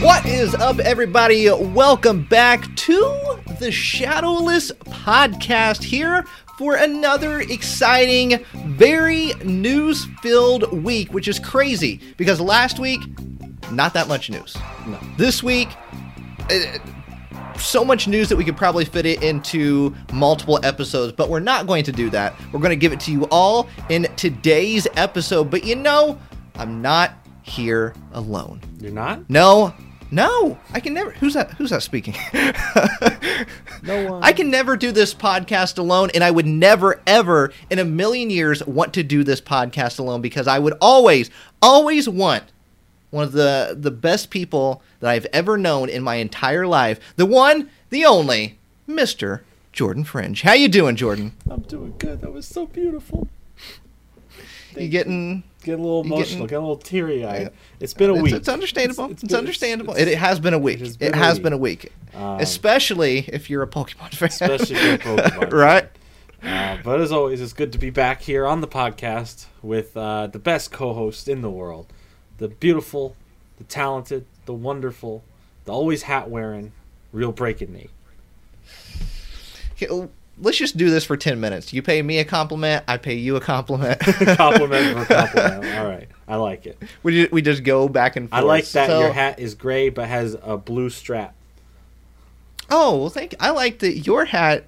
What is up, everybody? Welcome back to the Shadowless Podcast here for another exciting, very news filled week, which is crazy because last week, not that much news. No. This week, uh, so much news that we could probably fit it into multiple episodes, but we're not going to do that. We're going to give it to you all in today's episode. But you know, I'm not here alone. You're not? No, no, I can never. Who's that? Who's that speaking? No one. I can never do this podcast alone, and I would never, ever in a million years want to do this podcast alone because I would always, always want one of the the best people that I've ever known in my entire life, the one, the only, Mister Jordan Fringe. How you doing, Jordan? I'm doing good. That was so beautiful. You getting? Get a little emotional. getting- Get a little teary eyed. Yeah. It's been a It's, week. it's understandable. It's- It's, it's been- understandable. it, it has been a week. has It been a has week. been a week, Um, especially if you're a Pokemon fan. Especially if you're a Pokemon fan. right? Uh, but as always, it's good to be back here on the podcast with uh, the best co-host in the world, the beautiful, the talented, the wonderful, the always hat wearing, real breaking Nate. Okay, l- let's just do this for 10 minutes. You pay me a compliment, I pay you a compliment. compliment for compliment. All right, I like it. we, ju- we just go back and forth. I like that So- your hat is gray but has a blue strap. Oh, well, thank I like that your hat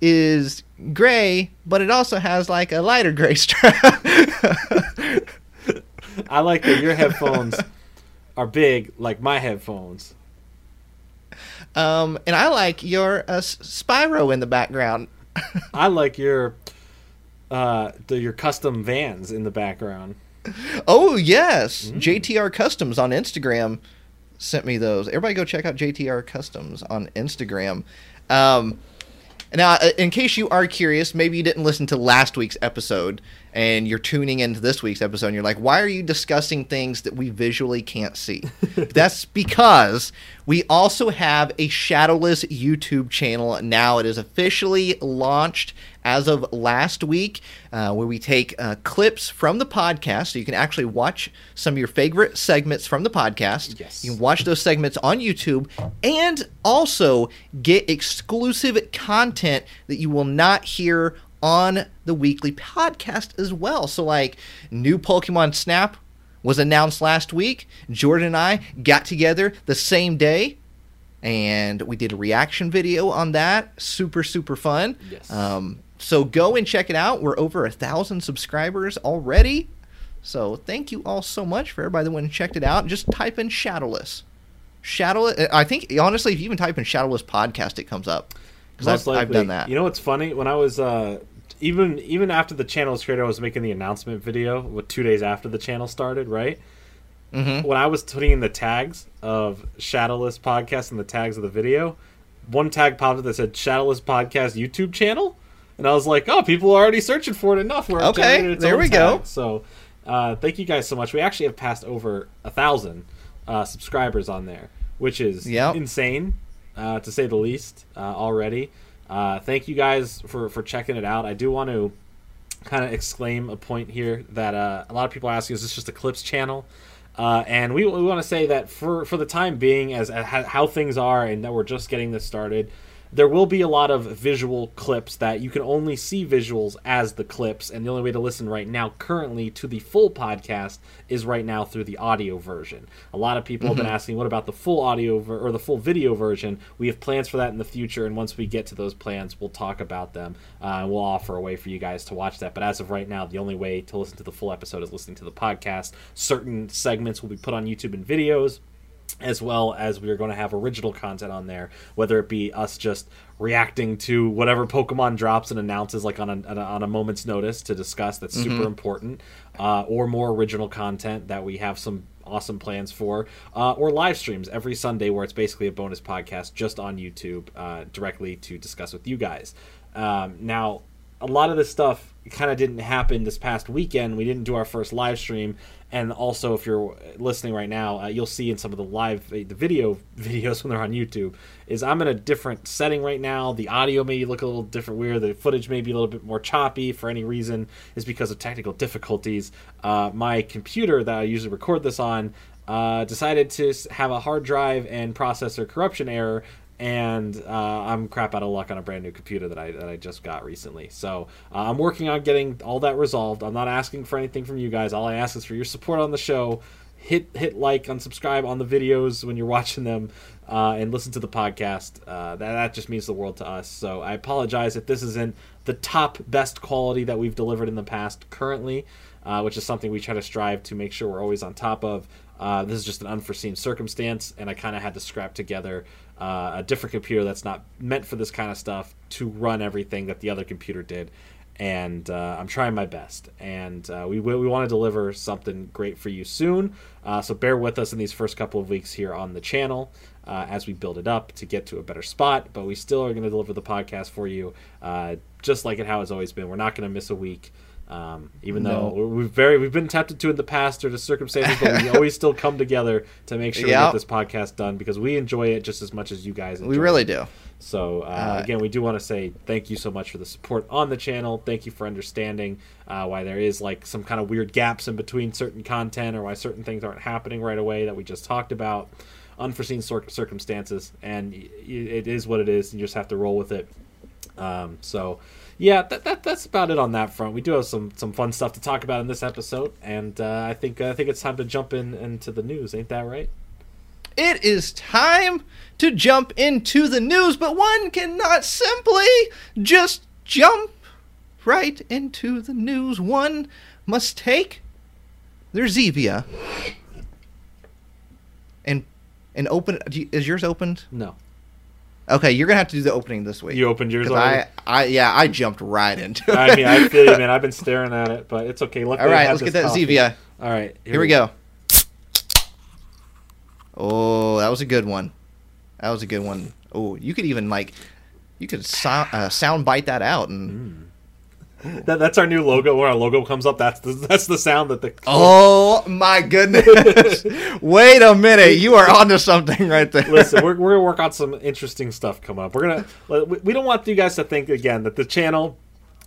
is gray, but it also has like a lighter gray strap. I like that your headphones are big like my headphones. um, and I like your uh, Spyro in the background. I like your uh the, your custom vans in the background. Oh, yes. Mm. JTR Customs on Instagram sent me those. Everybody go check out JTR Customs on Instagram. Um, now, uh, in case you are curious, maybe you didn't listen to last week's episode and you're tuning into this week's episode and you're like, why are you discussing things that we visually can't see? That's because we also have a Shadowless YouTube channel now. It is officially launched as of last week, uh, where we take uh, clips from the podcast. So you can actually watch some of your favorite segments from the podcast. Yes. You can watch those segments on YouTube and also get exclusive content that you will not hear on the weekly podcast as well. So, like, new Pokemon Snap was announced last week. Jordan and I got together the same day and we did a reaction video on that. Super, super fun. Yes. Um, so go and check it out. We're over a thousand subscribers already. So thank you all so much for everybody that went and checked it out. Just type in Shadowless. Shadowless. I think honestly, if you even type in Shadowless podcast, it comes up because I've, I've done that. You know what's funny? When I was uh even even after the channel was created, I was making the announcement video with two days after the channel started, right? Mhm. When I was putting in the tags of Shadowless Podcast and the tags of the video, one tag popped up that said Shadowless Podcast YouTube channel. And I was like, oh, people are already searching for it enough. Where it Okay, there we go. So uh, thank you guys so much. We actually have passed over a thousand uh, subscribers on there, which is Yep. insane uh, to say the least uh, already. Uh, thank you guys for, for checking it out. I do want to kind of exclaim a point here that uh, a lot of people asking is this just a clips channel uh, and we, we want to say that for, for the time being as, as how things are and that we're just getting this started there will be a lot of visual clips that you can only see visuals as the clips and the only way to listen right now currently to the full podcast is right now through the audio version. A lot of people have been asking what about the full audio ver- or the full video version? We have plans for that in the future and once we get to those plans we'll talk about them. Uh, and we'll offer a way for you guys to watch that but as of right now the only way to listen to the full episode is listening to the podcast. Certain segments will be put on youtube and videos as well as we are going to have original content on there, whether it be us just reacting to whatever Pokemon drops and announces like on a, on a, on a moment's notice to discuss. That's super important, uh, or more original content that we have some awesome plans for, uh, or live streams every Sunday where it's basically a bonus podcast just on YouTube uh, directly to discuss with you guys. Um, now, a lot of this stuff kind of didn't happen this past weekend. We didn't do our first live stream, and also if you're listening right now, uh, you'll see in some of the live the video videos when they're on YouTube is I'm in a different setting right now. The audio may look a little different, weird. The footage may be a little bit more choppy for any reason. Is because of technical difficulties. Uh, my computer that I usually record this on uh, decided to have a hard drive and processor corruption error and uh, I'm crap out of luck on a brand new computer that I that I just got recently. So uh, I'm working on getting all that resolved. I'm not asking for anything from you guys. All I ask is for your support on the show. Hit hit like, unsubscribe on the videos when you're watching them, uh, and listen to the podcast. Uh, that that just means the world to us. So I apologize if this isn't the top best quality that we've delivered in the past currently, uh, which is something we try to strive to make sure we're always on top of. Uh, this is just an unforeseen circumstance, and I kind of had to scrap together uh, a different computer that's not meant for this kind of stuff to run everything that the other computer did. And uh, I'm trying my best, and uh, we we want to deliver something great for you soon. Uh, so bear with us in these first couple of weeks here on the channel uh, as we build it up to get to a better spot. But we still are going to deliver the podcast for you, uh, just like it how it's always been. We're not going to miss a week. Um, even No. though we've very we've been tempted to in the past or the circumstances, but we always still come together to make sure we Yep. get this podcast done because we enjoy it just as much as you guys. Enjoy We really it. do. So uh, Uh, again, we do want to say thank you so much for the support on the channel. Thank you for understanding uh, why there is like some kind of weird gaps in between certain content or why certain things aren't happening right away that we just talked about. Unforeseen cir- circumstances, and it is what it is. You just have to roll with it. Um, so, yeah, that, that that's about it on that front. We do have some some fun stuff to talk about in this episode, and uh, I think I think it's time to jump in into the news. Ain't that right? It is time to jump into the news, but one cannot simply just jump right into the news. One must take their Zevia and and open. Is yours opened? No, Okay, you're gonna have to do the opening this week. you opened yours already. I, I, yeah, I jumped right into it. I mean, I feel you, man. I've been staring at it, but it's okay. Luckily, All right, let's get that coffee. Zevia. All right, Here we go. Oh, that was a good one. That was a good one. Oh, you could even like, you could sound uh, sound bite that out and. That, that's our new logo. When our logo comes up, that's the, that's the sound that the Oh my goodness! Wait a minute, you are onto something right there. Listen, we're, we're gonna work on some interesting stuff come up. We're gonna we we don't want you guys to think again that the channel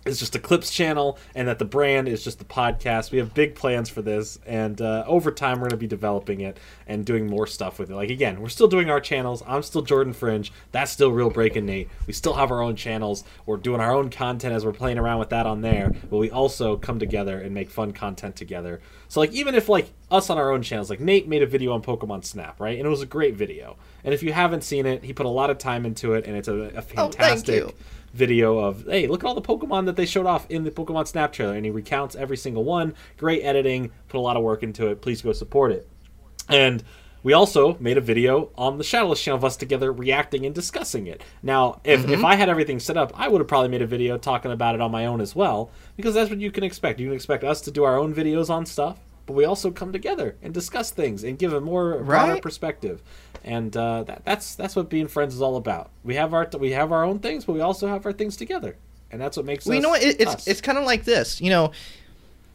is just a clips channel and that the brand is just the podcast. We have big plans for this, and uh, over time we're gonna be developing it and doing more stuff with it. Like again, we're still doing our channels. I'm still Jordan Fringe. That's still Real Breaking Nate. We still have our own channels. We're doing our own content as we're playing around with that on there. But we also come together and make fun content together. So like even if like us on our own channels, like Nate made a video on Pokemon Snap, right? And it was a great video. And if you haven't seen it, he put a lot of time into it, and it's a, a Oh, fantastic you. Video of hey, look at all the Pokemon that they showed off in the Pokemon Snap trailer, and he recounts every single one. Great editing, put a lot of work into it. Please go support it. And we also made a video on the Shadowless channel of us together reacting and discussing it. Now, if, Mm-hmm. if I had everything set up, I would have probably made a video talking about it on my own as well, because that's what you can expect. You can expect us to do our own videos on stuff, but we also come together and discuss things and give a more broader Right. perspective. And uh, that, that's that's what being friends is all about. We have our we have our own things, but we also have our things together, and that's what makes Well, us. you know what? It, it's us. it's kind of like this. You know,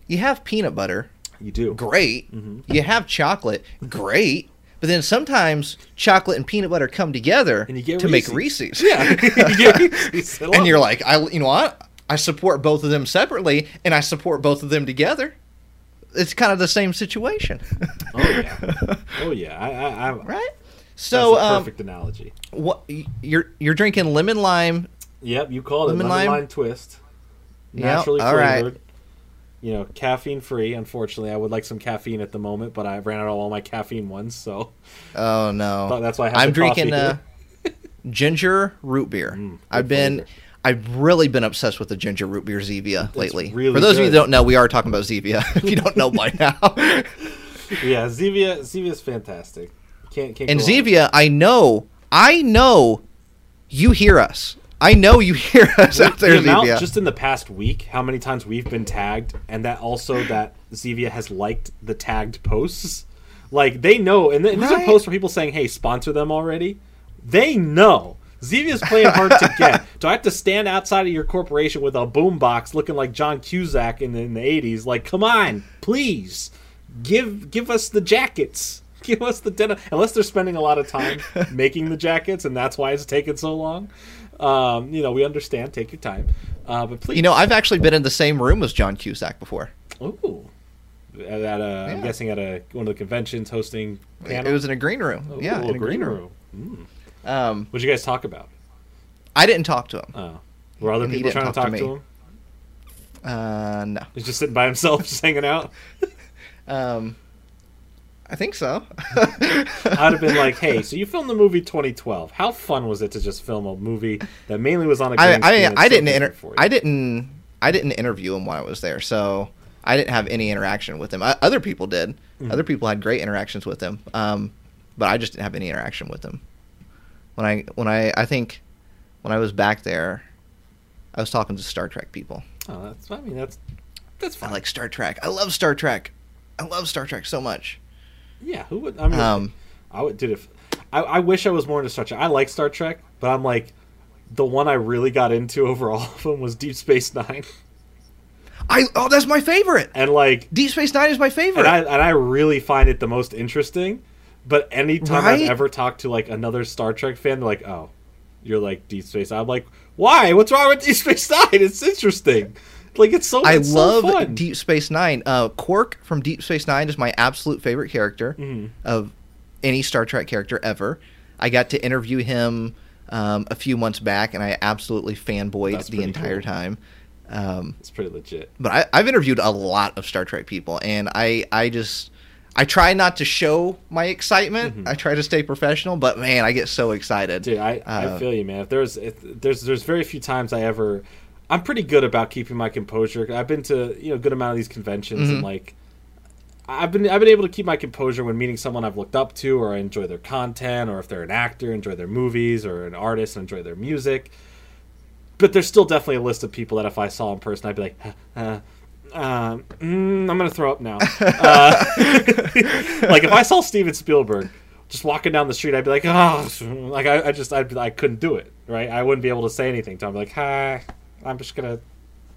you have peanut butter, you do. great. Mm-hmm. You have chocolate, great. But then sometimes chocolate and peanut butter come together And you get to make Reese's. Reese's. Yeah, You Reese's. And you're like, I, you know what? I support both of them separately, and I support both of them together. It's kind of the same situation, oh yeah, oh yeah. I, I, I, right? That's So, um, perfect analogy. what you're you're drinking lemon lime? Yep, you called it lemon lemon lime? lime, twist. Yep, Naturally all right. flavored. You know, caffeine free. Unfortunately, I would like some caffeine at the moment, but I ran out of all my caffeine ones, so Oh no, that's why I have I'm the drinking uh, ginger root beer. Mm, I've been. flavor. I've really been obsessed with the ginger root beer Zevia lately. really For those of you that don't know, we are talking about Zevia. if you don't know by now, yeah, Zevia. Zevia is fantastic. Can't can't. and. Zevia, I know, I know, you hear us. I know you hear us out there, the amount Zevia. just in the past week, how many times we've been tagged, and that also that Zevia has liked the tagged posts. Like they know, and, th- and these are posts for people saying, "Hey, sponsor them already." They know Zevia's playing hard to get. Do I have to stand outside of your corporation with a boombox looking like John Cusack in the, in the 80s? Like, come on, please. Give give us the jackets. Give us the denim. Unless they're spending a lot of time making the jackets, and that's why it's taking so long. Um, you know, we understand. Take your time. Uh, but please. You know, I've actually been in the same room as John Cusack before. Ooh. At, a, I'm guessing at a one of the conventions hosting panel. It was in a green room. Ooh, yeah, a green, room. Um, What'd you guys talk about? I didn't talk to him. Oh, were other And people trying to talk talk to to, him? Uh, no. He's just sitting by himself, just hanging out. Um, I think so. I'd have been like, "Hey, so you filmed the movie 2012. How fun was it to just film a movie that mainly was on a I green screen I, I didn't inter- for you?" I didn't I didn't interview him while I was there, so I didn't have any interaction with him. Uh, other people did. Mm-hmm. Other people had great interactions with him, um, but I just didn't have any interaction with him. When I when I I think when I was back there, I was talking to Star Trek people. Oh, that's. I mean, that's that's fine. I like Star Trek. I love Star Trek. I love Star Trek so much. yeah, who would? I mean, Um, I would. Dude, if I, I wish I was more into Star Trek. I like Star Trek, but I'm like, the one I really got into over all of them was Deep Space Nine, I oh, that's my favorite. and like, Deep Space Nine is my favorite. and I and I really find it the most interesting. But anytime Right? I've ever talked to like another Star Trek fan, they're like, "Oh, you're like Deep Space." I'm like, "Why? What's wrong with Deep Space Nine? It's interesting. Like it's so. I it's so love fun. Deep Space Nine. Uh, Quark from Deep Space Nine is my absolute favorite character Mhm. of any Star Trek character ever. I got to interview him um, a few months back, and I absolutely fanboyed That's the entire cool. time. Um, It's pretty legit. but I, I've interviewed a lot of Star Trek people, and I, I just, I try not to show my excitement. I try to stay professional, but man, I get so excited. Mm-hmm. Dude, I, I Uh, feel you, man. If there's if there's there's very few times I ever I'm pretty good about keeping my composure. I've been to you know a good amount of these conventions and Mhm. like I've been I've been able to keep my composure when meeting someone I've looked up to or I enjoy their content or if they're an actor, enjoy their movies or an artist and enjoy their music. But there's still definitely a list of people that if I saw in person I'd be like, uh, um, mm, I'm gonna throw up now. Uh, like if I saw Steven Spielberg just walking down the street, I'd be like, oh, like I, I just I'd be, I couldn't do it, right? I wouldn't be able to say anything to him. I'd be like, hi, I'm just gonna.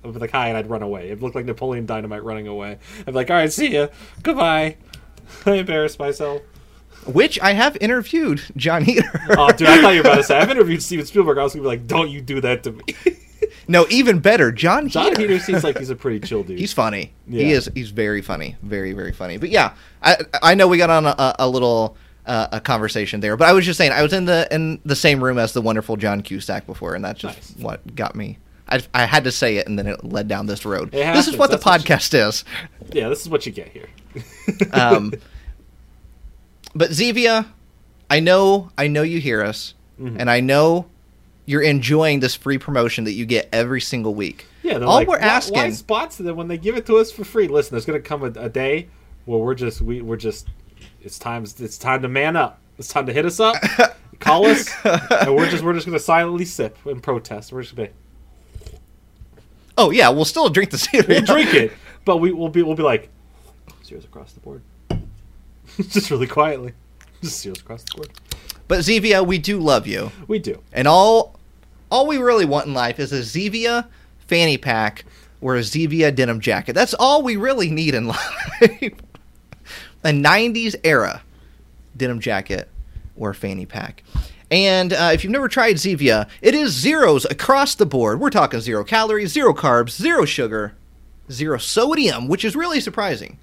I'd be like, hi, and I'd run away. It looked like Napoleon Dynamite running away. I'd be like, all right, see ya, goodbye. I embarrassed myself. Which I have interviewed Jon Heder. Oh, dude, I thought you were about to say I've interviewed Steven Spielberg. I was gonna be like, don't you do that to me. No, even better, John, Jon Heder. Heder seems like he's a pretty chill dude. He's funny. Yeah. He is. He's very funny. Very very funny. But yeah, I I know we got on a, a little uh, a conversation there, but I was just saying I was in the in the same room as the wonderful John Cusack before, and that's just Nice. what got me. I, I had to say it, and then it led down this road. This is what the That's what you- podcast is. yeah, this is what you get here. Um, but Zevia, I know I know you hear us, Mhm. and I know you're enjoying this free promotion that you get every single week. Yeah, all like, we're why, asking. why spots them when they give it to us for free? Listen, there's gonna come a, a day where we're just we we're just it's time it's time to man up. It's time to hit us up, call us, and we're just we're just gonna silently sip and protest. We're just gonna Oh yeah, we'll still drink the Zevia. we'll drink it, but we will be we'll be like zeros across the board, just really quietly, just zeros across the board. But Zevia, we do love you. We do. And all all we really want in life is a Zevia fanny pack or a Zevia denim jacket. That's all we really need in life. a 90s era denim jacket or fanny pack. And uh, if you've never tried Zevia, it is zeros across the board. We're talking zero calories, zero carbs, zero sugar, zero sodium, which is really surprising.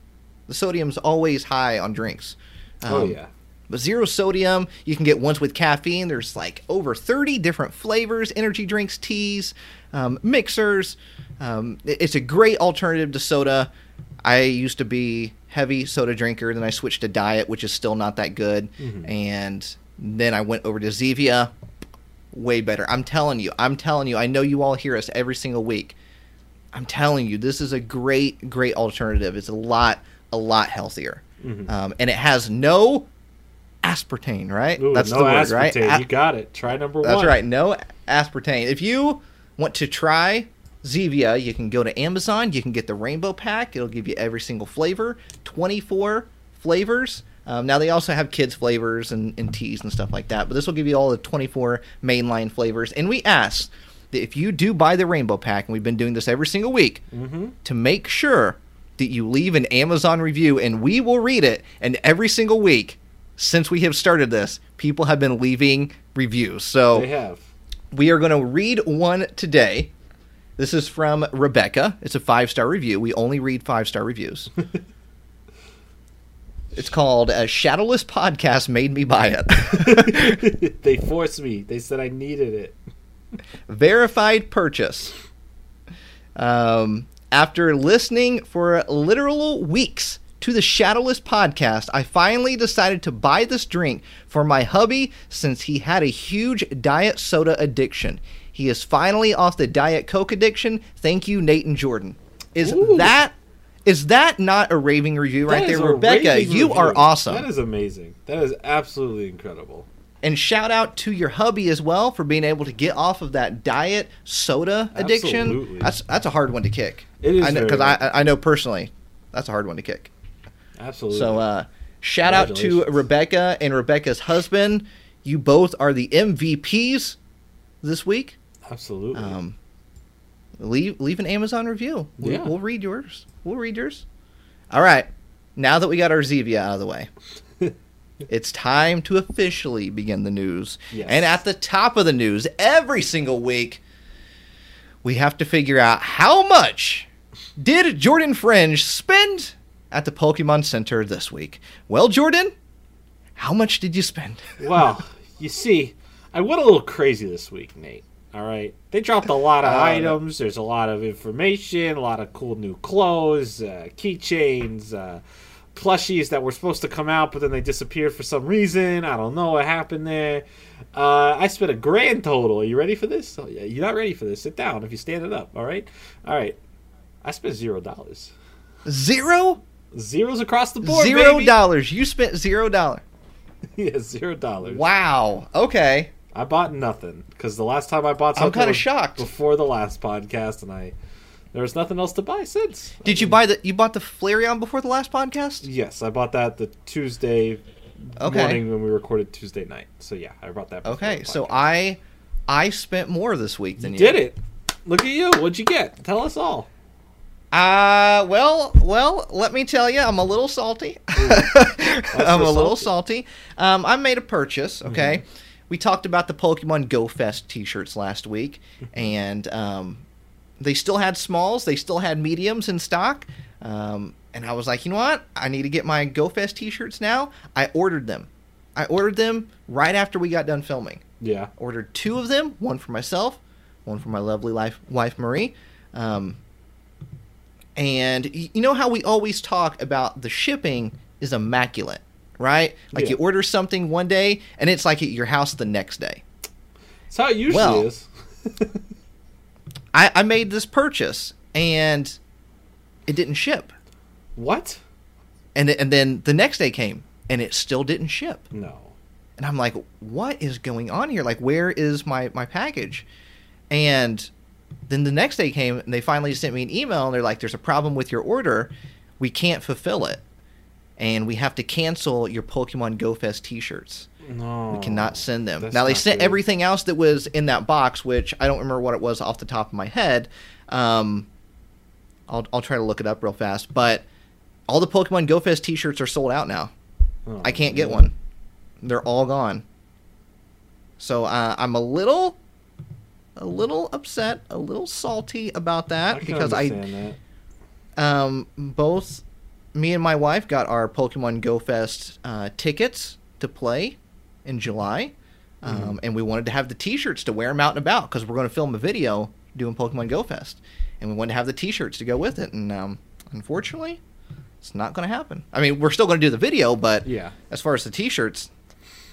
The sodium's always high on drinks. oh Um, yeah. But zero sodium, you can get ones with caffeine. There's like over 30 different flavors, energy drinks, teas, um, mixers. Um, it's a great alternative to soda. I used to be heavy soda drinker, then I switched to diet, which is still not that good. And then I went over to Zevia. Way better. I'm telling you. I'm telling you. I know you all hear us every single week. I'm telling you, this is a great, great alternative. It's a lot, a lot healthier. Um, and it has no aspartame, right? Ooh, That's no the word, aspartame. right? A- you got it. Try number that's one. That's right. No aspartame. If you want to try Zevia, you can go to Amazon. You can get the rainbow pack. It'll give you every single flavor, 24 flavors. Um, now they also have kids flavors and, and teas and stuff like that, but this will give you all the 24 mainline flavors. And we ask that if you do buy the rainbow pack, and we've been doing this every single week, Mm-hmm. to make sure that you leave an Amazon review, and we will read it. And every single week since we have started this, people have been leaving reviews. So They have. we are going to read one today. This is from Rebecca. It's a five star review. We only read five star reviews. it's called uh, Shadowless Podcast Made Me Buy It. they forced me. They said I needed it. Verified purchase. Um, after listening for literal weeks to the Shadowless podcast, I finally decided to buy this drink for my hubby since he had a huge diet soda addiction. He is finally off the diet coke addiction. Thank you, Nate and Jordan. Is Ooh. that is that not a raving review right That there, Rebecca? You review. are awesome. That is amazing. That is absolutely incredible. And shout out to your hubby as well for being able to get off of that diet soda addiction. Absolutely. That's that's a hard one to kick. It is I because hard. I I know personally that's a hard one to kick. Absolutely. So uh, shout out to Rebecca and Rebecca's husband. You both are the MVPs this week. absolutely. Um, leave leave an Amazon review. We, Yeah. We'll read yours. We'll read yours. All right. Now that we got our Zevia out of the way, it's time to officially begin the news. Yes. And at the top of the news, every single week, we have to figure out how much did Jordan Fringe spend at the Pokemon Center this week. Well, Jordan, how much did you spend? well, you see, I went a little crazy this week, Nate. All right, they dropped a lot of no. items. There's a lot of information, a lot of cool new clothes, uh, keychains, uh, plushies that were supposed to come out, but then they disappeared for some reason. I don't know what happened there. Uh, I spent a grand total. Are you ready for this? Oh, yeah, you're not ready for this. Sit down. If you stand it up, all right, all right. I spent zero dollars. Zero? Zeros across the board. Zero baby. dollars. You spent zero dollars. yeah, zero dollars. Wow. Okay. I bought nothing because the last time I bought something, I'm kinda shocked. before the last podcast, and I there was nothing else to buy since. Did you buy the? You bought the Flareon before the last podcast? Yes, I bought that the Tuesday Okay. morning when we recorded Tuesday night. So yeah, I bought that. Okay. So. I, I spent more this week than you. did it. Look at you. What'd you get? Tell us all. Uh, well, well, let me tell you, I'm a little salty. I'm a little salty? Um, I made a purchase. Okay, we talked about the Pokemon Go Fest T-shirts last week, and um, they still had smalls, they still had mediums in stock. Um, and I was like, you know what? I need to get my Go Fest T-shirts now. I ordered them. I ordered them right after we got done filming. Yeah. Ordered two of them, one for myself, one for my lovely life, wife Marie. Um, and you know how we always talk about the shipping is immaculate, right? Like Yeah. you order something one day and it's like at your house the next day. That's how it usually Well, is. I, I made this purchase and it didn't ship. What? And, th- and then the next day came and it still didn't ship. No. And I'm like, what is going on here? Like, where is my, my package? And then the next day came and they finally sent me an email and they're like, there's a problem with your order. We can't fulfill it. And we have to cancel your Pokemon Go Fest t shirts. No. We cannot send them. Now, they sent good. everything else that was in that box, which I don't remember what it was off the top of my head. Um, I'll, I'll try to look it up real fast. But all the Pokemon Go Fest t shirts are sold out now. Oh, I can't get man. one. They're all gone. So uh, I'm a little, a little upset, a little salty about that I because I, that. um, both me and my wife got our Pokemon Go Fest uh, tickets to play in July, um, Mhm. and we wanted to have the T-shirts to wear them out and about because we're going to film a video doing Pokemon Go Fest, and we wanted to have the T-shirts to go with it, and um, unfortunately, it's not going to happen. I mean, we're still going to do the video, but Yeah. as far as the T-shirts,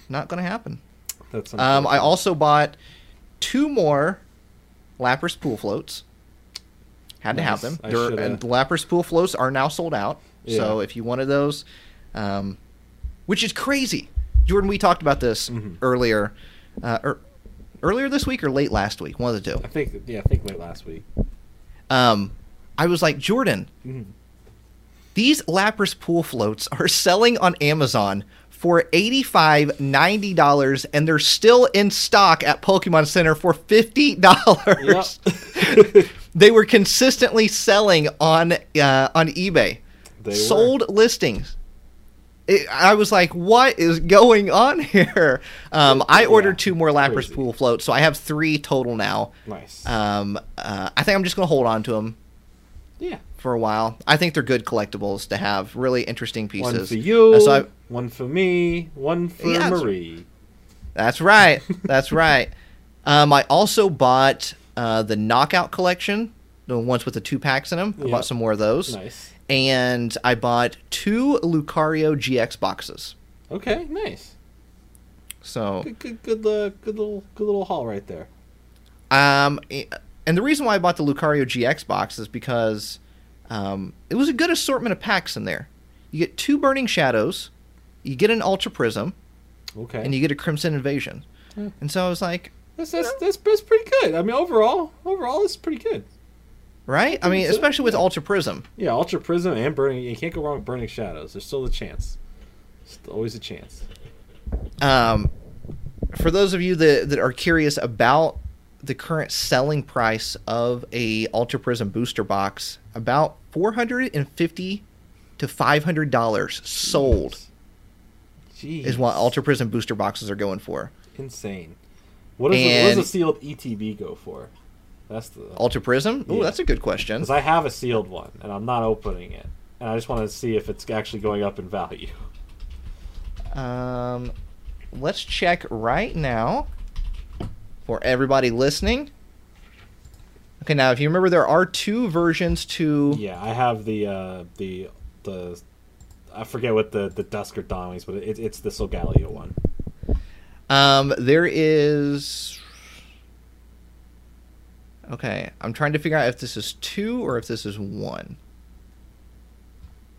not going to happen. That's. Um, I also bought two more Lapras pool floats. Had to have them. I and the Lapras pool floats are now sold out. So if you wanted those, um, which is crazy, Jordan, we talked about this Mhm. earlier, uh, er, earlier this week or late last week, one of the two. I think. Yeah. I think late last week. Um, I was like, Jordan, Mhm. These Lapras pool floats are selling on Amazon for $85, $90, and they're still in stock at Pokemon Center for $50. they were consistently selling on uh, on eBay. They were. Sold listings. It, I was like, "What is going on here?" Um, I Yeah, ordered two more Lapras crazy. pool floats, so I have three total now. Nice. Um, uh, I think I'm just gonna hold on to them yeah. For a while. I think they're good collectibles to have. Really interesting pieces. One for you. So I- one for me. One for Yeah, Marie. That's right. That's right. Um, I also bought uh, the Knockout collection, the ones with the two packs in them. I Yep. bought some more of those, Nice. and I bought two Lucario GX boxes. Okay. Nice. So, Good. Good. Good. Uh, good little. Good little haul right there. um, eh, and the reason why I bought the Lucario GX box is because um, it was a good assortment of packs in there. You get two Burning Shadows, you get an Ultra Prism, Okay. and you get a Crimson Invasion. Hmm. And so I was like, that's, that's that's that's pretty good. I mean, overall, overall, it's pretty good. right? I mean, especially with yeah. Ultra Prism. Yeah, Ultra Prism and Burning. You can't go wrong with Burning Shadows. There's still a chance. Still always a chance. Um, for those of you that, that are curious about the current selling price of a Ultra Prism booster box, about four hundred and fifty to five hundred dollars sold Jeez. is what Ultra Prism booster boxes are going for. Insane. What does, the, what does a sealed ETB go for? That's the Ultra Prism? Oh, Yeah. that's a good question. because I have a sealed one and I'm not opening it, and I just want to see if it's actually going up in value. Um, let's check right now for everybody listening. Okay, now if you remember, there are two versions to Yeah, I have the uh, the the I forget what the the Dusk or Dawn is, but it, it's the Solgaleo one. Um, there is. Okay, I'm trying to figure out if this is two or if this is one.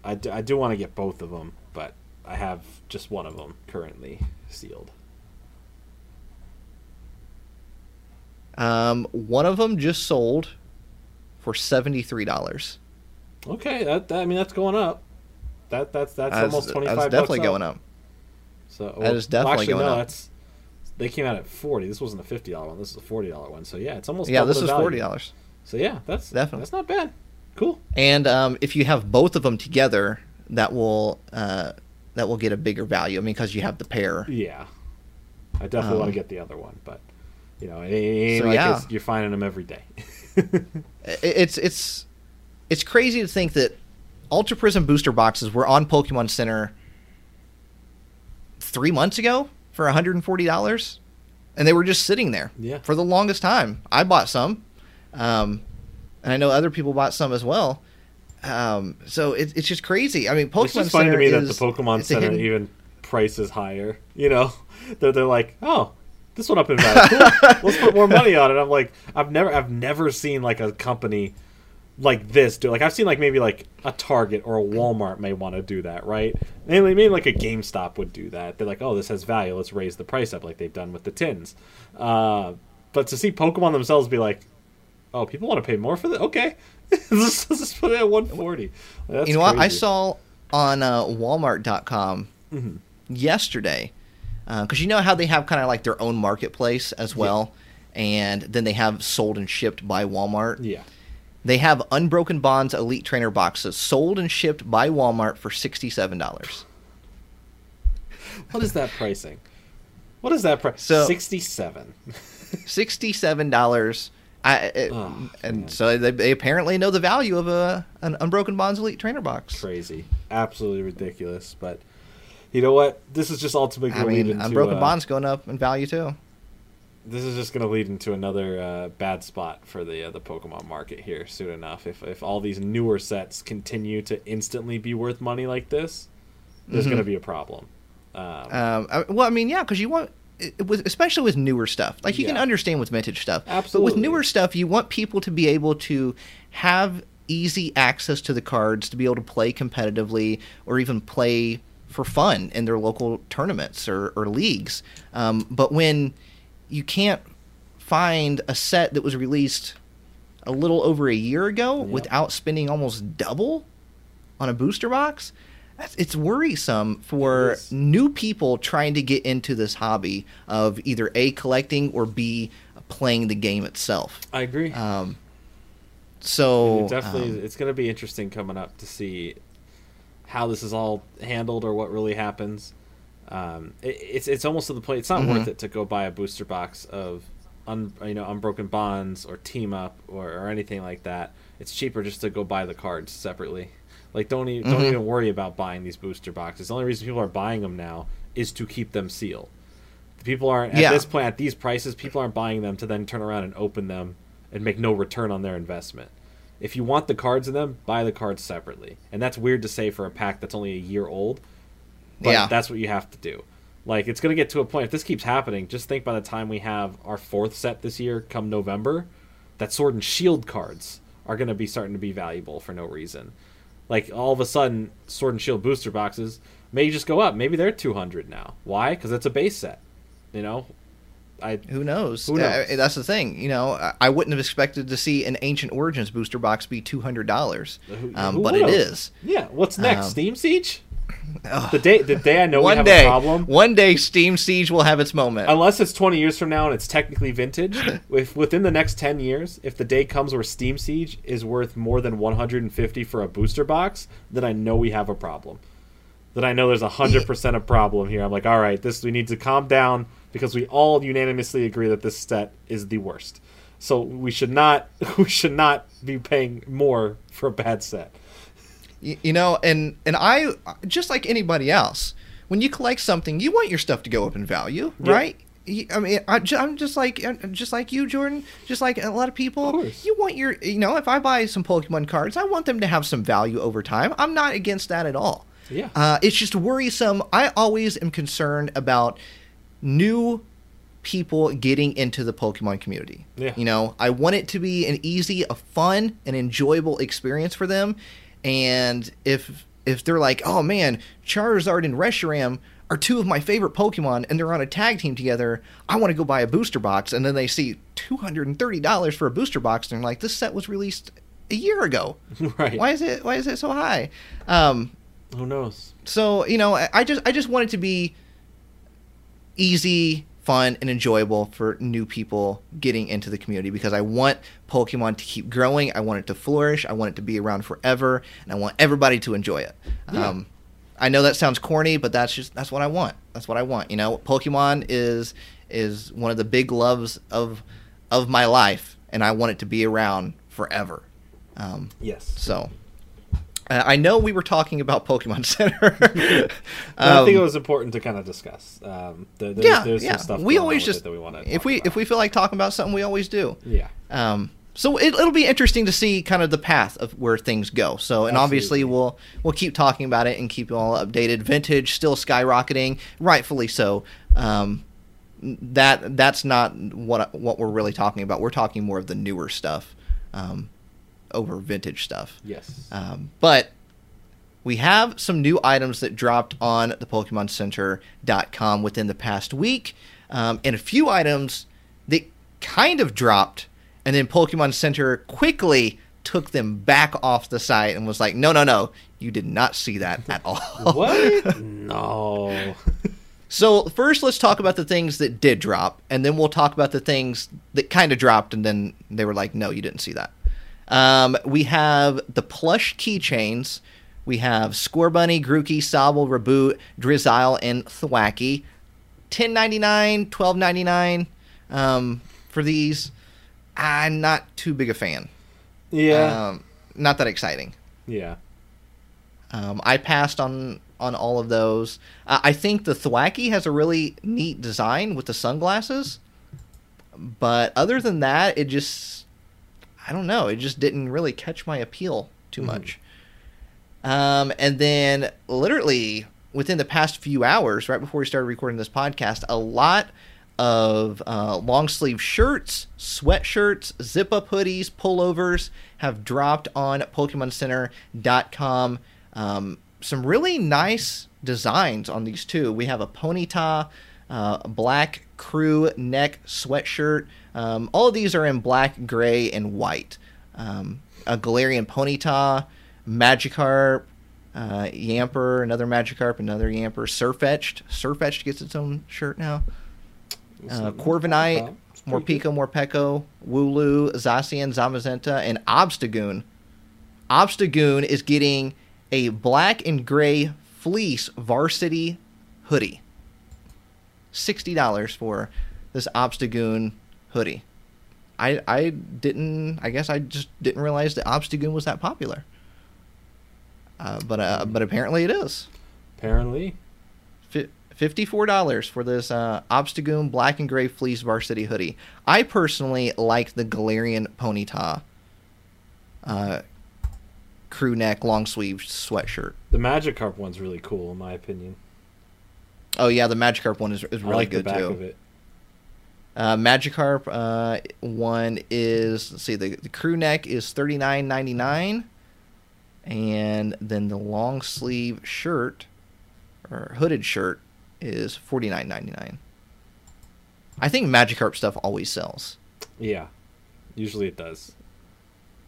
I do, I do want to get both of them, but I have just one of them currently sealed. Um, one of them just sold for seventy three dollars. Okay, that, that I mean that's going up. That that's that's That's, almost twenty five. that's definitely going up. So That is definitely actually, going no, up. That's they came out at forty. This wasn't a fifty dollar one. This is a forty dollar one. So yeah, it's almost Yeah, this is forty dollars. So yeah, that's Definitely. that's not bad. Cool. And um, if you have both of them together, that will uh, that will get a bigger value. I mean, because you have the pair. Yeah, I definitely want Um, to get the other one, but you know, it ain't So, like yeah. it's, you're finding them every day. It's it's it's crazy to think that Ultra Prism booster boxes were on Pokemon Center three months ago for $140, and they were just sitting there Yeah. for the longest time. I bought some, um, and I know other people bought some as well. Um, so it, it's just crazy. I mean, Pokemon it's just funny to Center me that is- the Pokemon Center hidden- even prices higher. You know, they're they're like, oh, this one up in value. Cool. Let's put more money on it. I'm like, I've never I've never seen like a company like this do. Like I've seen like maybe like a Target or a Walmart may want to do that, right? Mainly, maybe like a GameStop would do that. They're like, oh, this has value. Let's raise the price up, like they've done with the tins. Uh, but to see Pokemon themselves be like, oh, people want to pay more for this? Okay, let's, let's put it at 140. That's you know what? I saw on uh, Walmart.com Mhm. yesterday Uh, because you know how they have kind of like their own marketplace as well, and then they have sold and shipped by Walmart. Yeah. They have Unbroken Bonds Elite Trainer boxes sold and shipped by Walmart for sixty-seven dollars. What is that pricing? What is that price? So- Sixty-seven. Sixty-seven dollars. I, it- Oh, and man. so they, they apparently know the value of a an Unbroken Bonds Elite Trainer box. Crazy. Absolutely ridiculous. But you know what? This is just ultimately I going to lead mean, into Unbroken uh, Bonds going up in value too. This is just going to lead into another uh, bad spot for the uh, the Pokemon market here soon enough. If if all these newer sets continue to instantly be worth money like this, there's Mhm. going to be a problem. Um, Um, I- well, I mean, yeah, because you want, with, especially with newer stuff. Like you can understand with vintage stuff, but Absolutely. with newer stuff, you want people to be able to have easy access to the cards to be able to play competitively or even play for fun in their local tournaments or, or leagues. Um, but when you can't find a set that was released a little over a year ago Yep. without spending almost double on a booster box, that's, it's worrisome for It new people trying to get into this hobby of either A, collecting, or B, playing the game itself. I agree. Um, so It definitely, um, it's going to be interesting coming up to see how this is all handled or what really happens. Um, it, it's it's almost to the point. It's not Mhm. worth it to go buy a booster box of, un, you know, unbroken bonds or team up or, or anything like that. It's cheaper just to go buy the cards separately. Like don't even don't Mhm. even worry about buying these booster boxes. The only reason people are buying them now is to keep them sealed. People aren't at Yeah. this point at these prices. People aren't buying them to then turn around and open them and make no return on their investment. If you want the cards in them, buy the cards separately. And that's weird to say for a pack that's only a year old. But Yeah. that's what you have to do. Like it's going to get to a point if this keeps happening, just think by the time we have our fourth set this year come November, that sword and shield cards are going to be starting to be valuable for no reason. Like all of a sudden sword and shield booster boxes may just go up. Maybe they're 200 now. Why? Cuz it's a base set. You know, I Who knows? Who knows? Uh, that's the thing. You know, I- I wouldn't have expected to see an Ancient Origins booster box be two hundred dollars, um, but it is. Yeah, what's next? Um, Steam Siege? The day the day I know we one have day, a problem. one day, Steam Siege will have its moment. Unless it's 20 years from now and it's technically vintage, if within the next 10 years, if the day comes where Steam Siege is worth more than 150 for a booster box, then I know we have a problem. Then I know there's a 100% a problem here. I'm like, "All right, this we need to calm down because we all unanimously agree that this set is the worst." So we should not we should not be paying more for a bad set. Y- you know and and i just like anybody else when you collect something you want your stuff to go up in value Yeah. right I mean, I, I'm just like, uh, just like you, Jordan. Just like a lot of people, Of you want your, you know, if I buy some Pokemon cards, I want them to have some value over time. I'm not against that at all. Yeah. Uh, it's just worrisome. I always am concerned about new people getting into the Pokemon community. Yeah. You know, I want it to be an easy, a fun, and enjoyable experience for them. And if if they're like, oh man, Charizard and Reshiram are two of my favorite Pokemon, and they're on a tag team together, I want to go buy a booster box. And then they see two hundred and thirty dollars for a booster box, and they're like, this set was released a year ago. right. Why is it why is it so high? Um, Who knows? so you know, I- I just I just want it to be easy, fun, and enjoyable for new people getting into the community because I want Pokemon to keep growing. I want it to flourish. I want it to be around forever, and I want everybody to enjoy it. Yeah. Um, I know that sounds corny, but that's just that's what I want. That's what I want. You know, Pokemon is is one of the big loves of of my life, and I want it to be around forever. Um, Yes. so. Uh, I know we were talking about Pokemon Center. I Um, think it was important to kind of discuss. Um, there- there's, yeah, there's yeah. some stuff we always just that we want to. if we if we feel like talking about something, we always do. yeah, Um, so it, it'll be interesting to see kind of the path of where things go. So and obviously we'll we'll keep talking about it and keep you all updated. Vintage still skyrocketing, rightfully so. Um, that that's not what what we're really talking about. We're talking more of the newer stuff um, over vintage stuff. yes, Um, but we have some new items that dropped on the PokemonCenter.com within the past week, um, and a few items that kind of dropped, and then Pokemon Center quickly took them back off the site and was like, "No, no, no, you did not see that at all." what? no. So first, let's talk about the things that did drop, and then we'll talk about the things that kind of dropped, and then they were like, "No, you didn't see that." Um, we have the plush keychains. We have Scorbunny, Grookey, Sobble, Raboot, Drizzile, and Thwackey. Ten ninety nine, twelve ninety nine um, for these. I'm not too big a fan. Yeah, Um, not that exciting. yeah. Um, I passed on on all of those. Uh, I think the Thwackey has a really neat design with the sunglasses, but other than that, it just I don't know. It just didn't really catch my appeal too Mhm. much. Um, and then literally within the past few hours, right before we started recording this podcast, a lot of uh, long sleeve shirts, sweatshirts, zip up hoodies, pullovers have dropped on PokemonCenter.com. Um, some really nice designs on these too. We have a Ponyta, uh, black crew neck sweatshirt. Um, all of these are in black, gray, and white. Um, a Galarian Ponyta, Magikarp, Uh, Yamper, another Magikarp, another Yamper. Sirfetch'd. Sirfetch'd gets its own shirt now. Uh, Corviknight, Morpeko, Morpeko, Wooloo, Zacian, Zamazenta, and Obstagoon. Obstagoon is getting a black and gray fleece varsity hoodie. $60 for this Obstagoon hoodie. I I didn't I guess I just didn't realize that Obstagoon was that popular. Uh, but uh, but apparently it is. Apparently. Fi- $54 for this uh, Obstagoon black and gray fleece varsity hoodie. I personally like the Galarian Ponyta uh, crew neck long sleeve sweatshirt. The Magikarp one's really cool, in my opinion. Oh yeah, the Magikarp one is, is I really like good the back too. Uh, Magikarp uh, one is let's see the, the crew neck is thirty nine ninety nine, and then the long sleeve shirt or hooded shirt is forty nine ninety nine. I think Magikarp stuff always sells. Yeah. Usually it does.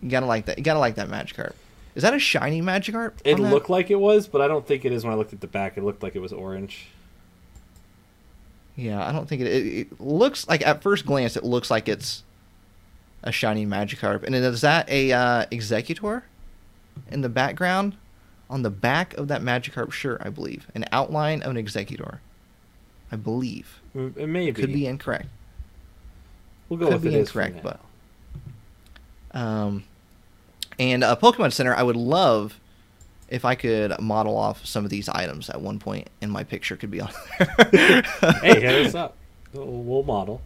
You gotta like that. You gotta like that Magikarp. Is that a shiny Magikarp? It looked like it was, but I don't think it is when I looked at the back. It looked like it was orange. Yeah, I don't think it, it. It looks like at first glance, it looks like it's a shiny Magikarp. And is that a uh, Exeggutor in the background? On the back of that Magikarp shirt, I believe, an outline of an Exeggutor. I believe Mm, It may be. could be incorrect. We'll go could with be incorrect, but- Um, and uh, Pokemon Center, I would love if I could model off some of these items at one point, and my picture could be on there. hey, hit us up. We'll, model.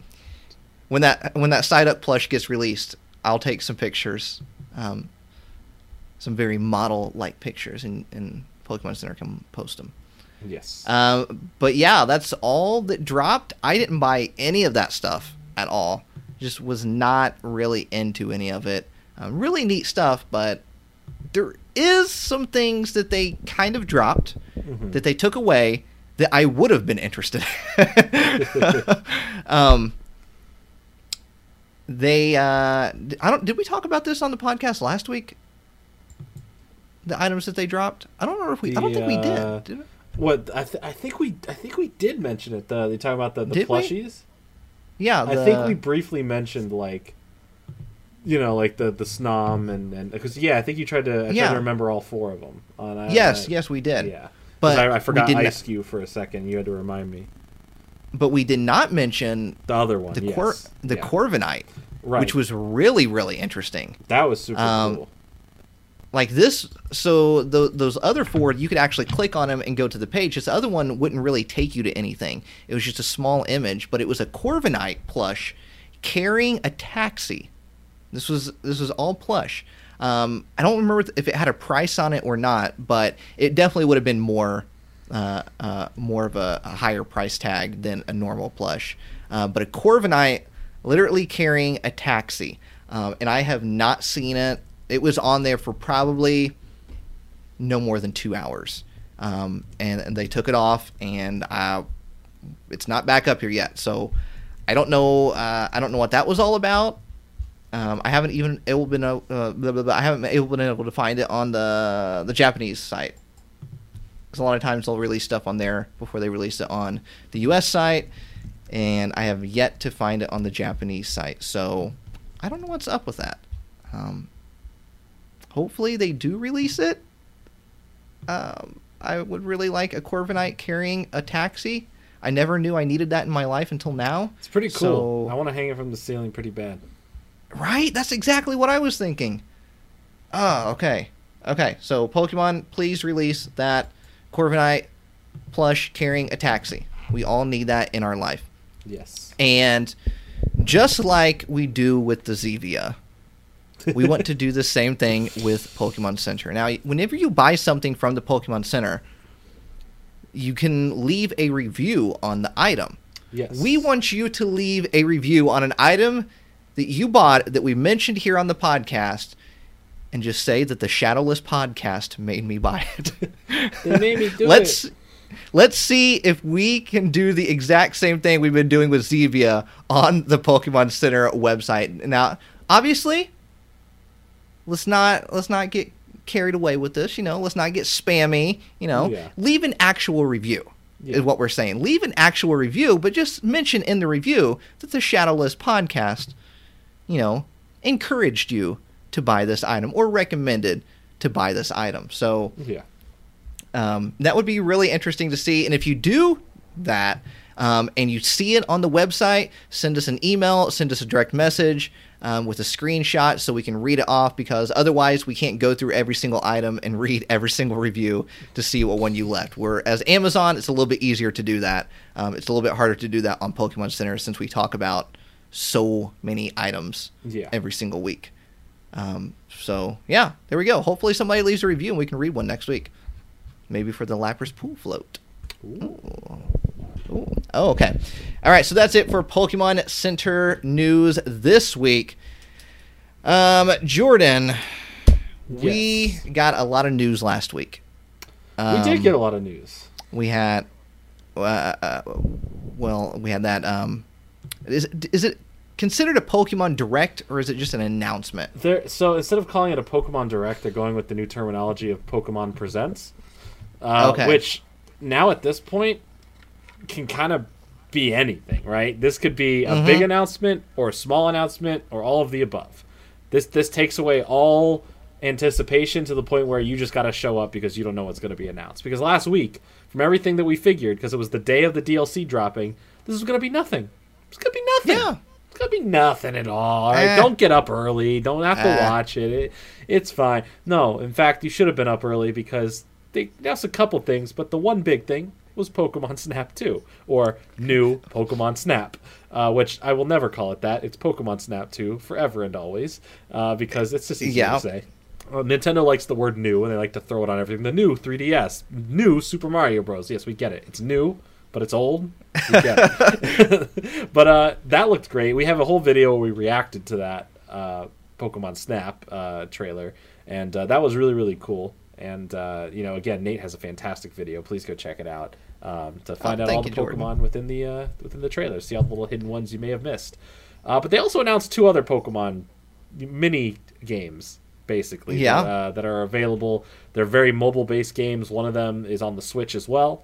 when that when that side up plush gets released, I'll take some pictures, um, some very model like pictures, and, and Pokemon Center can post them. Yes. Um, but yeah, that's all that dropped. I didn't buy any of that stuff at all. Just was not really into any of it. Um, really neat stuff, but there is some things that they kind of dropped Mhm. that they took away that I would have been interested. in. um, they, uh, I don't. Did we talk about this on the podcast last week? The items that they dropped. I don't know if we. I don't The, think we did. Did we? What I, th- I think we I think we did mention it. The they talk about the, the Did we? plushies. Yeah, I think we briefly mentioned like, you know, like the the snom and and because yeah, I think you tried to I tried Yeah. to remember all four of them. On, I- yes, I- yes, we did. yeah. but I, I forgot we did Ice Cube for a second. You had to remind me. but we did not mention The other one, the yes. Cor- the yeah. Corviknight, right. which was really really interesting. that was super um, cool. Like this, so tho- those other four, you could actually click on them and go to the page. This other one wouldn't really take you to anything. It was just a small image, but it was a Corviknight plush carrying a taxi. This was this was all plush. Um, I don't remember if it had a price on it or not, but it definitely would have been more uh, uh, more of a, a higher price tag than a normal plush. Uh, but a Corviknight literally carrying a taxi, um, and I have not seen it. It was on there for probably no more than two hours, um, and, and they took it off, and uh, it's not back up here yet. So I don't know. Uh, I don't know what that was all about. Um, I haven't even able been uh, blah, blah, blah, I haven't able been able to find it on the the Japanese site. Because a lot of times they'll release stuff on there before they release it on the U.S. site, and I have yet to find it on the Japanese site. So I don't know what's up with that. Um, hopefully they do release it. Um, I would really like a Corviknight carrying a taxi. I never knew I needed that in my life until now. It's pretty cool. so- I want to hang it from the ceiling pretty bad. Right? That's exactly what I was thinking. Oh, okay. Okay, so Pokemon, please release that Corviknight plush carrying a taxi. We all need that in our life. Yes. And just like we do with the Zevia, we want to do the same thing with Pokemon Center. Now, whenever you buy something from the Pokemon Center, you can leave a review on the item. Yes. We want you to leave a review on an item that you bought that we mentioned here on the podcast and just say that the Shadowless podcast made me buy it. They made me do let's it. let's see if we can do the exact same thing we've been doing with Zevia on the Pokemon Center website. Now, obviously, let's not let's not get carried away with this. You know, let's not get spammy. You know, Yeah. leave an actual review. Yeah. Is what we're saying. Leave an actual review, but just mention in the review that the Shadowless podcast, you know, encouraged you to buy this item or recommended to buy this item. So Yeah. um, that would be really interesting to see. And if you do that um, and you see it on the website, send us an email, send us a direct message um, with a screenshot so we can read it off because otherwise we can't go through every single item and read every single review to see what one you left. Whereas Amazon, it's a little bit easier to do that. Um, it's a little bit harder to do that on Pokemon Center since we talk about so many items Yeah. every single week. Um, so yeah, there we go. Hopefully somebody leaves a review and we can read one next week. Maybe for the Lapras pool float. Ooh. Oh, okay. All right, so that's it for Pokemon Center news this week. Um, Jordan, we Yes. got a lot of news last week. Um, we did get a lot of news. We had, uh, uh, well, we had that. Um, is is it considered a Pokemon Direct or is it just an announcement? There, so instead of calling it a Pokemon Direct, they're going with the new terminology of Pokemon Presents, uh, Okay. which now at this point can kind of be anything, right? This could be a Mm-hmm. big announcement or a small announcement or all of the above. This this takes away all anticipation to the point where you just got to show up because you don't know what's going to be announced. Because last week, from everything that we figured, because it was the day of the DLC dropping, this was going to be nothing. It's to be nothing. Yeah. It's gonna be nothing at all. All right, Eh. don't get up early. Don't have to Eh. watch it. it. It's fine. No, in fact, you should have been up early because they announced a couple things, but the one big thing was Pokemon Snap 2 or new Pokemon Snap, uh, which I will never call it that. It's Pokemon Snap 2 forever and always uh, because it's just easy Yeah. to say. Uh, Nintendo likes the word new and they like to throw it on everything. The new 3DS, new Super Mario Bros. Yes, we get it. It's new, but it's old. It. but uh, that looked great. We have a whole video where we reacted to that uh, Pokemon Snap uh, trailer, and uh, that was really really cool. And uh, you know, again, Nate has a fantastic video. Please go check it out um, to find Oh, out all the you, Jordan. Pokemon within the uh, within the trailer. See all the little hidden ones you may have missed. Uh, but they also announced two other Pokemon mini games, basically. Yeah. That, uh, that are available. They're very mobile based games. One of them is on the Switch as well.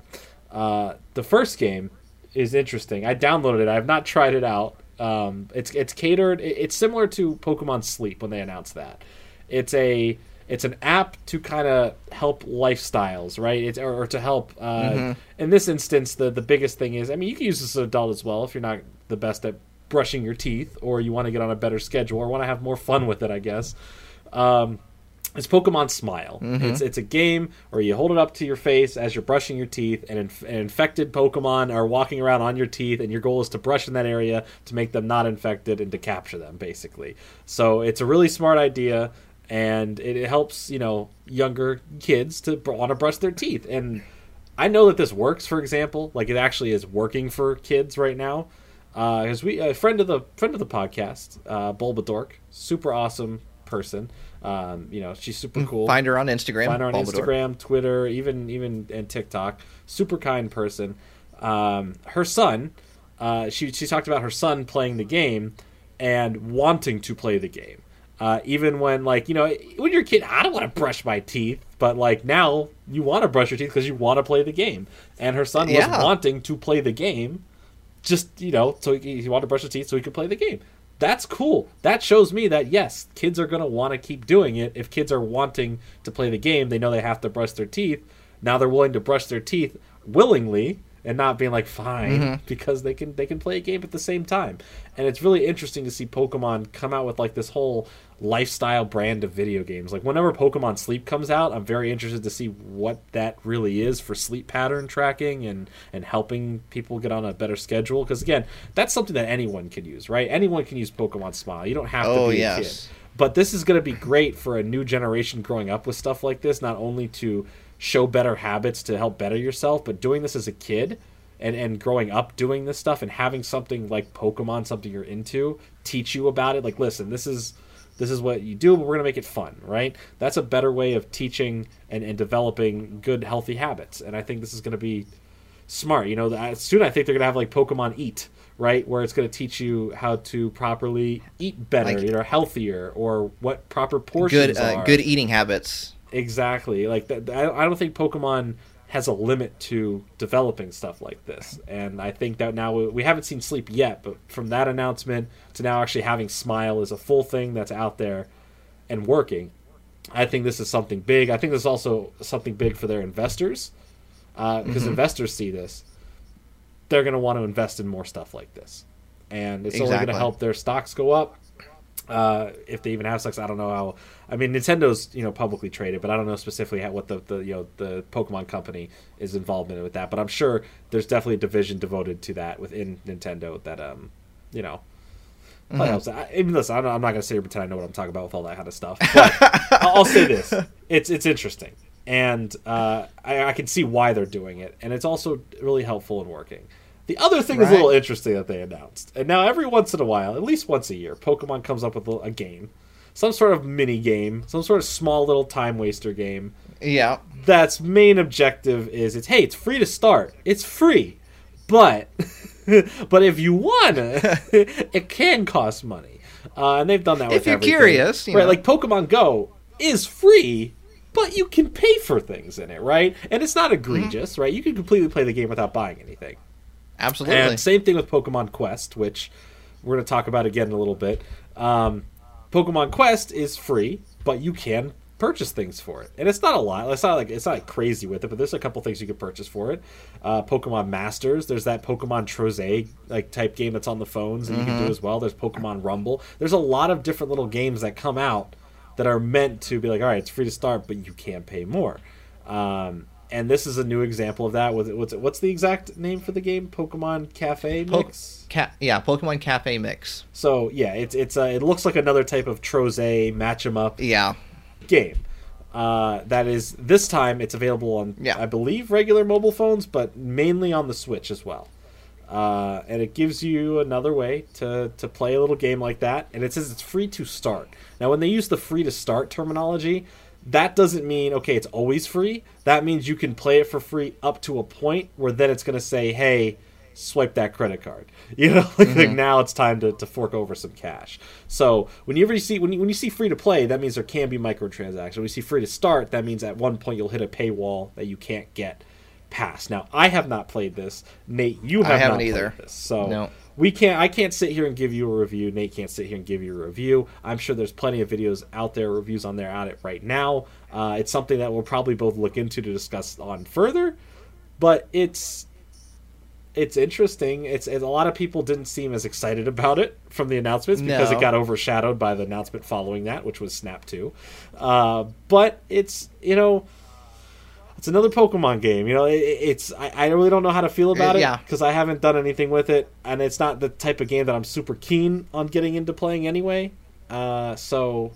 Uh, the first game is interesting. I downloaded it. I have not tried it out. Um, it's it's catered. It's similar to Pokemon Sleep when they announced that. It's a it's an app to kind of help lifestyles, right? It's or, or to help. Uh, In this instance, the the biggest thing is, I mean, you can use this as an adult as well if you're not the best at brushing your teeth, or you want to get on a better schedule, or want to have more fun with it, I guess. Um, it's Pokemon Smile. It's it's a game where you hold it up to your face as you're brushing your teeth, and, inf- and infected Pokemon are walking around on your teeth, and your goal is to brush in that area to make them not infected and to capture them, basically. So it's a really smart idea, and it, it helps you know younger kids to br- want to brush their teeth. And I know that this works. For example, like it actually is working for kids right now. Because we a friend of the friend of the podcast, uh, Bulbadork, super awesome person. Um, you know, she's super cool. Find her on Instagram. Find her on Bulbasaur. Instagram, Twitter, even even and TikTok. Super kind person. Um, her son, uh, she she talked about her son playing the game and wanting to play the game. Uh, even when like you know when you're a kid, I don't want to brush my teeth, but like now you want to brush your teeth because you want to play the game. And her son was wanting to play the game, just you know, so he, he wanted to brush his teeth so he could play the game. That's cool. That shows me that yes, kids are gonna want to keep doing it. If kids are wanting to play the game, they know they have to brush their teeth. Now they're willing to brush their teeth willingly and not being like fine mm-hmm. because they can they can play a game at the same time. And it's really interesting to see Pokemon come out with like this whole lifestyle brand of video games. Like whenever Pokemon Sleep comes out, I'm very interested to see what that really is for sleep pattern tracking and and helping people get on a better schedule because again, that's something that anyone can use, right? Anyone can use Pokemon Smile. You don't have to Oh, be a yes. kid. But this is going to be great for a new generation growing up with stuff like this, not only to show better habits to help better yourself, but doing this as a kid and, and growing up doing this stuff and having something like Pokemon, something you're into, teach you about it. Like, listen, this is this is what you do, but we're going to make it fun, right? That's a better way of teaching and, and developing good, healthy habits. And I think this is going to be smart. You know, soon I think they're going to have like Pokemon Eat, right? Where it's going to teach you how to properly eat better, Like- you know, healthier, or what proper portions Good, uh, are. good eating habits. Exactly. Like that, I I don't think Pokemon has a limit to developing stuff like this, and I think that now we, we haven't seen Sleep yet, but from that announcement to now actually having Smile is a full thing that's out there and working. I think this is something big. I think this is also something big for their investors because Mm-hmm. investors see this, they're going to want to invest in more stuff like this, and it's only going to help their stocks go up. Uh, if they even have stocks, I don't know how. I mean, Nintendo's you know publicly traded, but I don't know specifically how, what the, the you know the Pokemon company is involved in with that. But I'm sure there's definitely a division devoted to that within Nintendo that um you know. Mm-hmm. What? I, mean, listen, I'm not, I'm not going to sit here and pretend I know what I'm talking about with all that kind of stuff. But I'll I'll say this: it's it's interesting, and uh, I, I can see why they're doing it, and it's also really helpful in working. The other thing is a little interesting that they announced, and now every once in a while, at least once a year, Pokemon comes up with a, a game, some sort of mini game, some sort of small little time waster game Yeah. that's main objective is it's hey, it's free to start. It's free. But but if you wanna, it can cost money. Uh, and they've done that If you're everything. curious, you right? know. Like Pokemon Go is free, but you can pay for things in it, right? And it's not egregious, Mm-hmm. right? You can completely play the game without buying anything. Absolutely. And same thing with Pokemon Quest, which we're going to talk about again in a little bit. Um, Pokemon Quest is free, but you can purchase things for it, and it's not a lot. It's not like it's not like crazy with it, but there's a couple things you can purchase for it. Uh, Pokemon Masters, there's that Pokemon Trozei like type game that's on the phones that you can do as well. There's Pokemon Rumble. There's a lot of different little games that come out that are meant to be like, all right, it's free to start, but you can pay more. Um, and this is a new example of that. With what's what's the exact name for the game? Pokemon Cafe Po- Mix. Ca- yeah, Pokemon Cafe Mix. So yeah, it's it's uh, it looks like another type of Trozei match 'em up Yeah. game. Uh, that is this time it's available on Yeah. I believe regular mobile phones, but mainly on the Switch as well. Uh, and it gives you another way to, to play a little game like that. And it says it's free to start. Now, when they use the free to start terminology, that doesn't mean okay, it's always free. That means you can play it for free up to a point where then it's going to say, hey, swipe that credit card. You know, like, like mm-hmm. now it's time to, to fork over some cash. So whenever you see when you, when you see free to play, that means there can be microtransactions. When you see free to start, that means at one point you'll hit a paywall that you can't get past. Now I have not played this. Nate, you I have haven't not either. This, so No. We can't. I can't sit here and give you a review. Nate can't sit here and give you a review. I'm sure there's plenty of videos out there, reviews on there out it right now. Uh, it's something that we'll probably both look into to discuss on further. But it's it's interesting. It's, a lot of people didn't seem as excited about it from the announcements because No. it got overshadowed by the announcement following that, which was Snap Two. Uh, but it's you know. It's another Pokemon game, you know. It, it's I, I really don't know how to feel about Uh, it yeah. because I haven't done anything with it, and it's not the type of game that I'm super keen on getting into playing anyway. Uh, so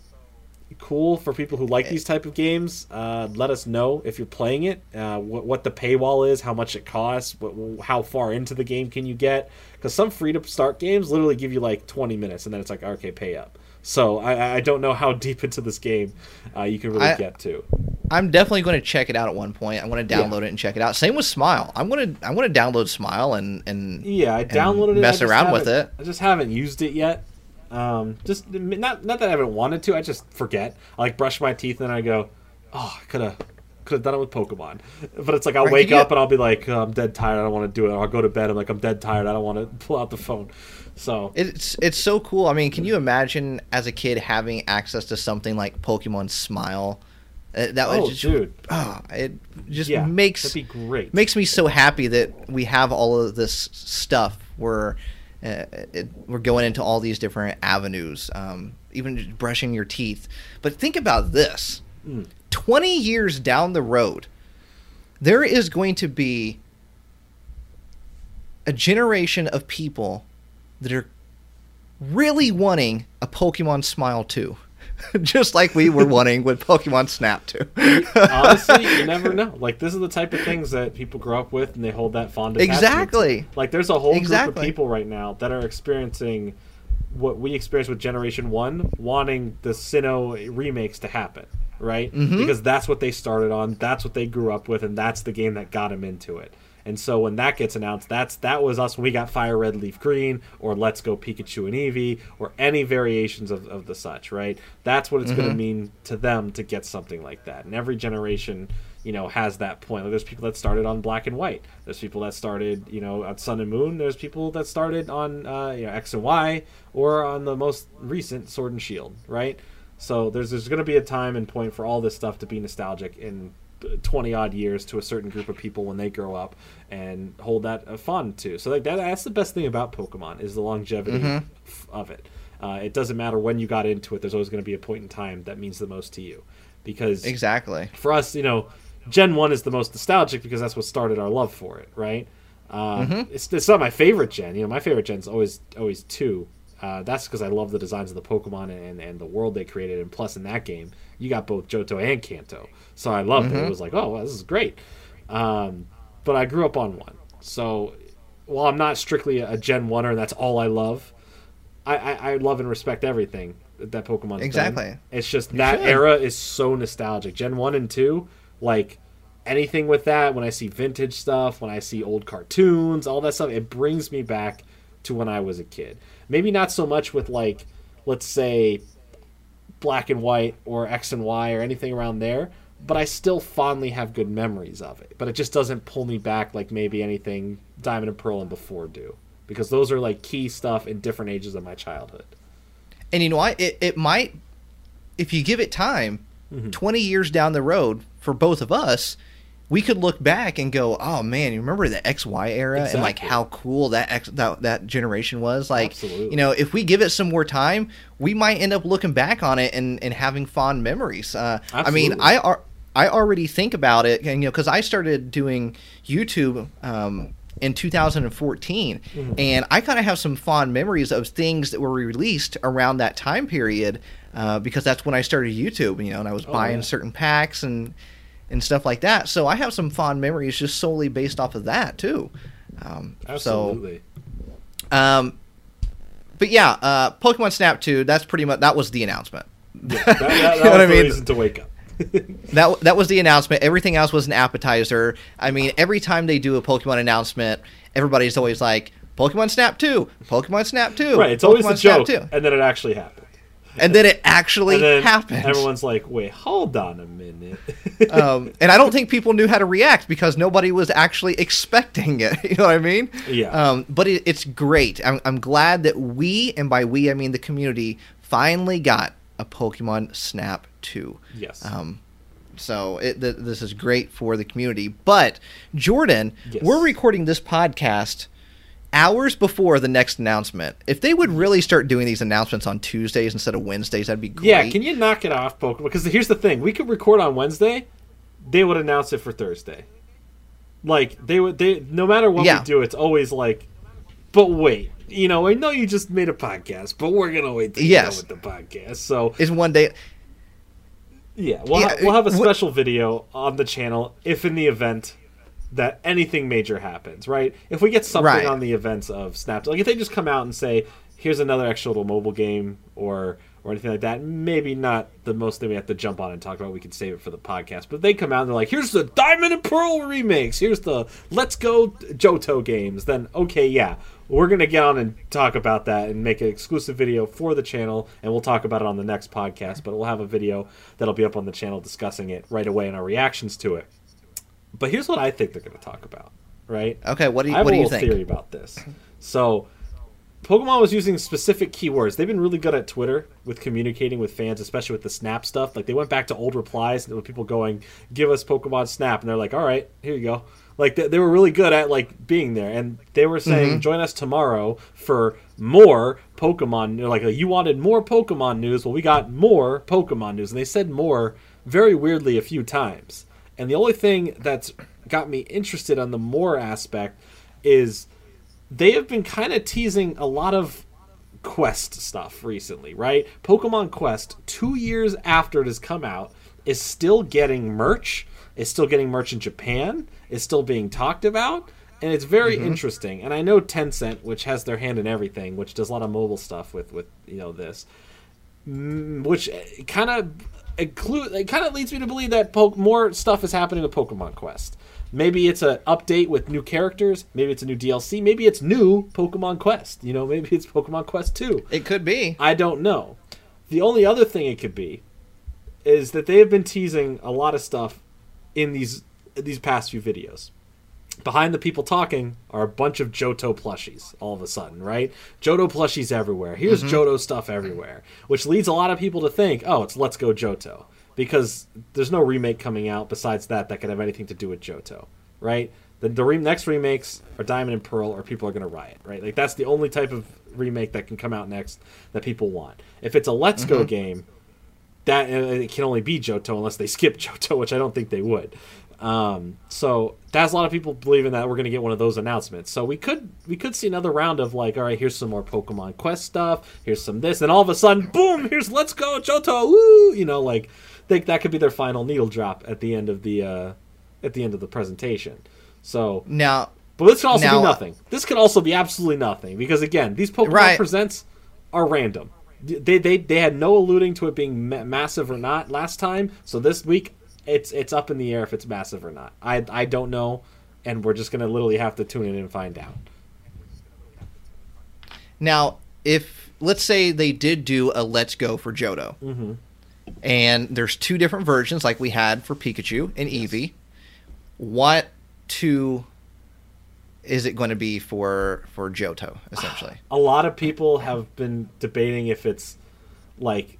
cool for people who like these type of games. Uh, let us know if you're playing it, uh, what, what the paywall is, how much it costs, what, how far into the game can you get? Because some free to start games literally give you like 20 minutes, and then it's like okay, pay up. So I, I don't know how deep into this game uh, you can really I- get to. I'm definitely going to check it out at one point. I'm going to download it and check it out. Same with Smile. I'm going to I'm going to download Smile and and Yeah, I downloaded it. Mess just around with it. I just haven't used it yet. Um, just not not that I haven't wanted to. I just forget. I like brush my teeth and I go, oh, I could have could have done it with Pokemon. But it's like I'll Right, wake up and I'll be like, oh, I'm dead tired. I don't want to do it. Or I'll go to bed. I'm like, I'm dead tired. I don't want to pull out the phone. So It's it's so cool. I mean, can you imagine as a kid having access to something like Pokemon Smile? Uh, that oh, just dude, ah, it just yeah, makes makes me so happy that we have all of this stuff where uh, it, we're going into all these different avenues, um, even just brushing your teeth. But think about this: Mm. twenty years down the road, there is going to be a generation of people that are really wanting a Pokemon Smile too. Just like we were wanting with Pokemon Snap too. Honestly, you never know. Like this is the type of things that people grow up with, and they hold that fond attachment. to. Exactly. Like there's a whole group of people right now that are experiencing what we experienced with Generation One, wanting the Sinnoh remakes to happen, right? Mhm. Because that's what they started on, that's what they grew up with, and that's the game that got them into it. And so when that gets announced, that's that was us when we got Fire Red Leaf Green or Let's Go Pikachu and Eevee or any variations of, of the such, right? That's what it's going to mean to them to get something like that. And every generation, you know, has that point. Like there's people that started on Black and White. There's people that started, you know, on Sun and Moon. There's people that started on uh, you know X and Y or on the most recent Sword and Shield, right? So there's there's going to be a time and point for all this stuff to be nostalgic in 20 odd years to a certain group of people when they grow up and hold that uh, fun to. So like that, that's the best thing about Pokemon is the longevity Mhm. f- of it. Uh, it doesn't matter when you got into it. There's always going to be a point in time that means the most to you, because Exactly. for us, you know, Gen One is the most nostalgic because that's what started our love for it, right? Um, Mm-hmm. it's, it's not my favorite gen. You know, my favorite gen's always always two. Uh, that's because I love the designs of the Pokemon and, and the world they created. And plus, in that game, you got both Johto and Kanto, so I loved it. Mm-hmm. It was like, oh, well, this is great. Um, but I grew up on one, so while I'm not strictly a Gen Oneer and that's all I love, I, I, I love and respect everything that Pokemon Exactly. done. It's just that should. era is so nostalgic. Gen one and two, like anything with that. When I see vintage stuff, when I see old cartoons, all that stuff, it brings me back to when I was a kid. Maybe not so much with like, let's say, black and white or X and Y or anything around there. But I still fondly have good memories of it. But it just doesn't pull me back like maybe anything Diamond and Pearl and before do. Because those are like key stuff in different ages of my childhood. And you know what? It, it might, if you give it time, Mm-hmm. 20 years down the road for both of us, we could look back and go, "Oh man, you remember the XY era and like how cool that X, that that generation was." Like, Absolutely. you know, if we give it some more time, we might end up looking back on it and, and having fond memories. Uh, I mean, I ar- I already think about it, and you know, because I started doing YouTube. Um, in 2014, Mm-hmm. and I kind of have some fond memories of things that were released around that time period, uh, because that's when I started YouTube, you know, and I was Oh, buying yeah. certain packs and and stuff like that. So I have some fond memories just solely based off of that too. Um, Absolutely. So, um, but yeah, uh, Pokemon Snap 2. That's pretty much that was the announcement. That, that, that You know was what I the mean? reason to wake up. That that was the announcement. Everything else was an appetizer. I mean, every time they do a Pokemon announcement, everybody's always like, "Pokemon Snap 2, Pokemon Snap 2." right, it's always Pokemon a Snap joke, 2." and then it actually happened. And then it actually then happened. everyone's like, "Wait, hold on a minute." um, and I don't think people knew how to react because nobody was actually expecting it. You know what I mean? Yeah. Um, but it, it's great. I'm, I'm glad that we, and by we I mean the community, finally got a Pokemon Snap 2. yes. Um, so it, th- this is great for the community. But Jordan, Yes. we're recording this podcast hours before the next announcement. If they would really start doing these announcements on Tuesdays instead of Wednesdays, that'd be great. yeah, can you knock it off, Pokemon? Because here's the thing: we could record on Wednesday, they would announce it for Thursday. Like they would, they no matter what Yeah. we do, it's always like, "But wait." You know, I know you just made a podcast, but we're gonna wait to Yes. with the podcast. So Is one day. Yeah, we'll, Yeah, ha- we'll have a special video on the channel if in the event that anything major happens, right? If we get something Right. on the events of Snap, like if they just come out and say, "Here's another extra little mobile game," or or anything like that, maybe not the most thing we have to jump on and talk about. We could save it for the podcast. But they come out and they're like, "Here's the Diamond and Pearl remakes. Here's the Let's Go Johto games," then okay, yeah, we're gonna get on and talk about that and make an exclusive video for the channel, and we'll talk about it on the next podcast. But we'll have a video that'll be up on the channel discussing it right away and our reactions to it. But here's what I think they're going to talk about, right? Okay, what do you, I have what a do you think? theory about this. So, Pokemon was using specific keywords. They've been really good at Twitter with communicating with fans, especially with the Snap stuff. Like they went back to old replies with people going, "Give us Pokemon Snap," and they're like, "All right, here you go." Like they, they were really good at like being there, and they were saying, Mm-hmm. "Join us tomorrow for more Pokemon." They're like, "You wanted more Pokemon news? Well, we got more Pokemon news," and they said "more" very weirdly a few times. And the only thing that's got me interested on the more aspect is they have been kind of teasing a lot of quest stuff recently, right? Pokemon Quest, two years after it has come out, is still getting merch, is still getting merch in Japan, is still being talked about, and it's very mm-hmm. interesting. And I know Tencent, which has their hand in everything, which does a lot of mobile stuff with with you know this, which kind of include it kind of leads me to believe that po- more stuff is happening with Pokemon Quest. Maybe it's an update with new characters. Maybe it's a new DLC. Maybe it's new Pokemon Quest. You know, maybe it's Pokemon Quest 2. It could be. I don't know. The only other thing it could be is that they have been teasing a lot of stuff in these these past few videos. Behind the people talking are a bunch of Johto plushies all of a sudden, right? Johto plushies everywhere. Here's Johto stuff everywhere, which leads a lot of people to think, "Oh, it's Let's Go Johto." Because there's no remake coming out besides that that could have anything to do with Johto, right? The, the re- next remakes are Diamond and Pearl, or people are going to riot, right? Like that's the only type of remake that can come out next that people want. If it's a Let's Go game, that uh, it can only be Johto unless they skip Johto, which I don't think they would. Um, so that's a lot of people believing that we're going to get one of those announcements. So we could we could see another round of like, all right, here's some more Pokemon Quest stuff. Here's some this, and all of a sudden, boom! Here's Let's Go Johto. Woo! You know, like think that could be their final needle drop at the end of the uh, at the end of the presentation. So Now, but this could also Now- be nothing. This could also be absolutely nothing because again, these Pokemon Right. presents are random. They, they they had no alluding to it being massive or not last time. So this week, it's it's up in the air if it's massive or not. I I don't know, and we're just gonna literally have to tune in and find out. now, if let's say they did do a Let's Go for Johto, Mm-hmm. and there's two different versions like we had for Pikachu and Eevee, what two is it going to be for for Johto essentially? A lot of people have been debating if it's like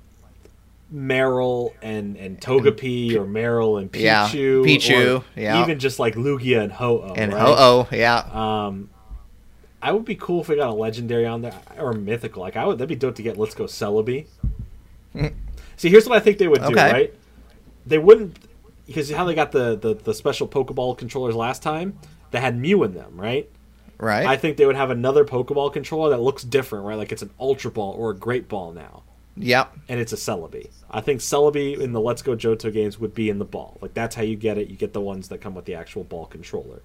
Marill and and Togepi or Marill and Pichu, Yeah, Pichu, yeah. even just like Lugia and Ho-Oh. and right? Ho-Oh, yeah, Um, I would be cool if we got a legendary on there or a mythical. Like I would, that'd be dope to get. Let's go Celebi. See, here's what I think they would do. Right? They wouldn't because how they got the, the the special Pokeball controllers last time. They had Mew in them, right? right. I think they would have another Pokeball controller that looks different, right? Like it's an Ultra Ball or a Great Ball now, yep. and it's a Celebi. I think Celebi in the Let's Go Johto games would be in the ball. Like that's how you get it. You get the ones that come with the actual ball controller.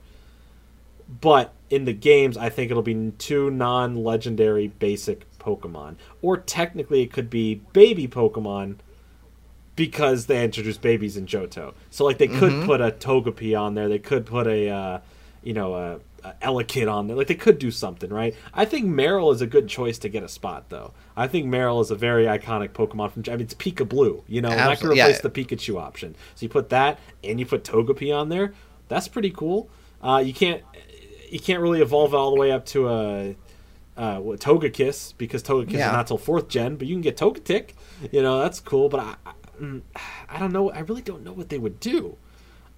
But in the games, I think it'll be two non-legendary basic Pokemon, or technically it could be baby Pokemon because they introduced babies in Johto. So like they could put a Togepi on there. They could put a uh, you know a, a Elekid on there. Like they could do something, right? I think Marill is a good choice to get a spot though. I think Marill is a very iconic Pokemon from. I mean, it's Pikablu. You know, and that could Absolutely, yeah. replace the Pikachu option. So you put that and you put Togepi on there. That's pretty cool. Uh, you can't you can't really evolve all the way up to a uh, Togekiss because Togekiss Yeah. is not till fourth gen, but you can get Togetic. You know that's cool, but I, I, mm, I don't know. I really don't know what they would do.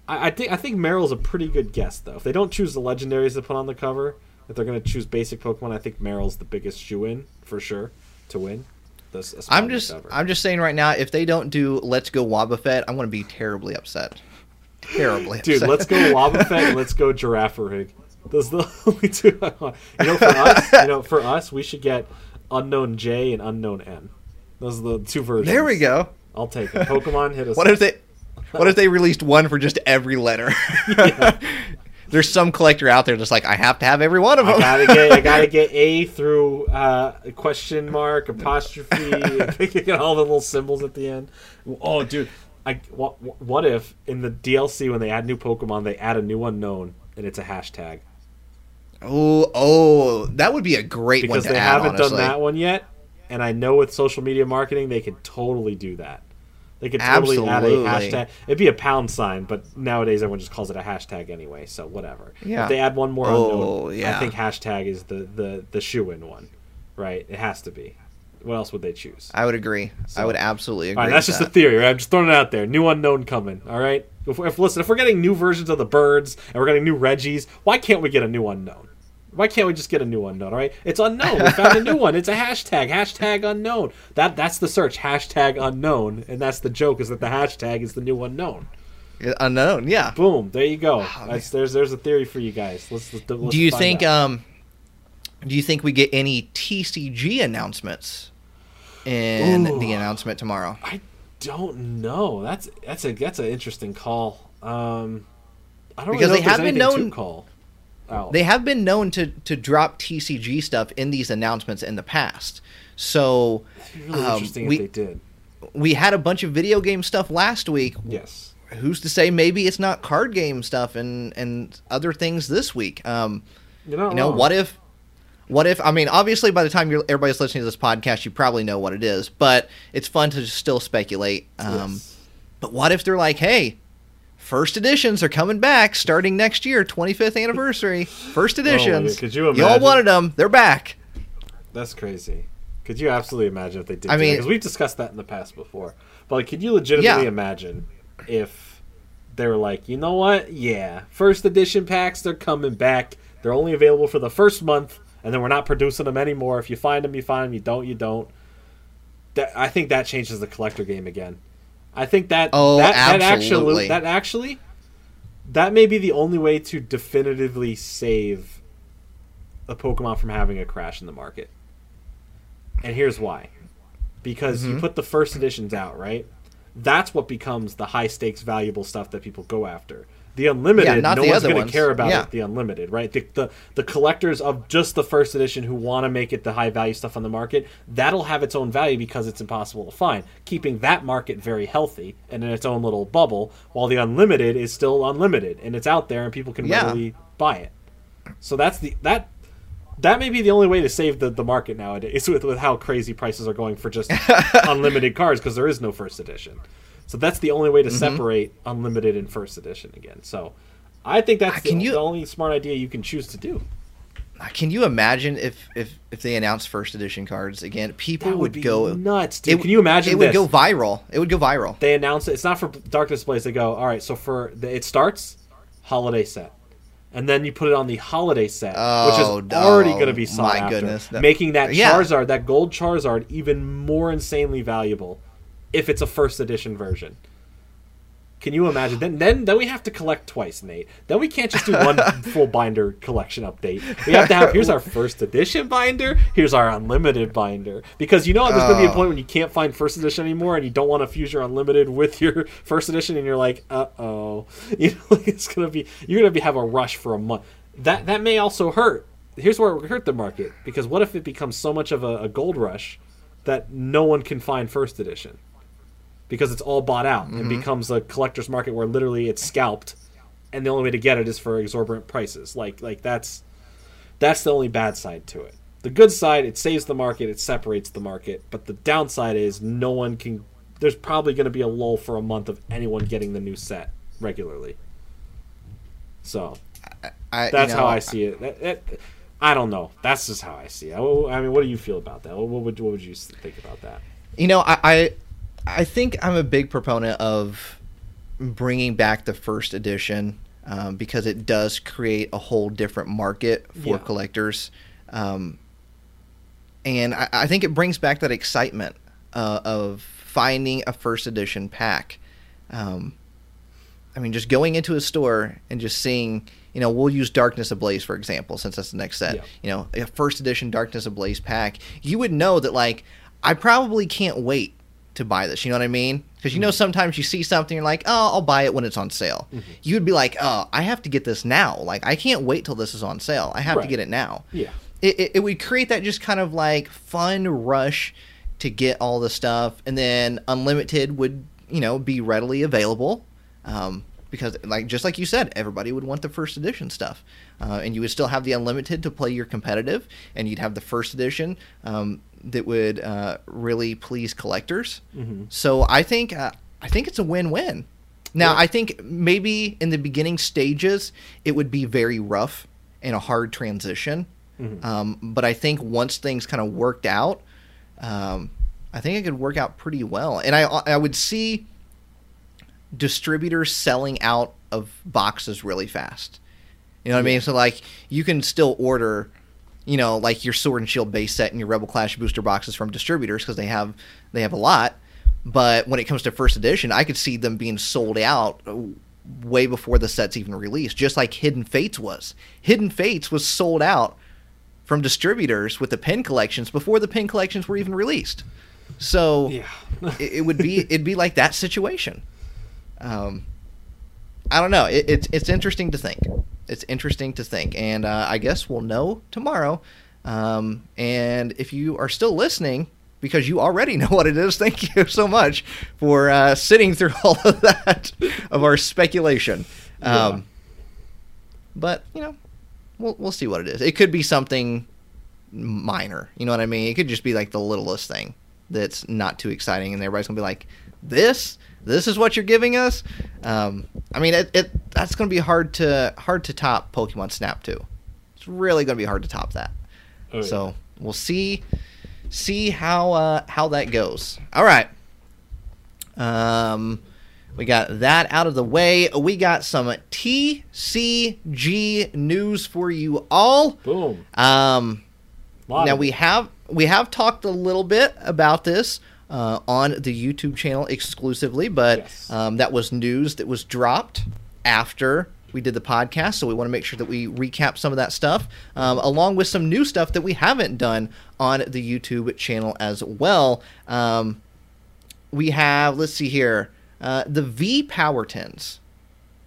I, I think I think Marill's a pretty good guess though. If they don't choose the legendaries to put on the cover, if they're going to choose basic Pokemon, I think Marill's the biggest shoe in for sure to win. This, I'm just cover. I'm just saying right now, if they don't do Let's Go Wobbuffet, I'm going to be terribly upset. Terribly, Dude, upset. let's go Wobbuffet and let's go Girafarig. Those are the only two I want. You know, for us, you know, for us, we should get Unknown J and Unknown N. Those are the two versions. There we go. I'll take it. Pokemon hit us. What if they What if they released one for just every letter? There's some collector out there that's like, I have to have every one of I them. gotta get, I gotta get A through uh, question mark, apostrophe, get all the little symbols at the end. Oh, dude, I what, what if in the DLC when they add new Pokemon, they add a new unknown and it's a hashtag oh, oh, that would be a great one because they add. haven't honestly. done that one yet, and I know with social media marketing they could totally do that. They could totally Absolutely. add a hashtag. It'd be a pound sign, but nowadays everyone just calls it a hashtag anyway. So whatever. Yeah. If they add one more Oh, unknown, I think hashtag is the the the shoe in one, right? It has to be. What else would they choose? I would agree. So- I would absolutely agree. All right, that's just a theory. Right? I'm just throwing it out there. New unknown coming. All right. If, if listen, if we're getting new versions of the birds and we're getting new Regis, why can't we get a new unknown? Why can't we just get a new unknown? All right, it's unknown. We found a new one. It's a hashtag. Hashtag unknown. That that's the search. Hashtag unknown, and that's the joke. Is that the hashtag is the new unknown? Unknown. Yeah. Boom. There you go. That's, there's there's a theory for you guys. Let's. let's, do you think out. um do you think we get any TCG announcements in Ooh. the announcement tomorrow? I don't know. That's that's a that's an interesting call. Um, I don't Because really they know if have been known- out. they have been known to to drop TCG stuff in these announcements in the past. So really um, interesting we- if they did. we had a bunch of video game stuff last week. Yes. Who's to say maybe it's not card game stuff and and other things this week? Um, you know, wrong. what if what if I mean obviously by the time you're everybody's listening to this podcast you probably know what it is, but it's fun to still speculate. Um Yes. but what if they're like, "Hey, first editions are coming back starting next year, 25th anniversary. First Oh editions. God, could you all wanted them. They're back." That's crazy. Could you absolutely imagine if they did? I mean- because we've discussed that in the past before. But like, could you legitimately Yeah. imagine if they were like, you know what? Yeah, first edition packs they're coming back. They're only available for the first month, and then we're not producing them anymore. If you find them, you find them. You don't, you don't. That I think that changes the collector game again. I think that Oh, that, that actually that actually that may be the only way to definitively save a Pokemon from having a crash in the market. And here's why. Because Mm-hmm. you put the first editions out, right? That's what becomes the high stakes valuable stuff that people go after. The unlimited, Yeah, not no the one's going to care about Yeah. it, the unlimited, right? The, the the collectors of just the first edition who want to make it the high value stuff on the market, that'll have its own value because it's impossible to find, keeping that market very healthy and in its own little bubble, while the unlimited is still unlimited and it's out there and people can Yeah. readily buy it. So that's the that that may be the only way to save the, the market nowadays with, with how crazy prices are going for just unlimited cards because there is no first edition. So that's the only way Mm-hmm. to separate unlimited and first edition again. So I think that's the, you- the only smart idea you can choose to do. Can you imagine if if if they announced first edition cards again? People would, would go nuts, dude. It, Can you imagine It would go viral. It would go viral. They announce it. It's not for dark displays. They go, all right. So for the, it starts holiday set, and then you put it on the holiday set, which is Oh, already going to be sought My after, goodness. That- making that Yeah. Charizard, that gold Charizard, even more insanely valuable if it's a first edition version. Can you imagine? Then, then, then we have to collect twice, Nate. Then we can't just do one full binder collection update. We have to have here's our first edition binder, here's our unlimited binder, because you know there's going to be a Oh. point when you can't find first edition anymore, and you don't want to fuse your unlimited with your first edition, and you're like, uh oh, you know, like it's going to be you're going to be have a rush for a month. That that may also hurt. Here's where it would hurt the market because what if it becomes so much of a, a gold rush that no one can find first edition? Because it's all bought out. And mm-hmm. becomes a collector's market where literally it's scalped and the only way to get it is for exorbitant prices. Like like that's that's the only bad side to it. The good side it saves the market it separates the market but the downside is no one can there's probably going to be a lull for a month of anyone getting the new set regularly. So I, you that's know, how i see it. That- that- i don't know. That's just how i see it. I I mean what do you feel about that? What would, what would you think about that? You know, I, I I think I'm a big proponent of bringing back the first edition um, because it does create a whole different market for Yeah. collectors, um, and I, I think it brings back that excitement uh, of finding a first edition pack. Um, I mean, just going into a store and just seeing, you know, we'll use Darkness Ablaze for example, since that's the next set. Yeah. You know, a first edition Darkness Ablaze pack, you would know that like I probably can't wait to buy this. You know what I mean? Because you know sometimes you see something, you're like, oh, I'll buy it when it's on sale. You would be like, oh, I have to get this now. Like I can't wait till this is on sale. I have to get it now yeah it, it, it would create that just kind of like fun rush to get all the stuff and then unlimited would you know be readily available um, because like just like you said everybody would want the first edition stuff uh, and you would still have the unlimited to play your competitive and you'd have the first edition um, that would uh, really please collectors Mhm. so i think uh, i think it's a win-win now Yeah. i think maybe in the beginning stages it would be very rough and a hard transition Mhm. um, but I think once things kind of worked out, um, I think it could work out pretty well. And I I would see distributors selling out of boxes really fast. You know what I mean? So like you can still order, you know, like your Sword and Shield base set and your Rebel Clash booster boxes from distributors because they have they have a lot. But when it comes to first edition, I could see them being sold out way before the set's even released, just like Hidden Fates was. Hidden Fates was sold out from distributors with the pin collections before the pin collections were even released. So yeah it, it would be it'd be like that situation. Um, I don't know. It, it's it's interesting to think. It's interesting to think, and uh, I guess we'll know tomorrow. Um, and if you are still listening, because you already know what it is, thank you so much for uh, sitting through all of that of our speculation. Um, Yeah. But you know, we'll we'll see what it is. It could be something minor. You know what I mean? It could just be like the littlest thing that's not too exciting, and everybody's gonna be like, "This, this is what you're giving us." Um, I mean, it, it that's gonna be hard to hard to top Pokemon Snap too. It's really gonna be hard to top that. Oh, yeah. So we'll see see how uh, how that goes. All right. Um, we got that out of the way. We got some TCG news for you all. boom. Um, now we have we have talked a little bit about this uh, on the YouTube channel exclusively, but Yes. um, that was news that was dropped after we did the podcast. So we want to make sure that we recap some of that stuff, um, along with some new stuff that we haven't done on the YouTube channel as well. Um, we have let's see here uh, the V Power Tins.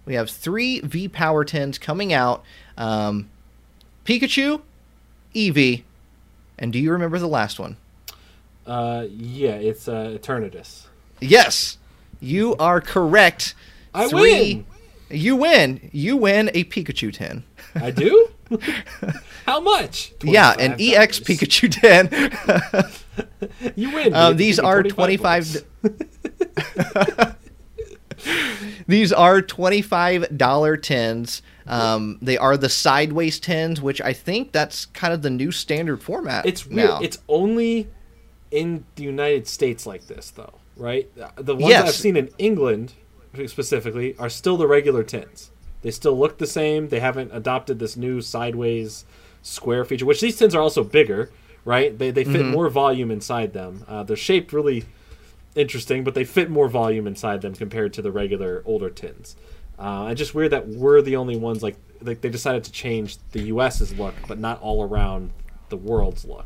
We have three V Power Tins coming out. Um, Pikachu, Eevee, and do you remember the last one? Uh, yeah, it's uh, Eternatus. Yes, you are correct. I win. You win. You win a Pikachu 10. I do. How much? yeah, an EX Pikachu 10. You win. Um, these are 25 25. These are $25 tins. Um, they are the sideways tins, which I think that's kind of the new standard format. It's weird. now. It's only in the United States like this, though, right? The ones Yes. I've seen in England specifically are still the regular tins. They still look the same. They haven't adopted this new sideways square feature, which these tins are also bigger, right? They they fit Mm-hmm. more volume inside them. Uh, they're shaped really interesting, but they fit more volume inside them compared to the regular older tins. Uh, it's just weird that we're the only ones like like they decided to change the U.S.'s look, but not all around the world's look.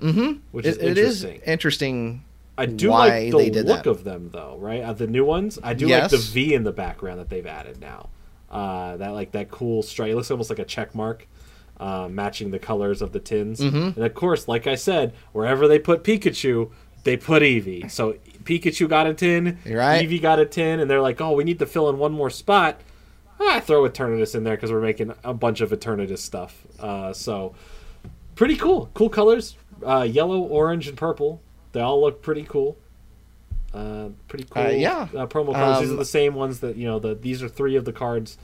Mhm. which is It- it is interesting. interesting. I do like the look that. of them though, right? Uh, the new ones, I do Yes. like the V in the background that they've added now. Uh, that like that cool stripe. It looks almost like a check mark, uh, matching the colors of the tins. Mm-hmm. And of course, like I said, wherever they put Pikachu, they put Eevee. So Pikachu got a tin, You're right. Eevee got a tin, and they're like, "Oh, we need to fill in one more spot." Ah, throw Eternatus in there because we're making a bunch of Eternatus stuff. Uh, so pretty cool, cool colors. Uh, yellow, orange, and purple. They all look pretty cool. Uh, pretty cool. Uh, yeah. Uh, promo cards. these are Um, the same ones that you know. The these are three of the cards.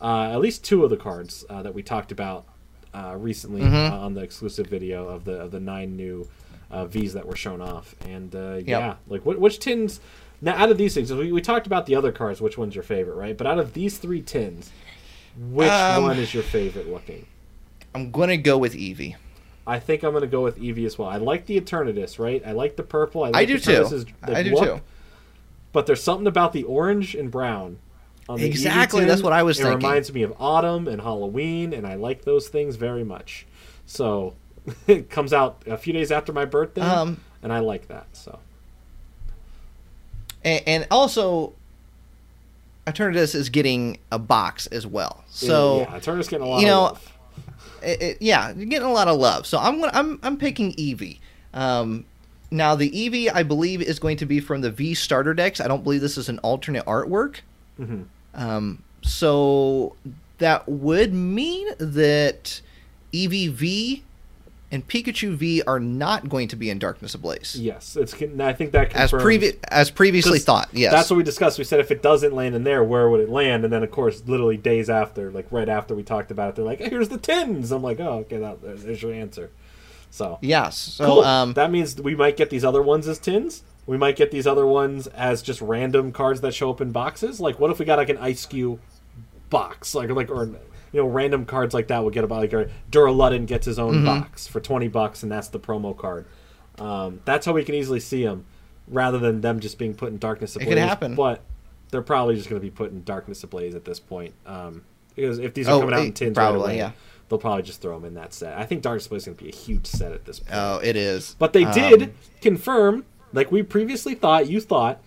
Uh, at least two of the cards uh, that we talked about uh, recently Mm-hmm. uh, on the exclusive video of the of the nine new uh, V's that were shown off. And uh, yeah, like what, which tins? Now, out of these things, we, we talked about the other cards. Which one's your favorite, right? But out of these three tins, which Um, one is your favorite looking? I'm going to go with Eevee. I think I'm going to go with Eevee as well. I like the Eternatus, right? I like the purple. I, like I do too. I do look, too. But there's something about the orange and brown. On the Eevee Exactly, that's what I was it thinking. reminds me of autumn and Halloween, and I like those things very much. So it comes out a few days after my birthday, Um, and I like that. So And, and also, Eternatus is getting a box as well. So yeah, Eternatus getting a lot you of know, love. It, it- yeah, you're getting a lot of love. So I'm gonna, I'm I'm picking Eevee. Um, now the Eevee I believe is going to be from the V starter decks. I don't believe this is an alternate artwork. Mhm. Um, so that would mean that Eevee V and Pikachu V are not going to be in Darkness Ablaze. Yes, it's. I think that As confirms- previ- as previously thought, yes. That's what we discussed. We said if it doesn't land in there, where would it land? And then, of course, literally days after, like right after we talked about it, they're like, "Here's the tins." I'm like, "Oh, okay, that, there's, there's your answer." So yes. So cool. um, that means we might get these other ones as tins. We might get these other ones as just random cards that show up in boxes. Like, what if we got like an Eiscue box, like like or you know random cards like that? We'll get about like a Duraludon gets his own Mm-hmm. box for twenty bucks, and that's the promo card. Um, that's how we can easily see them, rather than them just being put in Darkness Ablaze. It could happen. but they're probably just going to be put in Darkness Ablaze at this point. Um, because if these are Oh, coming out eh, in tins probably, right away, yeah. they'll probably just throw them in that set. I think Darkness Ablaze is going to be a huge set at this point. oh, it is. But they Um, did confirm, like we previously thought, you thought,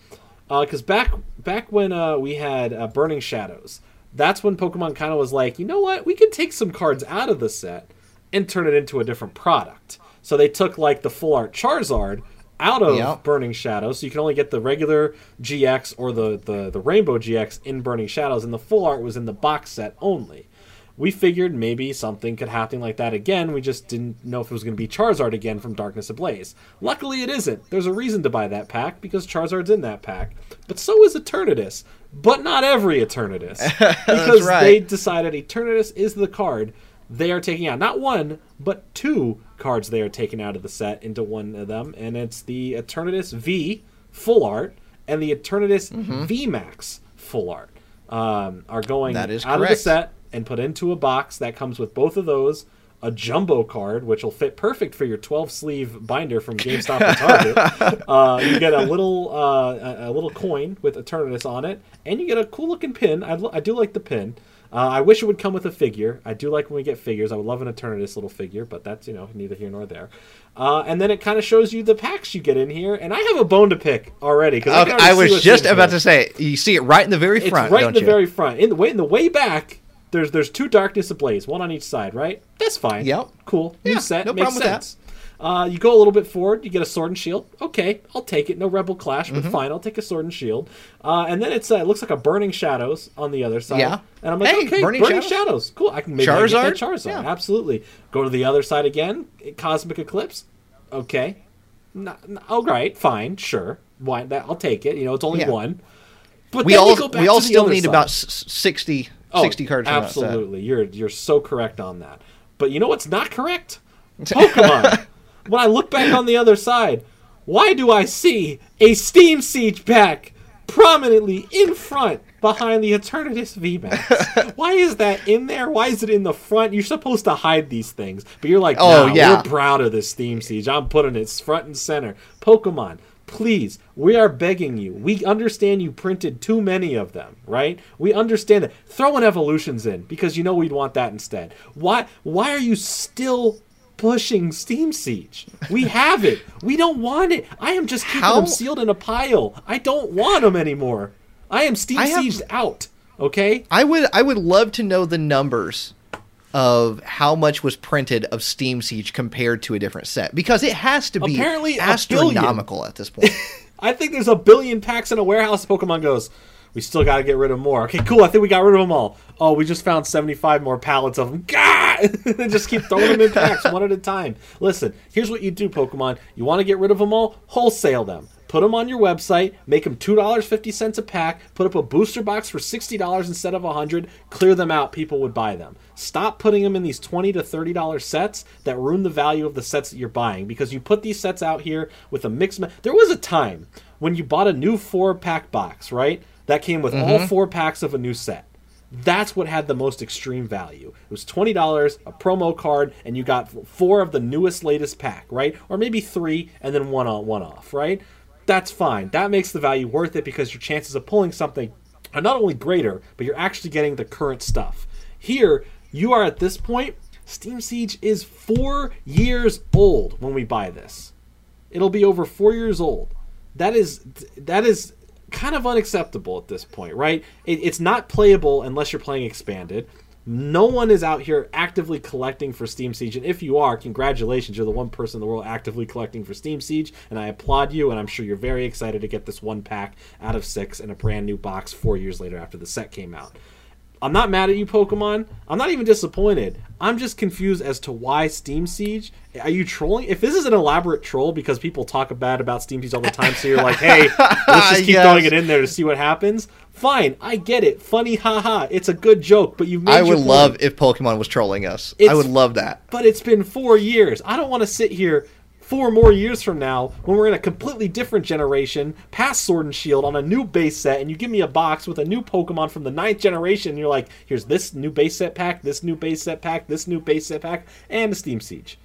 because back back when uh, we had uh, Burning Shadows, that's when Pokemon kind of was like, you know what, we could take some cards out of the set and turn it into a different product. So they took like the full art Charizard out of Yep. Burning Shadows, so you can only get the regular GX or the, the the Rainbow GX in Burning Shadows, and the full art was in the box set only. We figured maybe something could happen like that again. We just didn't know if it was going to be Charizard again from Darkness Ablaze. Luckily, it isn't. There's a reason to buy that pack because Charizard's in that pack. But so is Eternatus. But not every Eternatus. Because right. they decided Eternatus is the card they are taking out. Not one, but two cards they are taking out of the set into one of them. And it's the Eternatus V full art and the Eternatus Mm-hmm. V Max full art. Um, are going out of the set and put into a box that comes with both of those. A jumbo card, which will fit perfect for your 12 sleeve binder from GameStop and Target. uh, you get a little uh, a, a little coin with Eternatus on it, and you get a cool looking pin. I, lo- I do like the pin. Uh, I wish it would come with a figure. I do like when we get figures. I would love an Eternatus little figure, but that's you know neither here nor there. Uh, and then it kind of shows you the packs you get in here, and I have a bone to pick already. Okay, already I was just about here. to say, you see it right in the very It's front, right in the you? very front. In the way in the way back, there's there's two darkness ablaze, one on each side, right? That's fine. Yep. Cool. New Yeah, set. no makes problem with that. sense. Uh, you go a little bit forward, you get a sword and shield. Okay, I'll take it. No rebel clash, Mm-hmm. but fine. I'll take a sword and shield. Uh, and then it's uh, it looks like a burning shadows on the other side. Yeah. And I'm like, Hey, okay, Burning burning, Shadows. shadows. Cool. I can maybe I get that Charizard? Charizard. Yeah. Absolutely. Go to the other side again. Cosmic eclipse. Okay. All right. Fine. Sure. Why? That I'll take it. You know, it's only Yeah. one. But We all we all still need side. about s- s- 60, 60 cards from that set. Oh, Absolutely, you're you're so correct on that. But you know what's not correct? Pokemon. when I look back on the other side, why do I see a Steam Siege pack prominently in front behind the Eternatus VMAX? why is that in there? Why is it in the front? You're supposed to hide these things, but you're like, Oh, nah, yeah. we're proud of this Steam Siege. I'm putting it front and center. Pokemon, please, we are begging you. We understand you printed too many of them, right? We understand that. Throw an evolutions in because you know we'd want that instead. Why? Why are you still? Pushing Steam Siege. We have it. We don't want it. I am just keeping How- them sealed in a pile. I don't want them anymore. I am Steam I have- out. Okay? I would I would love to know the numbers of how much was printed of Steam Siege compared to a different set because it has to be Apparently astronomical at this point. I think there's a billion packs in a warehouse. Pokemon goes, we still got to get rid of more. Okay, cool. I think we got rid of them all. Oh, we just found 75 more pallets of them. God! they just keep throwing them in packs one at a time. Listen, here's what you do, Pokemon. You want to get rid of them all? Wholesale them. Put them on your website. Make them two dollars fifty cents a pack. Put up a booster box for sixty dollars instead of a hundred. Clear them out. People would buy them. Stop putting them in these twenty to thirty dollars sets that ruin the value of the sets that you're buying because you put these sets out here with a mix. Ma- there was a time when you bought a new four pack box, right? That came with all mm-hmm. four packs of a new set. That's what had the most extreme value. It was twenty dollars, a promo card, and you got four of the newest, latest pack, right? Or maybe three, and then one on one off, right? That's fine. That makes the value worth it because your chances of pulling something are not only greater, but you're actually getting the current stuff. Here, you are at this point. Steam Siege is four years old when we buy this. It'll be over four years old. That is that is kind of unacceptable at this point, right? It, it's not playable unless you're playing expanded. No one is out here actively collecting for Steam Siege, and if you are, congratulations, you're the one person in the world actively collecting for Steam Siege, and I applaud you. And I'm sure you're very excited to get this one pack out of six in a brand new box four years later after the set came out. I'm not mad at you, Pokemon. I'm not even disappointed. I'm just confused as to why Steam Siege. Are you trolling? If this is an elaborate troll because people talk bad about Steam Siege all the time, so you're like, hey, let's just keep Yes. throwing it in there to see what happens. Fine, I get it. Funny, haha. It's a good joke, but you've made I would love if Pokemon was trolling us. I would love that. But it's been four years. I don't want to sit here four more years from now when we're in a completely different generation, past Sword and Shield, on a new base set, and you give me a box with a new Pokemon from the ninth generation, and you're like, here's this new base set pack, this new base set pack, this new base set pack, and a Steam Siege.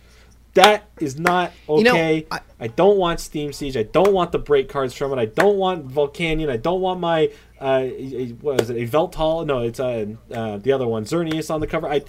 That is not You know, okay. I- I, don't want Steam Siege. I don't want the break cards from it. I don't want Volcanion. I don't want my uh, what is it? Yveltal? No, it's uh, uh, the other one, Xerneas on the cover. I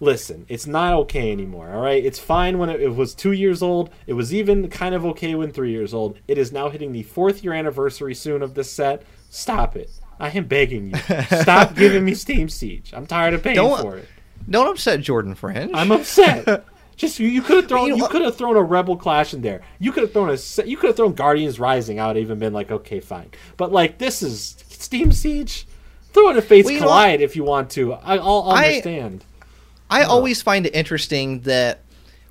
listen. It's not okay anymore. All right, it's fine when it, it was two years old. It was even kind of okay when three years old. It is now hitting the fourth year anniversary soon of this set. Stop it. I am begging you. Stop giving me Steam Siege. I'm tired of paying Don't- for it. Don't upset Jordan Fringe. I'm upset. Just you, you could have thrown You could have thrown a Rebel Clash in there. You could have thrown a you could have thrown Guardians Rising. I would have even been like, okay, fine. But like this is Steam Siege. Throw in a Fates Well? Collide if you want to. I, I'll I- understand. I always find it interesting that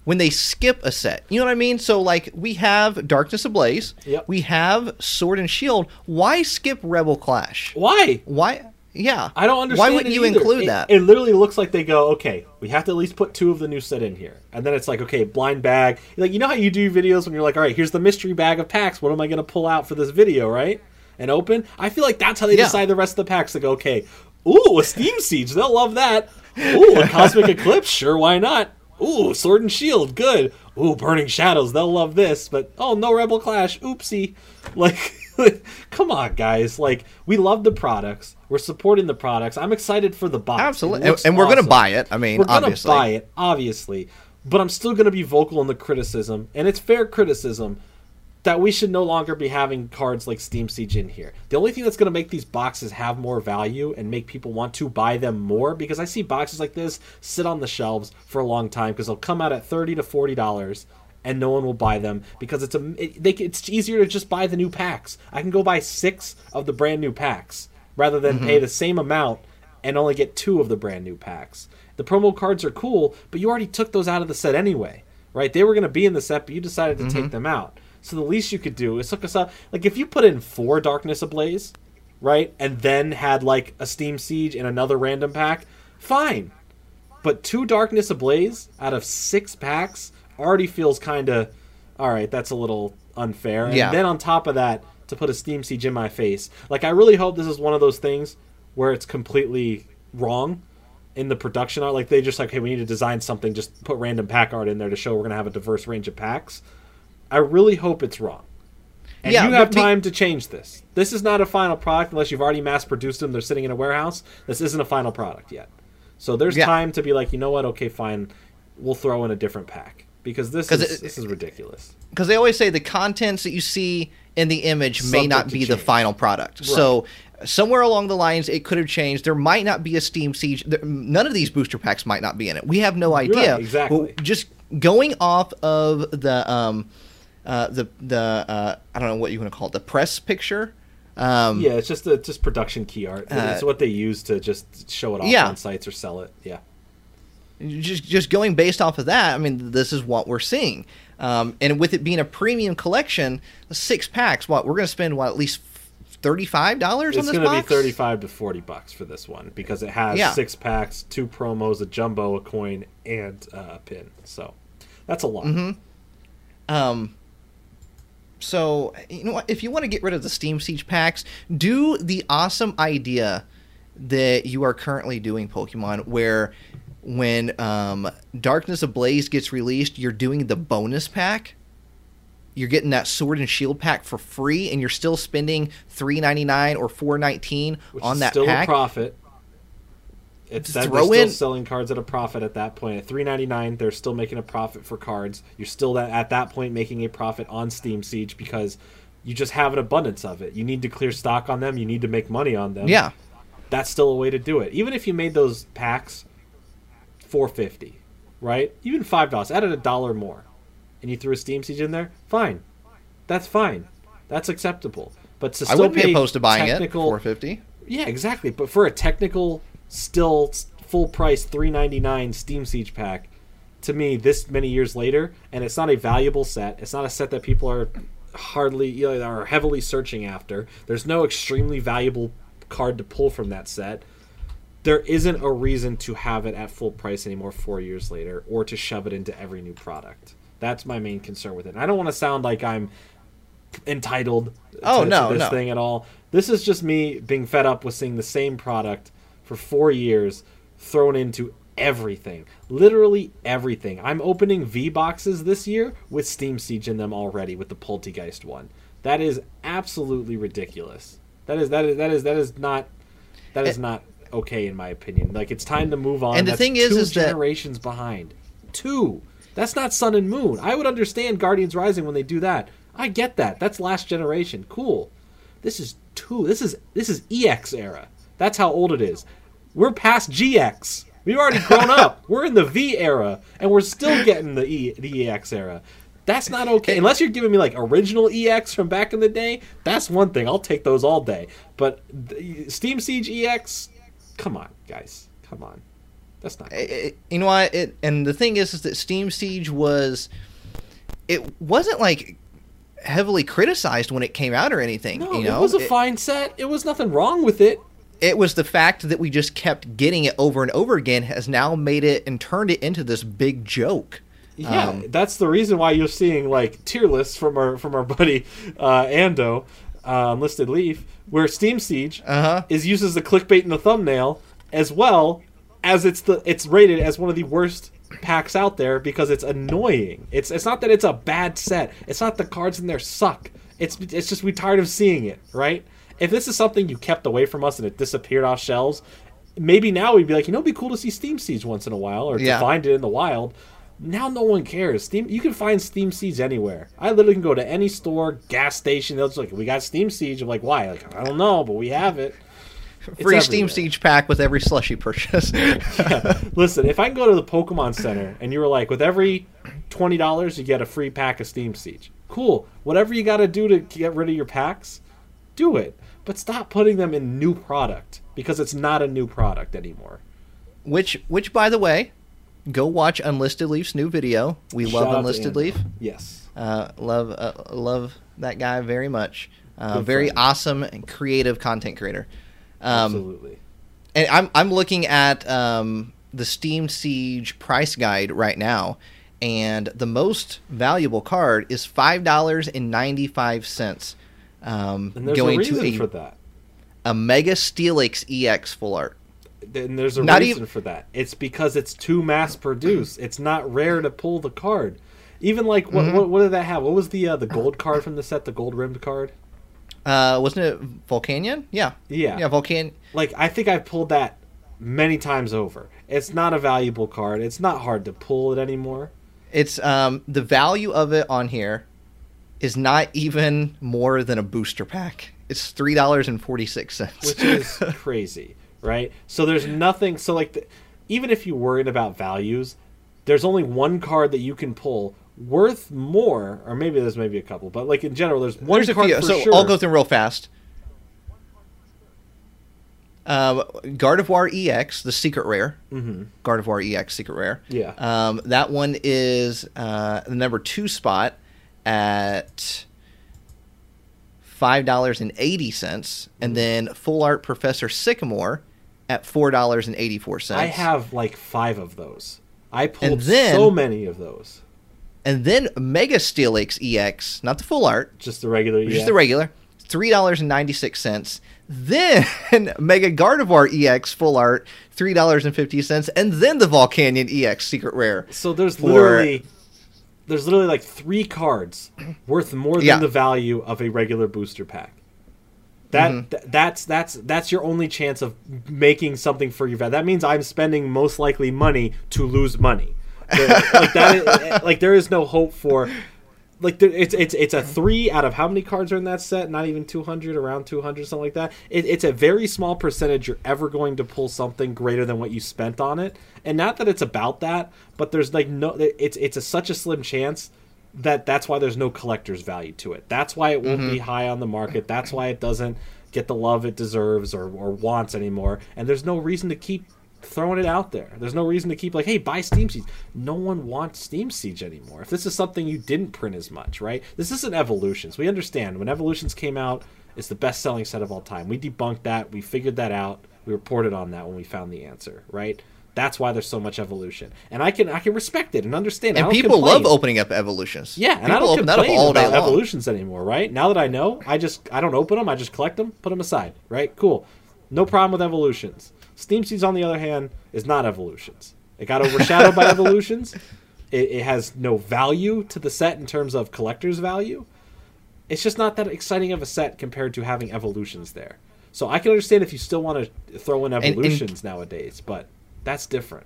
when they skip a set, you know what I mean? So like we have Darkness Ablaze, Yep. we have Sword and Shield. Why skip Rebel Clash? Why? Why? Yeah, I don't understand. Why wouldn't you either. include It- that? It literally looks like they go, okay, we have to at least put two of the new set in here, and then it's like, okay, blind bag. Like you know how you do videos when you're like, all right, here's the mystery bag of packs. What am I going to pull out for this video, right? And open. I feel like that's how they Yeah. decide the rest of the packs. They go, okay, ooh, a Steam Siege, they'll love that. Ooh, a Cosmic Eclipse, sure, why not? Ooh, Sword and Shield, good. Ooh, Burning Shadows, they'll love this. But oh, no Rebel Clash, oopsie. Like, come on, guys. Like, we love the products. We're supporting the products. I'm excited for the box. Absolutely, and, we're gonna buy it. I mean, We're gonna buy it, obviously. But I'm still gonna be vocal in the criticism, and it's fair criticism that we should no longer be having cards like Steam Siege in here. The only thing that's going to make these boxes have more value and make people want to buy them more because I see boxes like this sit on the shelves for a long time because they'll come out at 30 to 40 dollars and no one will buy them because it's a it, they, it's easier to just buy the new packs. I can go buy 6 of the brand new packs rather than pay mm-hmm. the same amount and only get 2 of the brand new packs. The promo cards are cool, but you already took those out of the set anyway, right? They were going to be in the set, but you decided to take mm-hmm. them out. So the least you could do is hook us up. Like if you put in four Darkness Ablaze, right, and then had like a Steam Siege and another random pack, fine. But two Darkness Ablaze out of six packs already feels kind of all right. That's a little unfair. And Yeah. then on top of that, to put a Steam Siege in my face, like I really hope this is one of those things where it's completely wrong in the production art. Like they just like, hey, we need to design something. Just put random pack art in there to show we're gonna have a diverse range of packs. I really hope it's wrong. And Yeah, you have time to change this. This is not a final product unless you've already mass produced them. They're sitting in a warehouse. This isn't a final product yet. So there's Yeah. time to be like, you know what? Okay, fine. We'll throw in a different pack because this is it- this is ridiculous. because they always say the contents that you see in the image may not be the final product. So somewhere along the lines, it could have changed. There might not be a Steam Siege. There, none of these booster packs might not be in it. We have no idea. right, exactly. Well, just going off of the um, uh, the the uh, I don't know what you want to call it, the press picture. Um, Yeah, it's just a just production key art. it's what they use to just show it off yeah. on sites or sell it. Yeah. Just just going based off of that, I mean, this is what we're seeing. Um, and with it being a premium collection, six packs, what we're going to spend what at least thirty five dollars on It's this going to be? 35 to 40 bucks for this one because it has Yeah. six packs, two promos, a jumbo, a coin, and uh, a pin. So that's a lot. Mm-hmm. Um, so you know what? If you want to get rid of the Steam Siege packs, do the awesome idea that you are currently doing, Pokemon, where when um, Darkness Ablaze gets released, you're doing the bonus pack. You're getting that Sword and Shield pack for free, and you're still spending three ninety nine or four nineteen on that still pack. a profit. It's that, throw they're still selling cards at a profit at that point. At three ninety nine, they're still making a profit for cards. You're still that, at that point making a profit on Steam Siege because you just have an abundance of it. You need to clear stock on them. You need to make money on them. Yeah, that's still a way to do it. Even if you made those packs four fifty, right? Even five dollars, added a dollar more, and you threw a Steam Siege in there, fine. That's fine. That's acceptable. But to I still wouldn't be opposed to buying it four fifty. yeah, exactly. But for a technical, still full price three ninety nine Steam Siege pack, to me, this many years later, and it's not a valuable set. It's not a set that people are hardly you know, are heavily searching after. There's no extremely valuable card to pull from that set. There isn't a reason to have it at full price anymore four years later, or to shove it into every new product. That's my main concern with it. And I don't want to sound like I'm entitled Oh, to, no, to this no. thing at all. This is just me being fed up with seeing the same product for four years thrown into everything. Literally everything. I'm opening V boxes this year with Steam Siege in them already with the Poltergeist one. That is absolutely ridiculous. That is that is that is that is not that is And- not okay in my opinion. Like it's time to move on. And the That's thing is- two is that- generations behind. Two. That's not Sun and Moon. I would understand Guardians Rising when they do that. I get that. That's last generation. Cool. This is two. This is this is EX era. That's how old it is. We're past GX. We've already grown up. We're in the V era, and we're still getting the E the EX era. That's not okay. Unless you're giving me like original EX from back in the day, that's one thing. I'll take those all day. But Steam Siege EX, come on, guys, come on. That's not. It- it- you know what? It and the thing is, is that Steam Siege was, it wasn't like heavily criticized when it came out or anything. No, you know, it was a It- fine set. It was nothing wrong with it. it was the fact that we just kept getting it over and over again has now made it and turned it into this big joke. Yeah, Um, that's the reason why you're seeing like tier lists from our from our buddy uh, Ando, uh, Unlisted Leaf, where Steam Siege Uh-huh. is used as the clickbait in the thumbnail, as well as it's the it's rated as one of the worst packs out there because it's annoying. It's it's not that it's a bad set. It's not the cards in there suck. It's it's just we tired of seeing it, right? If this is something you kept away from us and it disappeared off shelves, maybe now we'd be like, you know, it'd be cool to see Steam Siege once in a while or Yeah. to find it in the wild. Now no one cares. Steam, you can find Steam Siege anywhere. I literally can go to any store, gas station. They'll just like, we got Steam Siege. I'm like, why? Like, I don't know, but we have it. It's Free Steam. Siege pack with every slushy purchase. Listen, if I can go to the Pokemon Center and you were like, with every twenty dollars, you get a free pack of Steam Siege. Cool. Whatever you got to do to get rid of your packs, do it. But stop putting them in new product because it's not a new product anymore. which, which, by the way, go watch Unlisted Leaf's new video. We Shout love Unlisted Leaf. Yes. Uh, love, uh, love that guy very much. Uh, very friend. awesome and creative content creator. Um, Absolutely. and I'm I'm looking at um, the Steam Siege price guide right now, and the most valuable card is five dollars and ninety five cents. Um, And there's going a reason to a, for that. a Mega Steelix EX full art. And there's a Not reason even- for that. It's because it's too mass produced. It's not rare to pull the card. Even like what Mm-hmm. what, what did that have? What was the uh, the gold card from the set? The gold rimmed card. Uh, wasn't it Volcanion? Yeah, Yeah. yeah, Volcan. Like I think I've pulled that many times over. It's not a valuable card. It's not hard to pull it anymore. It's um the value of it on here is not even more than a booster pack. It's three dollars and forty six cents. which is crazy, right? So there's nothing. So like, the, even if you're worried about values, there's only one card that you can pull worth more, or maybe there's maybe a couple, but like in general, there's one There's a card few. for So sure. I'll go through real fast. Um, Gardevoir EX, the secret rare. mm-hmm. Gardevoir EX secret rare. Yeah. Um, that one is uh, the number two spot at five dollars and eighty cents, and then full art Professor Sycamore at four dollars and eighty four cents. I have like five of those. I pulled then- so many of those. and then Mega Steelix EX, not the full art, Just the regular. just EX. the regular, three dollars and ninety six cents. Then Mega Gardevoir EX full art, three dollars and fifty cents, and then the Volcanion EX secret rare. So there's for- literally there's literally like three cards worth more than Yeah. the value of a regular booster pack. That Mhm. th- that's that's that's your only chance of making something for your vet. That means I'm spending most likely money to lose money. Like that, is, like there is no hope for. Like it's it's it's a three out of how many cards are in that set? Not even two hundred, around two hundred, something like that. It, it's a very small percentage you're ever going to pull something greater than what you spent on it. And not that it's about that, but there's like no, it's it's a, such a slim chance that that's why there's no collector's value to it. That's why it won't be mm-hmm. high on the market. That's why it doesn't get the love it deserves or, or wants anymore. And there's no reason to keep throwing it out there. There's no reason to keep like, hey, buy Steam Siege. No one wants Steam Siege anymore. If this is something you didn't print as much, right? This isn't Evolutions. We understand when Evolutions came out, it's the best selling set of all time. We debunked that. We figured that out. We reported on that when we found the answer, right? That's why there's so much evolution, and I can I can respect it and understand. it. And people complain. love opening up evolutions. Yeah, and people I don't open that up all day about long. evolutions anymore, right? Now that I know, I just I don't open them. I just collect them, put them aside, right? Cool, no problem with evolutions. Steam Siege, on the other hand, is not evolutions. It got overshadowed by evolutions. It, it has no value to the set in terms of collector's value. It's just not that exciting of a set compared to having evolutions there. So I can understand if you still want to throw in and- evolutions nowadays, but that's different.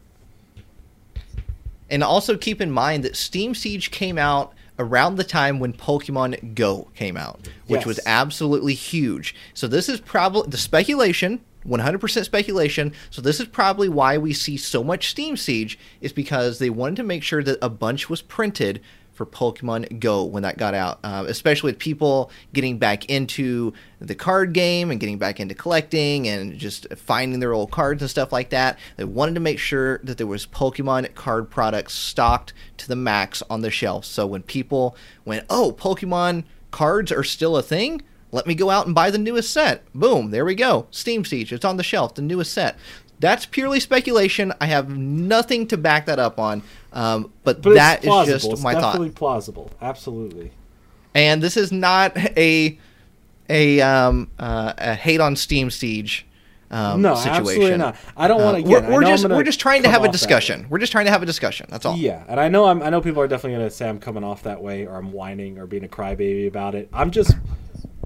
And also keep in mind that Steam Siege came out around the time when Pokemon Go came out, which Yes. was absolutely huge. So this is probably the speculation, 100% speculation. So this is probably why we see so much Steam Siege is because they wanted to make sure that a bunch was printed for Pokemon Go when that got out, uh, especially with people getting back into the card game and getting back into collecting and just finding their old cards and stuff like that. They wanted to make sure that there was Pokemon card products stocked to the max on the shelf. So when people went, "Oh, Pokemon cards are still a thing," let me go out and buy the newest set. Boom, there we go. Steam Siege, it's on the shelf, the newest set. That's purely speculation. I have nothing to back that up on. Um, but, But that is just it's my thought. definitely plausible. Absolutely. And this is not a a um, uh, a hate on Steam Siege um, no, situation. absolutely not. I don't Uh, want to. we're we're I know I'm just we're just trying to have a discussion. We're just trying to have a discussion. That's all. Yeah, and I know I'm, I know people are definitely going to say I'm coming off that way or I'm whining or being a crybaby about it. I'm just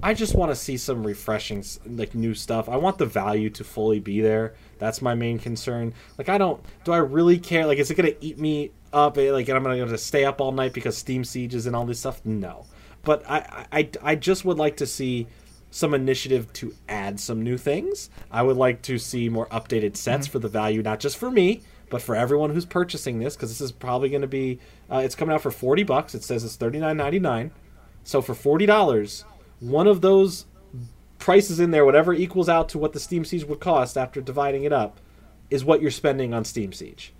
I just want to see some refreshing like new stuff. I want the value to fully be there. That's my main concern. Like I don't do I really care like is it going to eat me up eh, like and I'm going to stay up all night because Steam sieges and all this stuff? No. But I I I just would like to see some initiative to add some new things. I would like to see more updated sets for the value, not just for me, but for everyone who's purchasing this, because this is probably going to be. Uh, it's coming out for forty bucks. It says it's thirty nine ninety nine. So for forty dollars, one of those prices in there, whatever equals out to what the Steam Siege would cost after dividing it up, is what you're spending on Steam Siege.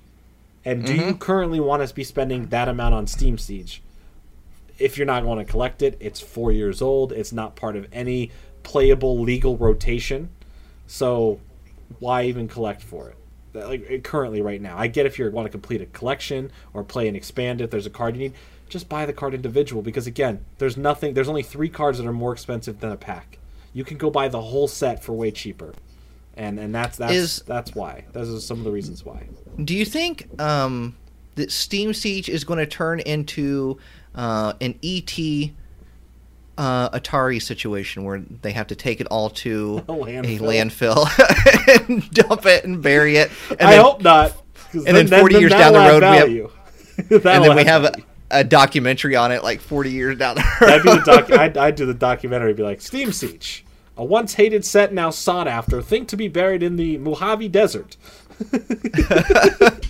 And do you mm-hmm. currently want to be spending that amount on Steam Siege? if you're not going to collect it, it's four years old. It's not part of any playable legal rotation. So why even collect for it? Like currently, right now, I get if you want to complete a collection or play and expand it. There's a card you need. Just buy the card individual because again, there's nothing. There's only three cards that are more expensive than a pack. You can go buy the whole set for way cheaper, and and that's that's Is- that's why. Those are some of the reasons why. Do you think um, that Steam Siege is going to turn into uh, an ET uh, Atari situation where they have to take it all to A a landfill. landfill and dump it and bury it? And I then, hope not. and then 40 years down the road, we have- and then we have a, a documentary on it like 40 years down the road. That'd be the doc. I'd, I'd do the documentary. Be like Steam Siege, a once hated set now sought after, think to be buried in the Mojave Desert.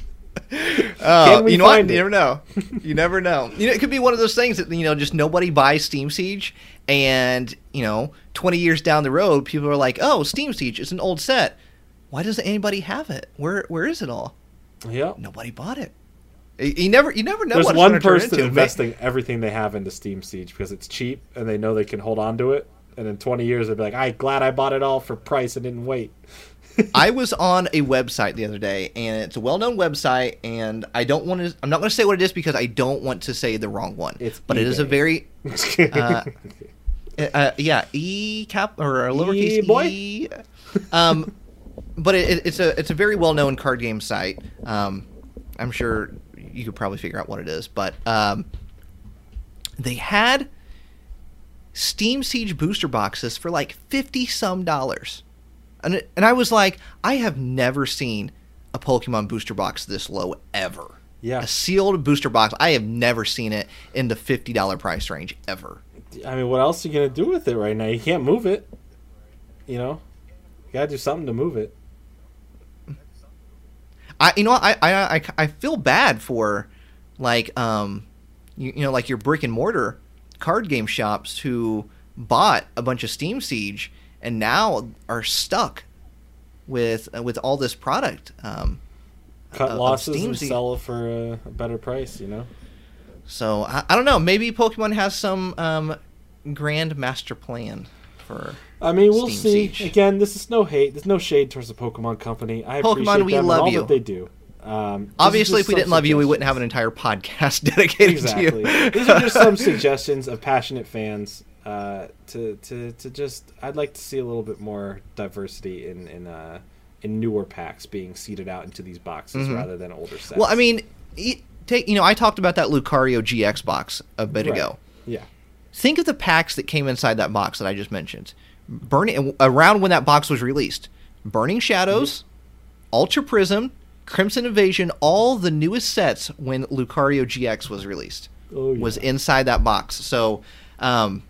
Oh, you know what? find You never know. You never know. You know, it could be one of those things that you know, just nobody buys Steam Siege, and you know, twenty years down the road, people are like, "Oh, Steam Siege is an old set. Why doesn't anybody have it? Where Where is it all? Yep. Nobody bought it. You never, you never know There's one person investing everything they have into Steam Siege because it's cheap and they know they can hold on to it. And in 20 years, they'd be like, "I'm glad I bought it all for price and didn't wait." I was on a website the other day, and it's a well-known website, and I don't want to. I'm not going to say what it is because I don't want to say the wrong one. It's but it is a very Uh, Uh, yeah, E cap or a lowercase E-boy? e. Um, but it, it- it's a it's a very well known card game site. Um, I'm sure you could probably figure out what it is, but um, they had Steam Siege booster boxes for like fifty some dollars, and and I was like, I have never seen a Pokemon booster box this low ever. Yeah. a sealed booster box. I have never seen it in the fifty dollar price range ever. I mean, what else are you gonna do with it right now? You can't move it. You know, you gotta do something to move it. I you know I I I, I feel bad for like um you, you know like your brick and mortar card game shops who bought a bunch of Steam Siege and now are stuck with uh, with all this product. Um, Cut of- of losses Steam and Siege. sell it for a, a better price. You know. So I, I don't know. Maybe Pokemon has some um, grand master plan for. I mean, we'll Steam see. Siege. Again, this is no hate. There's no shade towards the Pokemon Company. I Pokemon, appreciate we them and love all you. that they do. Um, Obviously, if we didn't love you, we wouldn't have an entire podcast dedicated exactly. to you. These are just some suggestions of passionate fans uh, to to to just. I'd like to see a little bit more diversity in in uh, in newer packs being seeded out into these boxes rather than older sets. Well, I mean, take you know, I talked about that Lucario GX box a bit Right. ago. yeah, Think of the packs that came inside that box that I just mentioned. Burning around when that box was released. Burning Shadows, Ultra Prism, Crimson Invasion, all the newest sets when Lucario GX was released. Oh, yeah. was inside that box. So um,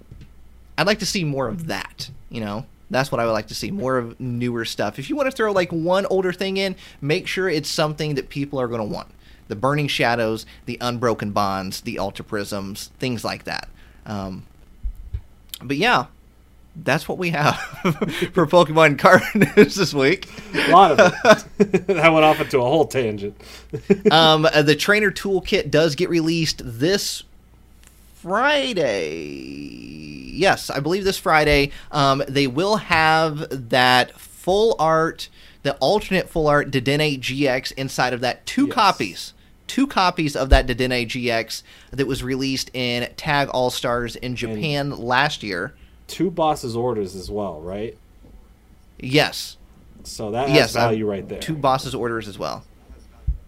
I'd like to see more of that. You know, that's what I would like to see more of newer stuff. If you want to throw like one older thing in, make sure it's something that people are going to want. The Burning Shadows, the Unbroken Bonds, the Ultra Prisms, things like that. Um, but yeah, that's what we have for Pokemon card news this week. A lot of it. that went off into a whole tangent. um, uh, the trainer toolkit does get released this Friday. Yes, I believe this Friday. Um, they will have that full art, the alternate full art Dedenne GX inside of that. Two Yes. copies. Two copies of that Dedenne GX that was released in Tag All Stars in Japan last year. Two bosses orders as well, right? Yes. So that has Yes, value right there. Two bosses orders as well.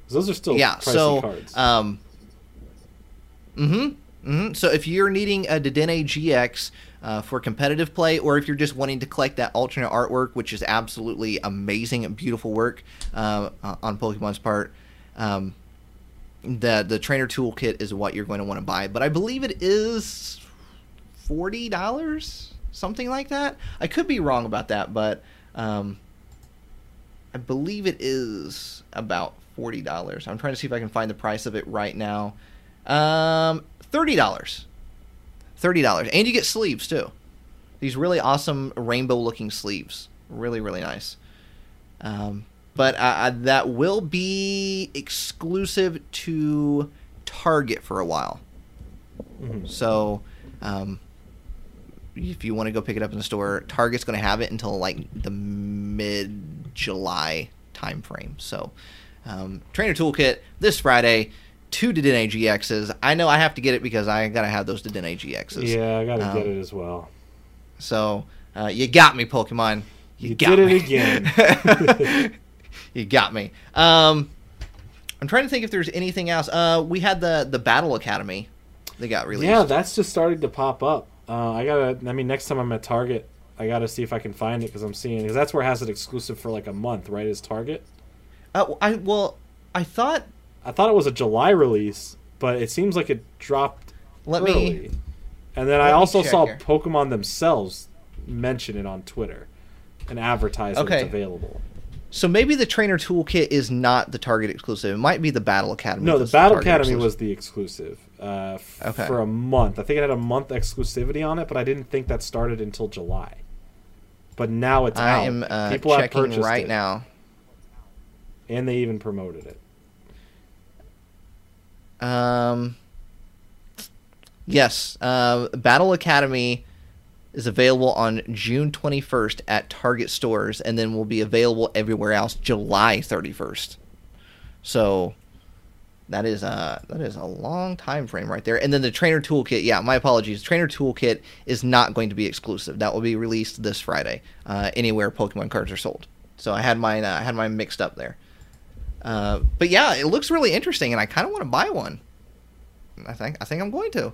Those are still yeah pricey so cards. um mm-hmm, mm-hmm so if you're needing a Dedenne gx uh, for competitive play or if you're just wanting to collect that alternate artwork which is absolutely amazing and beautiful work uh, on pokemon's part um, the the trainer toolkit is what you're going to want to buy but i believe it is $40 something like that i could be wrong about that but um, I believe it is about forty dollars. I'm trying to see if I can find the price of it right now. Um, thirty dollars. Thirty dollars, and you get sleeves too. These really awesome rainbow-looking sleeves. Really, really nice. Um, but uh, that will be exclusive to Target for a while. Mhm. So, um, if you want to go pick it up in the store, Target's going to have it until like the mid July time frame. So, um, Trainer Toolkit this Friday, two Dedenne GXs. I know I have to get it because I got to have those Dedenne GXs. Yeah, I gotta Um, get it as well. So, uh, you got me, Pokemon. You, You got did it again. you got me. Um, I'm trying to think if there's anything else. Uh, we had the the Battle Academy. They got released. Yeah, that's just starting to pop up. Uh, I gotta. I mean, next time I'm at Target, I gotta see if I can find it because I'm seeing because that's where it has it exclusive for like a month, right? Is Target? Uh, I well, I thought. I thought it was a July release, but it seems like it dropped Let early. me. And then I also saw here. Pokemon themselves mention it on Twitter and advertise that Okay. it's available. So maybe the Trainer Toolkit is not the Target exclusive. It might be the Battle Academy. No, the Battle Target Academy exclusive. was the exclusive uh, f- Okay. for a month. I think it had a month exclusivity on it, but I didn't think that started until July. But now it's I out. am uh, People have checking purchased right it, now. and they even promoted it. Um. Yes, uh, Battle Academy is available on June 21st at Target stores, and then will be available everywhere else July 31st. So that is a that is a long time frame right there. And then the Trainer Toolkit, yeah, my apologies. Trainer Toolkit is not going to be exclusive. That will be released this Friday, uh, anywhere Pokemon cards are sold. So I had mine uh, I had mine mixed up there. Uh, but yeah, it looks really interesting, and I kind of want to buy one. I think I think I'm going to.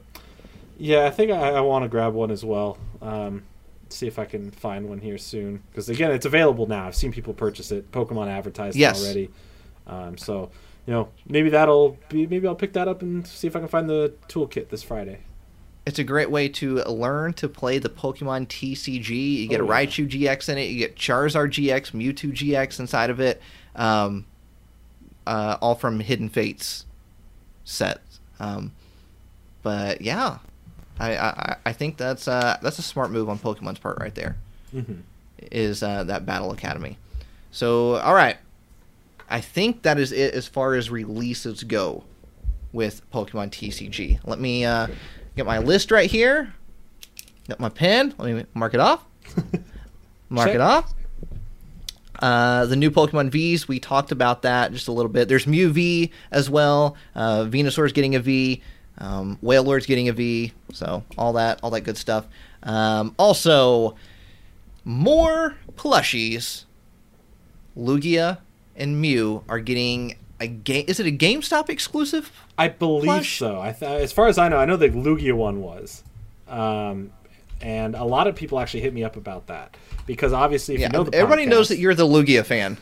Yeah, I think I, I want to grab one as well. Um, see if I can find one here soon. Because again, it's available now. I've seen people purchase it. Pokemon advertised Yes. it already. Um, so you know, maybe that'll be. Maybe I'll pick that up and see if I can find the toolkit this Friday. It's a great way to learn to play the Pokemon TCG. You get Oh, a yeah. Raichu GX in it. You get Charizard GX, Mewtwo GX inside of it. Um, uh, all from Hidden Fates sets. Um, but yeah, I, I I think that's uh, that's a smart move on Pokemon's part right there. Mm-hmm. is uh, that Battle Academy. So, all right. I think that is it as far as releases go with Pokemon TCG. Let me uh, get my list right here. Got my pen. Let me mark it off. Mark Check. it off. Uh, the new Pokemon V's, we talked about that just a little bit. There's Mew V as well. Uh, Venusaur's getting a V. Um, Wailord's getting a V. So all that, all that good stuff. Um, also, more plushies. Lugia and Mew are getting a game. Is it a GameStop exclusive? I believe Plush? so. I th- as far as I know, I know the Lugia one was, um, and a lot of people actually hit me up about that because obviously, if yeah, you know the everybody knows that you're the Lugia fan.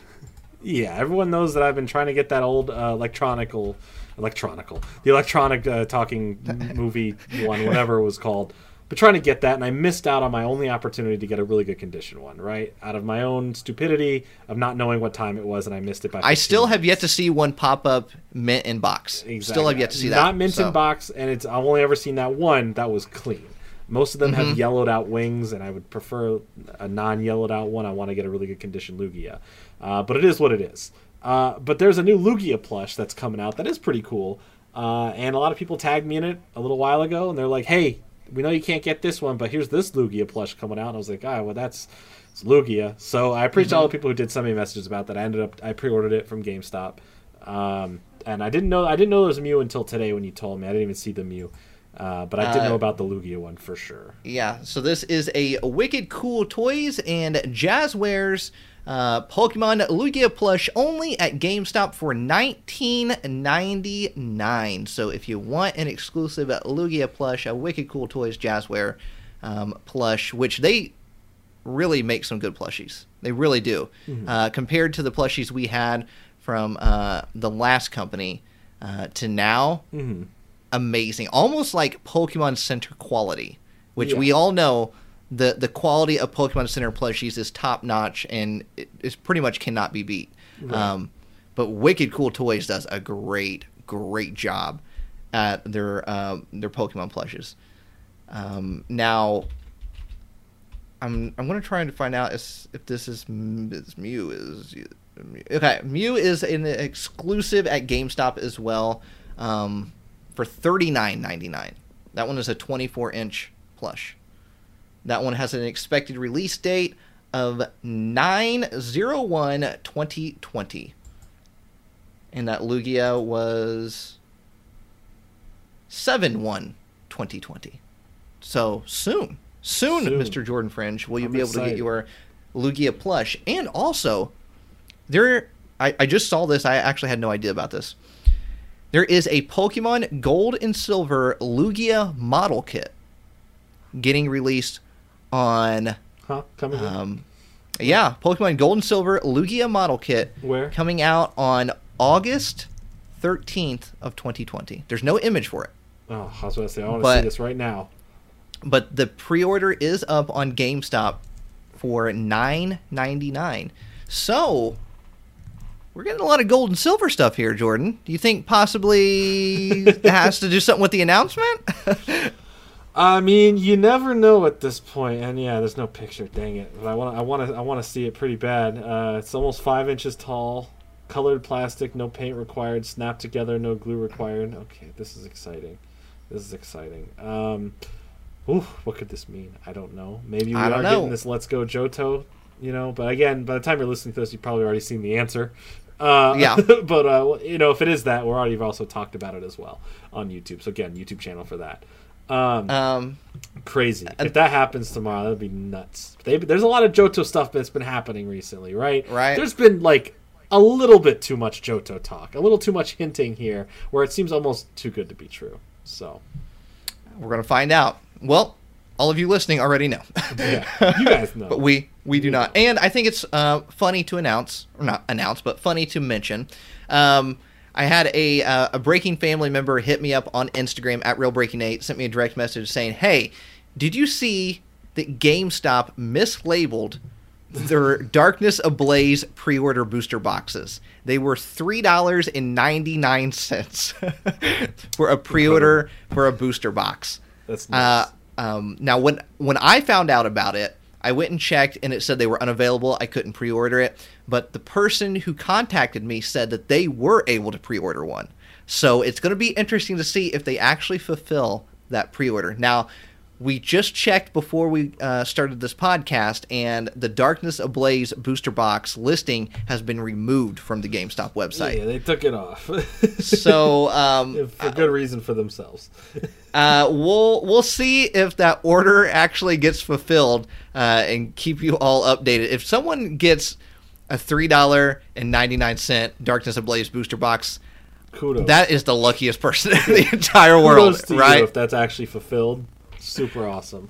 Yeah, everyone knows that I've been trying to get that old uh, electronical electronical, the electronic uh, talking movie one, whatever it was called. But trying to get that, and I missed out on my only opportunity to get a really good condition one. Right out of my own stupidity of not knowing what time it was, and I missed it by. I 15 still have yet to see one pop up mint in box. Still have yet to see that. Not mint so. in box, and it's I've only ever seen that one that was clean. Most of them Mm-hmm. have yellowed out wings, and I would prefer a non-yellowed out one. I want to get a really good condition Lugia, uh, but it is what it is. Uh, but there's a new Lugia plush that's coming out that is pretty cool, uh, and a lot of people tagged me in it a little while ago, and they're like, "Hey, we know you can't get this one, but here's this Lugia plush coming out." And I was like, "Ah, well, that's." It's Lugia, so I appreciate all the people who did send me messages about that. I ended up I pre-ordered it from GameStop, um, and I didn't know I didn't know there was a Mew until today when you told me. I didn't even see the Mew, uh, but I did Uh, know about the Lugia one for sure. Yeah, so this is a Wicked Cool Toys and Jazzwares uh, Pokemon Lugia plush only at GameStop for $19.99. So if you want an exclusive Lugia plush, a Wicked Cool Toys Jazzware um, plush, which they really make some good plushies. They really do. Uh, compared to the plushies we had from uh, the last company uh, to now, Mhm. Amazing. Almost like Pokemon Center quality, which Yeah. we all know the the quality of Pokemon Center plushies is top notch and it is pretty much cannot be beat. Right. Um, but Wicked Cool Toys does a great great job at their um, their Pokemon plushes. Um, now, I'm I'm gonna try to find out if, if this is this Mew is okay. Mew is an exclusive at GameStop as well um, for thirty nine ninety nine. That one is a twenty four inch plush. That one has an expected release date of 9 2020 And that Lugia was 7 1 2020 So soon, soon, Soon. Mr. Jordan Fringe, will you I'm be able to get your Lugia plush. And also, there, I, I just saw this. I actually had no idea about this. There is a Pokemon Gold and Silver Lugia model kit getting released on, Huh? Coming in? um, yeah, Pokemon Gold and Silver Lugia model kit Where? coming out on August 13th of 2020. There's no image for it, Oh, I was going to say I want to see this right now. but the pre-order is up on GameStop for 9.99. So, we're getting a lot of gold and silver stuff here, Jordan. Do you think possibly it has to do something with the announcement? I mean, you never know at this point. and yeah, there's no picture. Dang it! But I want, I want to, I want to see it pretty bad. Uh, it's almost five inches tall, colored plastic, no paint required, snap together, no glue required. Okay, this is exciting. This is exciting. Um, ooh, what could this mean? I don't know. Maybe we are know. getting this "Let's Go Johto," you know. But again, by the time you're listening to this, you've probably already seen the answer. Uh, Yeah. but uh, you know, if it is that, we're already also talked about it as well on YouTube. So again, YouTube channel for that. Um, um, crazy. If that happens tomorrow, that'd be nuts. They, there's a lot of Johto stuff that's been happening recently, right? Right. There's been like a little bit too much Johto talk, a little too much hinting here, where it seems almost too good to be true. So, we're going to find out. Well, all of you listening already know. yeah, you guys know. but we we do not. And I think it's uh, funny to announce, or not announce, but funny to mention. Um, I had a uh, a breaking family member hit me up on Instagram at Real Breaking Eight, sent me a direct message saying, "Hey, did you see that GameStop mislabeled their Darkness Ablaze pre-order booster boxes? They were three dollars and ninety nine cents for a pre-order for a booster box." that's Uh, um, now, when when I found out about it, I went and checked, and it said they were unavailable. I couldn't pre-order it, but the person who contacted me said that they were able to pre-order one. So it's going to be interesting to see if they actually fulfill that pre-order. Now, we just checked before we uh, started this podcast, and the Darkness Ablaze booster box listing has been removed from the GameStop website. yeah, they took it off So um, for good reason for themselves. uh, we'll we'll see if that order actually gets fulfilled uh, and keep you all updated. If someone gets a three dollar and ninety nine cent Darkness Ablaze booster box, Kudos. that is the luckiest person in the entire Kudos world, to right? if that's actually fulfilled. Super awesome.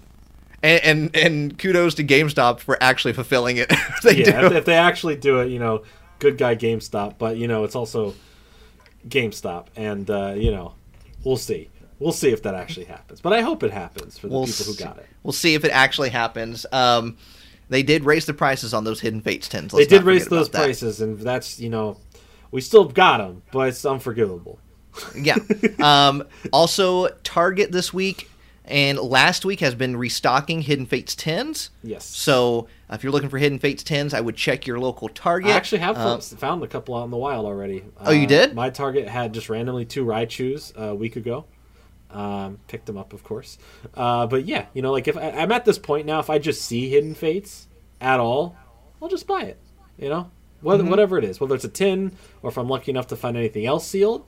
And, and and kudos to GameStop for actually fulfilling it. they yeah, do. if, if they actually do it, you know, good guy GameStop. But you know, it's also GameStop, and uh, you know, we'll see. We'll see if that actually happens, but I hope it happens for the We'll people who got it. We'll see if it actually happens. Um, they did raise the prices on those Hidden Fates tins. They Let's did raise those that. prices, and that's you know, we still got them, but it's unforgivable. Yeah. Um, also, Target this week and last week has been restocking Hidden Fates tins. Yes. So uh, if you're looking for Hidden Fates tins, I would check your local Target. I actually have Uh, found a couple out in the wild already. Oh, you Uh, did? My Target had just randomly two Raichus a week ago. Um, picked them up, of course. Uh, but yeah, you know, like if I, I'm at this point now, if I just see Hidden Fates at all, I'll just buy it. You know, whether Mm-hmm. whatever it is, whether it's a tin or if I'm lucky enough to find anything else sealed,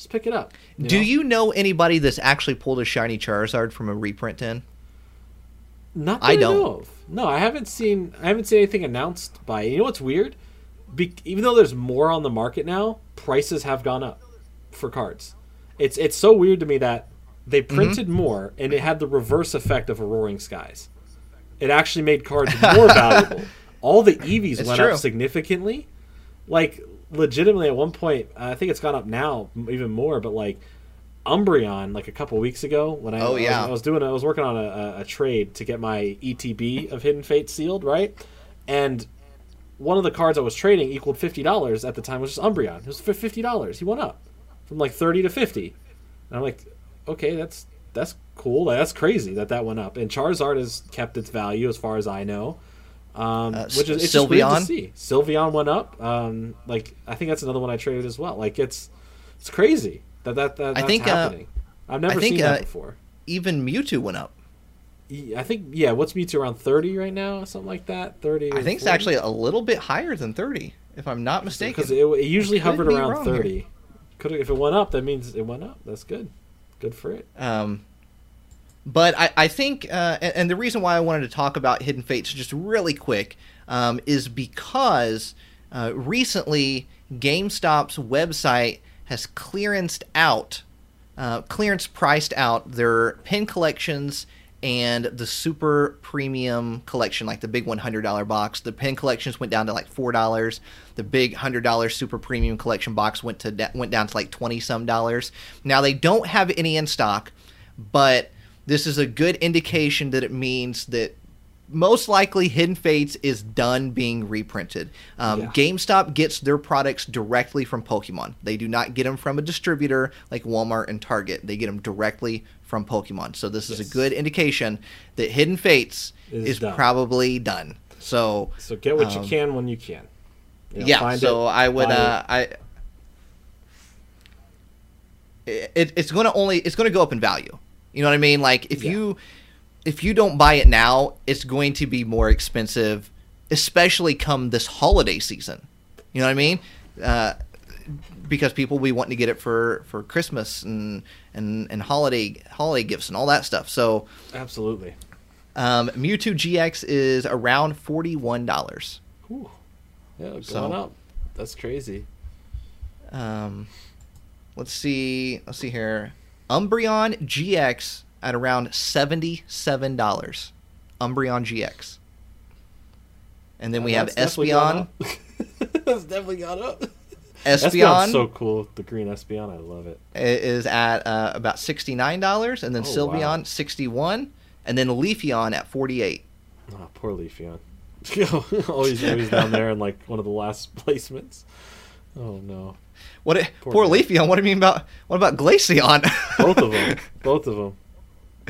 just pick it up. Do know? you know anybody that's actually pulled a shiny Charizard from a reprint tin? Not that I don't. know of. No, I haven't seen. I haven't seen anything announced by. You know what's weird? Be, even though there's more on the market now, prices have gone up for cards. It's it's so weird to me that they Mm-hmm. printed more and it had the reverse effect of a Roaring Skies. It actually made cards more valuable. All the EVs It's went true. up significantly. Like legitimately, at one point, uh, I think it's gone up now even more. But like Umbreon, like a couple weeks ago, when I, Oh, I was- I was doing, I was working on a, a, trade to get my ETB of Hidden Fate sealed, right? And one of the cards I was trading equaled fifty dollars at the time, was just Umbreon. It was for fifty dollars. He went up from like thirty to fifty, and I'm like, okay, that's that's cool. That's crazy that that went up. And Charizard has kept its value as far as I know. Um, Uh, which is it's just weird to see. Sylveon went up. Um, like I think that's another one I traded as well. Like it's it's crazy that that, that that's think, uh, happening. I've never think, seen that uh, before. Even Mewtwo went up. I think yeah. What's Mewtwo around thirty right now? Something like that. Thirty. I think it's actually a little bit higher than 30, if I'm not mistaken. because it, it usually I could hovered around thirty. Could if it went up, that means it went up. That's good. Good for it. Um, but I, I think, uh, and, and the reason why I wanted to talk about Hidden Fates just really quick um, is because uh, recently GameStop's website has clearanced out, uh, clearance priced out their pin collections and the super premium collection, like the big $100 box. The pin collections went down to like $4. The big $100 super premium collection box went to went down to like 20 some dollars. Now they don't have any in stock, but this is a good indication that it means that most likely Hidden Fates is done being reprinted. Um, Yeah. GameStop gets their products directly from Pokemon. They do not get them from a distributor like Walmart and Target. They get them directly from Pokemon. So this is Yes. a good indication that Hidden Fates Is is, done. probably done. So So get what Um, you can when you can. You know, yeah, so it, I would uh, I it, it's going to only it's going to go up in value. You know what I mean? Like if Yeah. you if you don't buy it now, it's going to be more expensive, especially come this holiday season. You know what I mean? Uh, because people will be wanting to get it for for Christmas and and and holiday holiday gifts and all that stuff. So Absolutely. um, Mewtwo GX is around forty one dollars. Yeah, going So- up. That's crazy. Um, let's see. Let's see here. Umbreon GX at around seventy-seven dollars. Umbreon GX. And then we have That's Espeon. That's definitely gone up. Espeon so cool. The green Espeon, I love it. i- is at uh, about sixty-nine dollars, and then Oh, Sylveon wow. sixty-one, and then Leafeon at forty-eight. Oh, poor Leafeon. always, always down there in like one of the last placements. Oh no, What? i- Poor Poor. Leafeon. What do you mean about what about Glaceon? both of them, both of them.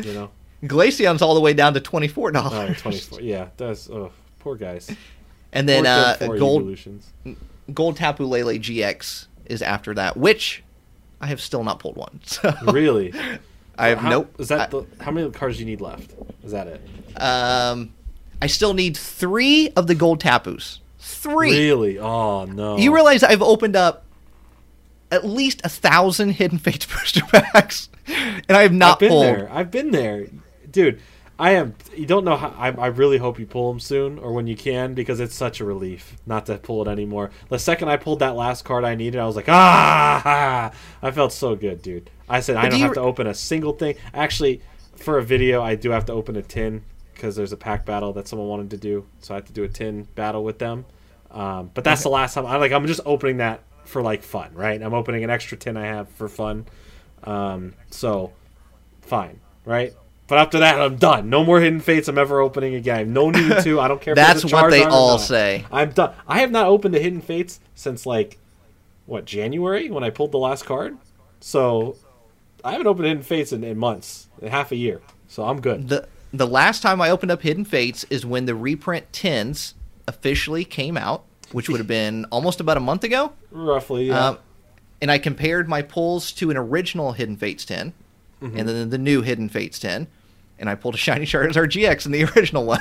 You know, Glaceon's all the way down to twenty four dollars. 24. Yeah, that's oh, poor guys. And then uh, Gen 4 Gold evolutions. Gold Tapu Lele GX is after that, which I have still not pulled one. So Really? I have How- nope. Is that the, how many cards do you need left? Is that it? Um, I still need three of the gold Tapus. Three. Really? Oh no. You realize I've opened up at least a thousand Hidden Fates booster packs, and I have not I've been pulled. there. I've been there, dude. I am. You don't know how. I, I really hope you pull them soon or when you can because it's such a relief not to pull it anymore. The second I pulled that last card I needed, I was like, ah! I felt so good, dude. I said I But do don't you have to open a single thing. Actually, for a video, I do have to open a tin because there's a pack battle that someone wanted to do, so I have to do a tin battle with them. Um, but that's the last time. I like. I'm just opening that for like fun, right? I'm opening an extra tin I have for fun. Um, so fine, right? But after that, I'm done. No more hidden fates. I'm ever opening again. No need to. I don't care. That's what they all say. I'm done. I have not opened a hidden fates since like what January when I pulled the last card. So I haven't opened hidden fates in, in months, in half a year. So I'm good. The the last time I opened up Hidden Fates is when the reprint tins officially came out, which would have been almost about a month ago. Roughly, yeah. Um, and I compared my pulls to an original Hidden Fates 10 Mm-hmm. and then the new Hidden Fates 10. And I pulled a Shiny Charizard GX in the original one,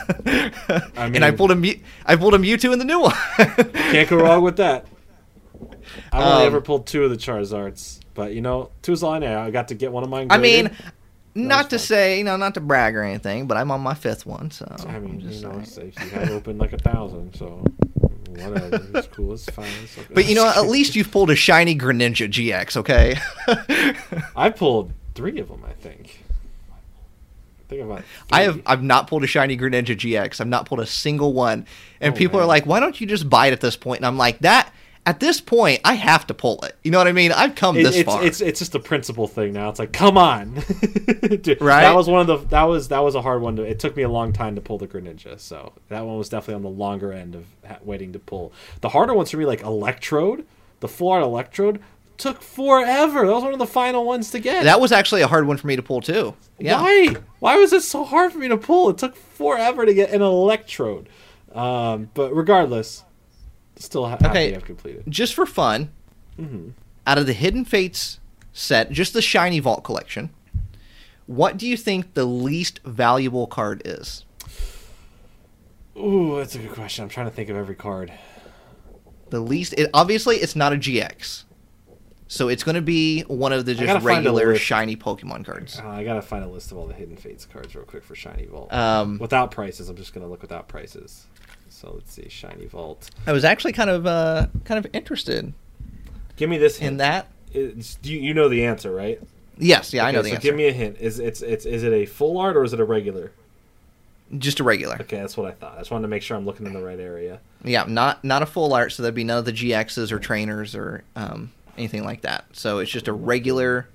and I pulled a Mew- I pulled a Mewtwo in the new one. Can't go wrong with that. I've only Um, ever pulled two of the Charizards, but you know, two's all I know. I got to get one of mine. I graded. mean, not to say, you know, not to brag or anything, but I'm on my fifth one, so I mean, I'm just you know, saying. you have opened like a thousand, so whatever. It's cool. It's fine. It's okay. But you know, at least you've pulled a shiny Greninja GX, okay? I pulled three of them. I think. I think about. I have I've not pulled a shiny Greninja GX. I've not pulled a single one. And Oh, people are like, "Why don't you just buy it at this point?" And I'm like, "That at this point, I have to pull it." You know what I mean? I've come It- this it's, far. it's it's just a principle thing now. It's like, come on, Dude, Right? That was one of the that was that was a hard one to. It took me a long time to pull the Greninja, so that one was definitely on the longer end of waiting to pull. The harder ones for me, like Electrode, the full art Electrode, took forever. That was one of the final ones to get. that was actually a hard one for me to pull too. Yeah. Why? Why was it so hard for me to pull? It took forever to get an Electrode. Um, but regardless, still ha- Okay. I've completed. Just for fun, Mm-hmm. out of the Hidden Fates set, just the shiny Vault collection, what do you think the least valuable card is? Ooh, that's a good question. I'm trying to think of every card. The least it, obviously it's not a GX. So it's going to be one of the just regular shiny Pokemon cards. Uh, I gotta find a list of all the Hidden Fates cards real quick for Shiny Vault. Um, without prices, I'm just gonna look without prices. So let's see, Shiny Vault. I was actually kind of uh, kind of interested Give me this hint. in that. It's, you, you know the answer, right? Yes, yeah, I Okay, know the so answer. Give me a hint. Is it's it's is it a full art or is it a regular? Just a regular. Okay, that's what I thought. I just wanted to make sure I'm looking in the right area. Yeah, not not a full art, so there'd be none of the GXs or trainers or um, anything like that. So it's just a regular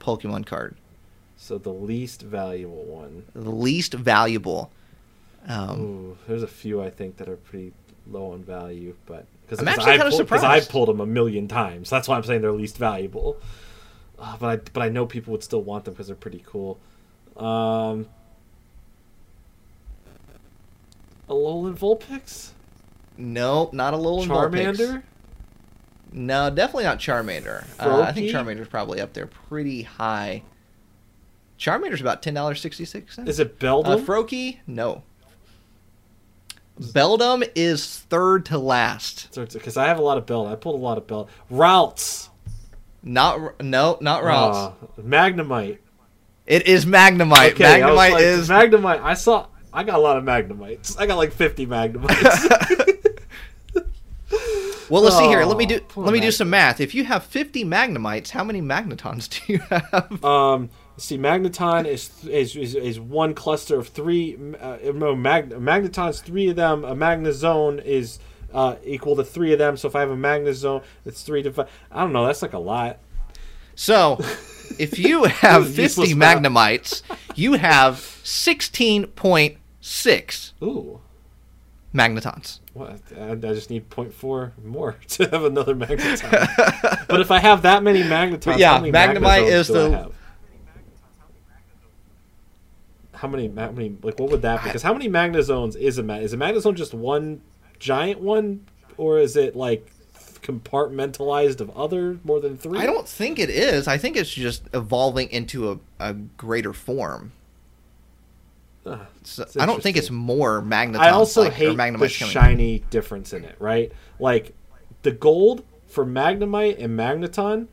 Pokemon card. So the least valuable one. The least valuable. Um, Ooh, there's a few I think that are pretty low on value, but because I'm actually pulled, 'cause surprised. I've pulled them a million times. That's why I'm saying they're least valuable. Uh, but I but I know people would still want them because they're pretty cool. Um, Alolan Vulpix, no, not a Alolan Vulpix. Charmander. No, definitely not Charmander. Uh, I think? Charmander's probably up there pretty high. Charmander's about ten dollars sixty six cents. Is it Uh, Beldum? Froakie? No. Beldum is third to last. Because I have a lot of Beld. I pulled a lot of Beld. Routes. Not no, not Routes. Uh, Magnemite. it is Magnemite. Okay, Magnemite like, is Magnemite. I saw. I got a lot of Magnemites. I got like 50 Magnemites. Well, let's see here. Let me Oh, do let me do some math. If you have 50 Magnemites, how many Magnetons do you have? um, see, Magneton is is, is is one cluster of three. Uh, no, Mag- Magneton's three of them. A Magnezone is uh, equal to three of them. So if I have a Magnezone, it's three to five. I don't know. That's like a lot. So, if you have 50 useless. Magnemites, you have 16.6 Ooh. Magnetons. What? I, I just need 0.4 more to have another Magneton. but if I have that many Magnetons, But yeah, how many Magnemite is the- have? How many? How many? Like, what would that be? Because how many Magnezones is a Mag? Is a Magnezone just one giant one, or is it like compartmentalized of other more than three? I don't think it is. I think it's just evolving into a, a greater form. Ah, So I don't think it's more Magnetons. I also like, hate the shiny difference in it, right? Like the gold for Magnemite and Magneton,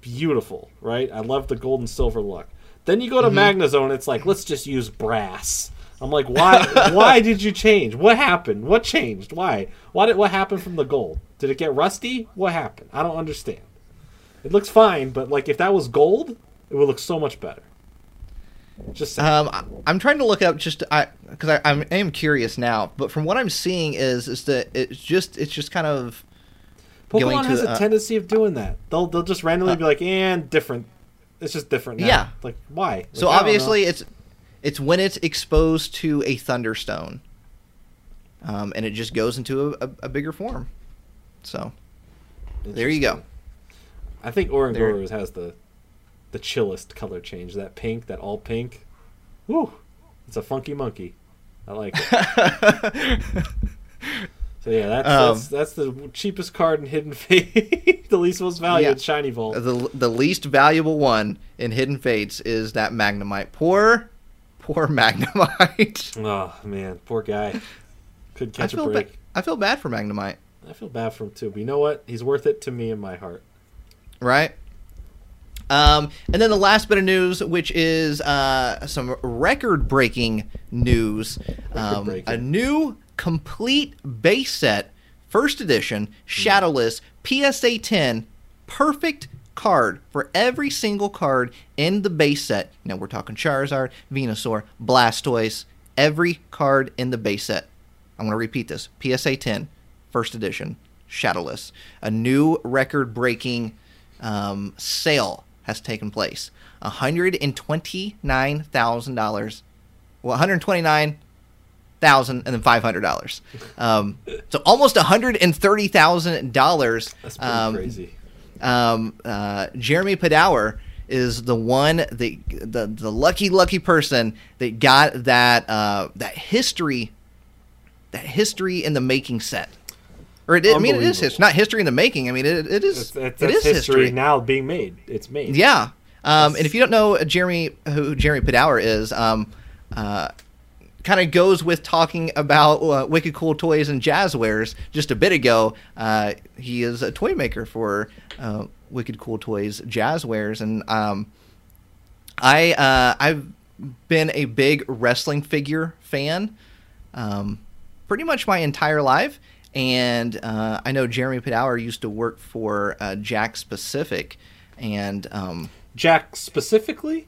beautiful, right? I love the gold and silver look. Then you go to Mm-hmm. Magnezone, it's like let's just use brass. I'm like, why? why did you change? What happened? What changed? Why? Why did what happened from the gold? Did it get rusty? What happened? I don't understand. It looks fine, but like if that was gold, it would look so much better. Just saying. Um, I'm trying to look up just I because I, I'm I am curious now, but from what I'm seeing is is that it's just it's just kind of going Pokemon to has a uh, tendency of doing that. They'll they'll just randomly be like, and different. It's just different now. Yeah. Like why? Like, so obviously it's it's when it's exposed to a thunderstone, um, and it just goes into a, a, a bigger form. So there you go. I think Oranguru has the the chillest color change. That pink, that all pink. Woo! It's a funky monkey. I like it. So yeah, that's Um, that's, that's the cheapest card in Hidden Fate. the least most valued Yeah. in Shiny Vault. the the least valuable one in Hidden Fates is that Magnemite. Poor, poor Magnemite. Oh man, poor guy. Could I catch a feel ba- break. I feel bad for Magnemite. I feel bad for him too. But you know what? He's worth it to me in my heart. right? Um, and then the last bit of news, which is uh, some record-breaking news, um, Record-breaking. a new complete base set, first edition, shadowless PSA 10, perfect card for every single card in the base set. Now we're talking Charizard, Venusaur, Blastoise, every card in the base set. I'm going to repeat this: PSA 10, first edition, shadowless. A new record-breaking um, sale has taken place. $129,000. Well, 129 thousand and then five hundred dollars. Um, so almost one hundred and thirty thousand dollars. That's pretty Um, crazy. um, uh, Jeremy Padawer is the one that the the lucky lucky person that got that uh, that history that history in the making set. Or it, I mean, it is history, not history in the making. I mean, it, it is it is history, history. now being made. It's made. Yeah. Um, and if you don't know Jeremy, who Jeremy Padawer is, um, uh, kind of goes with talking about uh, Wicked Cool Toys and Jazwares just a bit ago. Uh, he is a toy maker for uh, Wicked Cool Toys Jazwares, and um, I uh, I've been a big wrestling figure fan, um, pretty much my entire life. And uh, I know Jeremy Padawer used to work for uh, Jakks Pacific, and um, Jack specifically.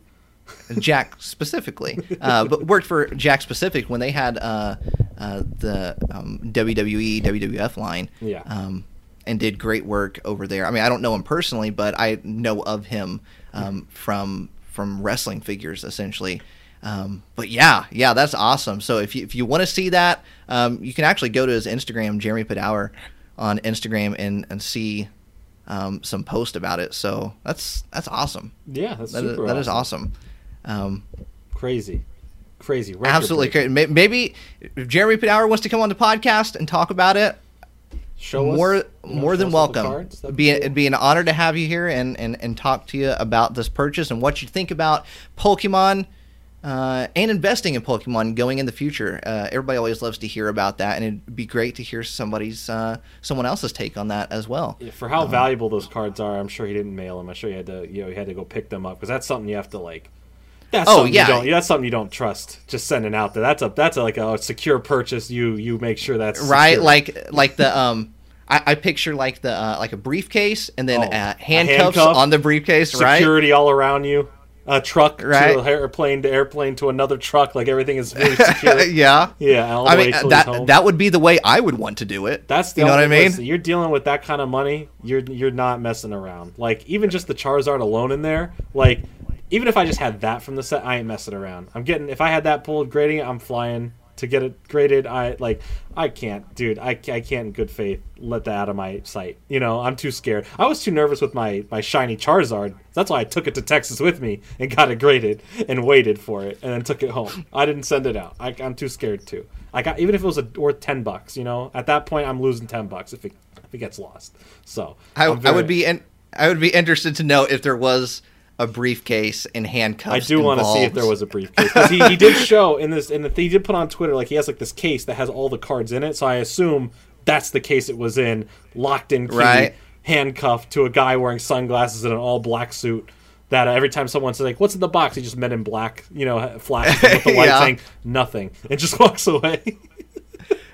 Jack specifically, uh, but worked for Jakks Pacific when they had uh, uh, the um, WWE WWF line. Yeah. Um, and did great work over there. I mean, I don't know him personally, but I know of him um, from from wrestling figures essentially. Um, but yeah, yeah, that's awesome. So if you if you want to see that, um, you can actually go to his Instagram, Jeremy Padawer, on Instagram and and see um, some post about it. So that's that's awesome. Yeah, that's That is, super that is awesome. Um, Crazy, crazy. absolutely crazy. Maybe if Jeremy Padawer wants to come on the podcast and talk about it, Show us more know, more show than us welcome. cards. Be, cool. it'd be an honor to have you here and, and, and talk to you about this purchase and what you think about Pokemon uh, and investing in Pokemon going in the future. Uh, everybody always loves to hear about that, and it'd be great to hear somebody's uh, someone else's take on that as well. Yeah, for how valuable those cards are, I'm sure he didn't mail them. I'm sure you had to, you know, you had to go pick them up because that's something you have to like. That's Oh, something yeah. you don't, that's something you don't trust. Just sending out there. That's a that's a, like a secure purchase. You you make sure that's right secure. like like the um I, I picture like the uh, like a briefcase and then Oh, uh, handcuffs handcuff, on the briefcase right security all around you. A truck Right. to airplane to airplane to another truck. Like everything is very secure. yeah yeah, all the i way mean that home. that would be the way i would want to do it That's the you know what i mean listen, you're dealing with that kind of money. You're you're not messing around. Like even just the Charizard alone in there. Like even if I just had that from the set, I ain't messing around. I'm getting if I had that pulled grading, it, I'm flying to get it graded. I like I can't, dude. I, I can't in good faith let that out of my sight. You know, I'm too scared. I was too nervous with my my shiny Charizard. That's why I took it to Texas with me and got it graded and waited for it and then took it home. I didn't send it out. I, I'm too scared to. I got even if it was a, worth ten bucks. You know, at that point I'm losing ten bucks if it if it gets lost. So I, I'm I would be in, i would be interested to know if there was a briefcase and handcuffs I do want to see if there was a briefcase because he, he did show in this and he did put on Twitter like he has like this case that has all the cards in it. So I assume that's the case it was in, locked in key, Right. handcuffed to a guy wearing sunglasses and an all black suit. That uh, every time someone says like, "What's in the box?" he just men in black, you know, flashes with the light Yeah. saying nothing and just walks away.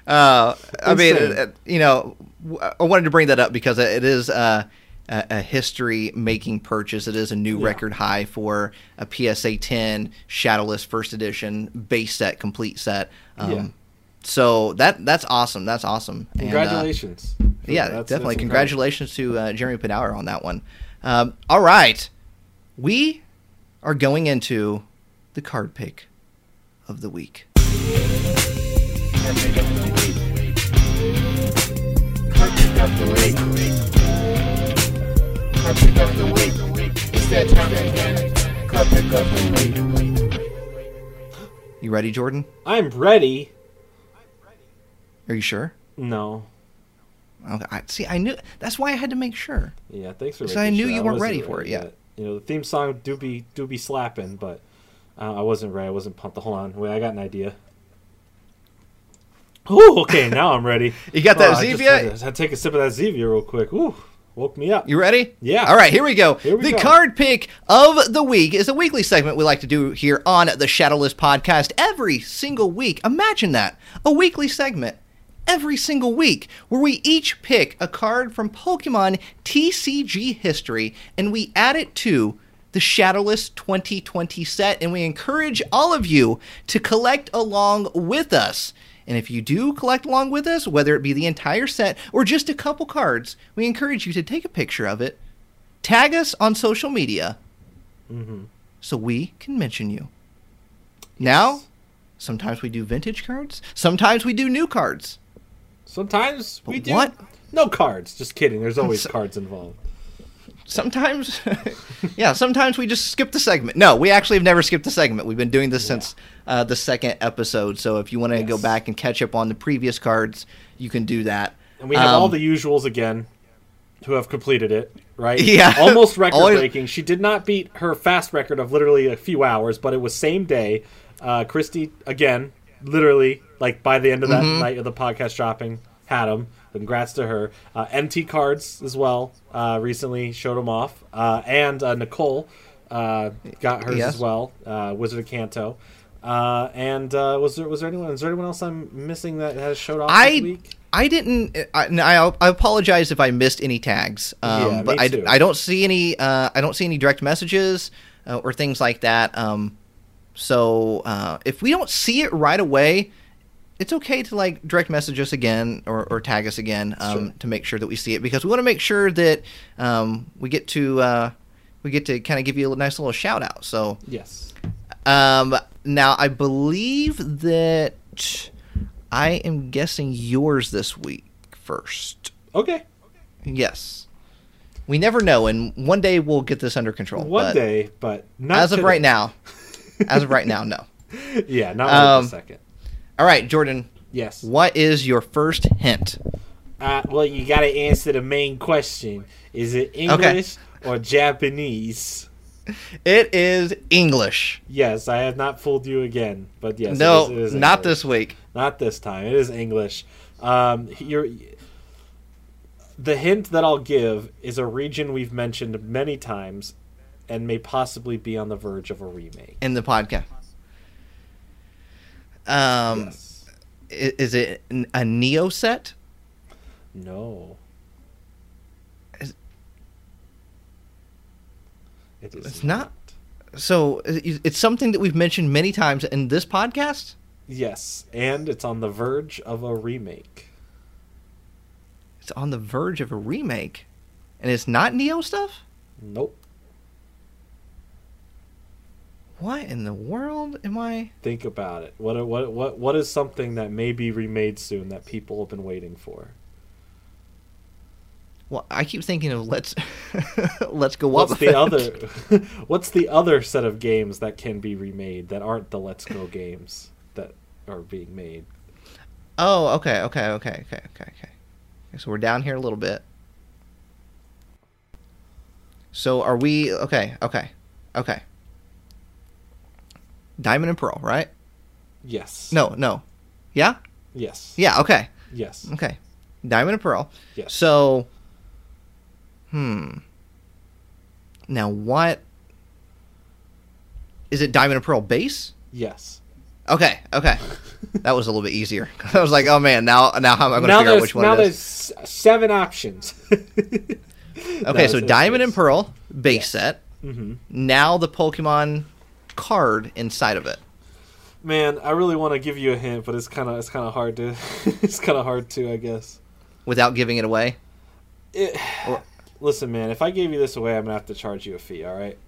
Uh, I mean, uh, you know, I wanted to bring that up because it is uh, a, a history-making purchase. It is a new Yeah. record high for a PSA 10 Shadowless First Edition base set, complete set. Um, Yeah. So that that's awesome. That's awesome. And, uh, Congratulations! yeah, That's- definitely. that's Congratulations to uh, Jeremy Padawer on that one. Um, all right, we are going into the card pick of the week. card pick of the week. You ready, Jordan? I'm ready. Are you sure? No. Okay. I, see, I knew. That's why I had to make sure. Yeah, thanks for. So making I knew sure. you weren't ready for it, yeah. You know, the theme song do be do be slapping, but uh, I wasn't ready. I wasn't pumped. Hold on, wait, I got an idea. Ooh, okay, now I'm ready. You got that Oh, I just Zevia? had to- take a sip of that Zevia real quick. Ooh, woke me up. You ready? Yeah. All right, here we go. Here we the go. card pick of the week is a weekly segment we like to do here on the Shadowless podcast every single week. Imagine that. A weekly segment every single week where we each pick a card from Pokemon TCG history and we add it to the Shadowless 2020 set and we encourage all of you to collect along with us. And if you do collect along with us, whether it be the entire set or just a couple cards, we encourage you to take a picture of it, tag us on social media, Mm-hmm. so we can mention you. Now, sometimes we do vintage cards, sometimes we do new cards. Sometimes we But do. what? No cards. Just kidding. There's always So- cards involved. Sometimes, yeah, sometimes we just skip the segment. No, we actually have never skipped the segment. We've been doing this since uh, the second episode. So if you want to go back and catch up on the previous cards, you can do that. And we have all Um, the usuals again who have completed it, right? Yeah. Almost record breaking. She did not beat her fast record of literally a few hours, but it was same day. Uh, Christy, again, literally, like by the end of that Mm-hmm. night of the podcast dropping, had them. Congrats to her. Uh, MT cards as well. Uh, recently showed them off, uh, and uh, Nicole uh, got hers Yes. as well. Uh, Wizard of Kanto. Uh, and uh, was there was there anyone? Is there anyone else I'm missing that has showed off I this week? I didn't. I, I, I apologize if I missed any tags. Um, Yeah, but I, too. I don't see any. Uh, I don't see any direct messages uh, or things like that. Um, so uh, if we don't see it right away, it's okay to like direct message us again or, or tag us again um, Sure. to make sure that we see it because we want to make sure that um, we get to uh, we get to kind of give you a nice little shout out. So Yes. um, now I believe that I am guessing yours this week first. Okay. Yes. We never know, and one day we'll get this under control. One but day, but not as of right now, as of right now, no. Yeah, not Um, this second. All right, Jordan. Yes. What is your first hint? Uh, well, you got to answer the main question: Is it English or Japanese? It is English. Yes, I have not fooled you again, but yes, no, it is, it is not this week. Not this time. It is English. Um, you're, the hint that I'll give is a region we've mentioned many times, and may possibly be on the verge of a remake. in the podcast. Um, yes. is it a Neo set? No. It is It's not? So it's something that we've mentioned many times in this podcast. Yes, and it's on the verge of a remake. It's on the verge of a remake, and it's not Neo stuff. Nope. What in the world am I? Think about it. What what what what is something that may be remade soon that people have been waiting for? Well, I keep thinking of let's let's go What's up. the other What's the other set of games that can be remade that aren't the Let's Go games that are being made? Oh, okay, okay, okay, okay, okay, okay. Okay, So we're down here a little bit. So are we okay? Okay, okay. Diamond and Pearl, right? Yes. No, no. Yeah, Yes. yeah. Okay, Yes. okay. Diamond and Pearl. Yes. So, hmm. Now what? Is it Diamond and Pearl base? Yes. Okay, okay. That was a little bit easier. I was like, oh man, now now how am I going to figure out which one now it is? there's seven options. Okay, No, so Diamond and Pearl base Yes. set. Mhm. Now the Pokemon card inside of it. Man, I really want to give you a hint, but it's kind of it's kind of hard to it's kind of hard to, I guess. without giving it away? It, Or- listen, man, if I gave you this away, I'm gonna have to charge you a fee. All right.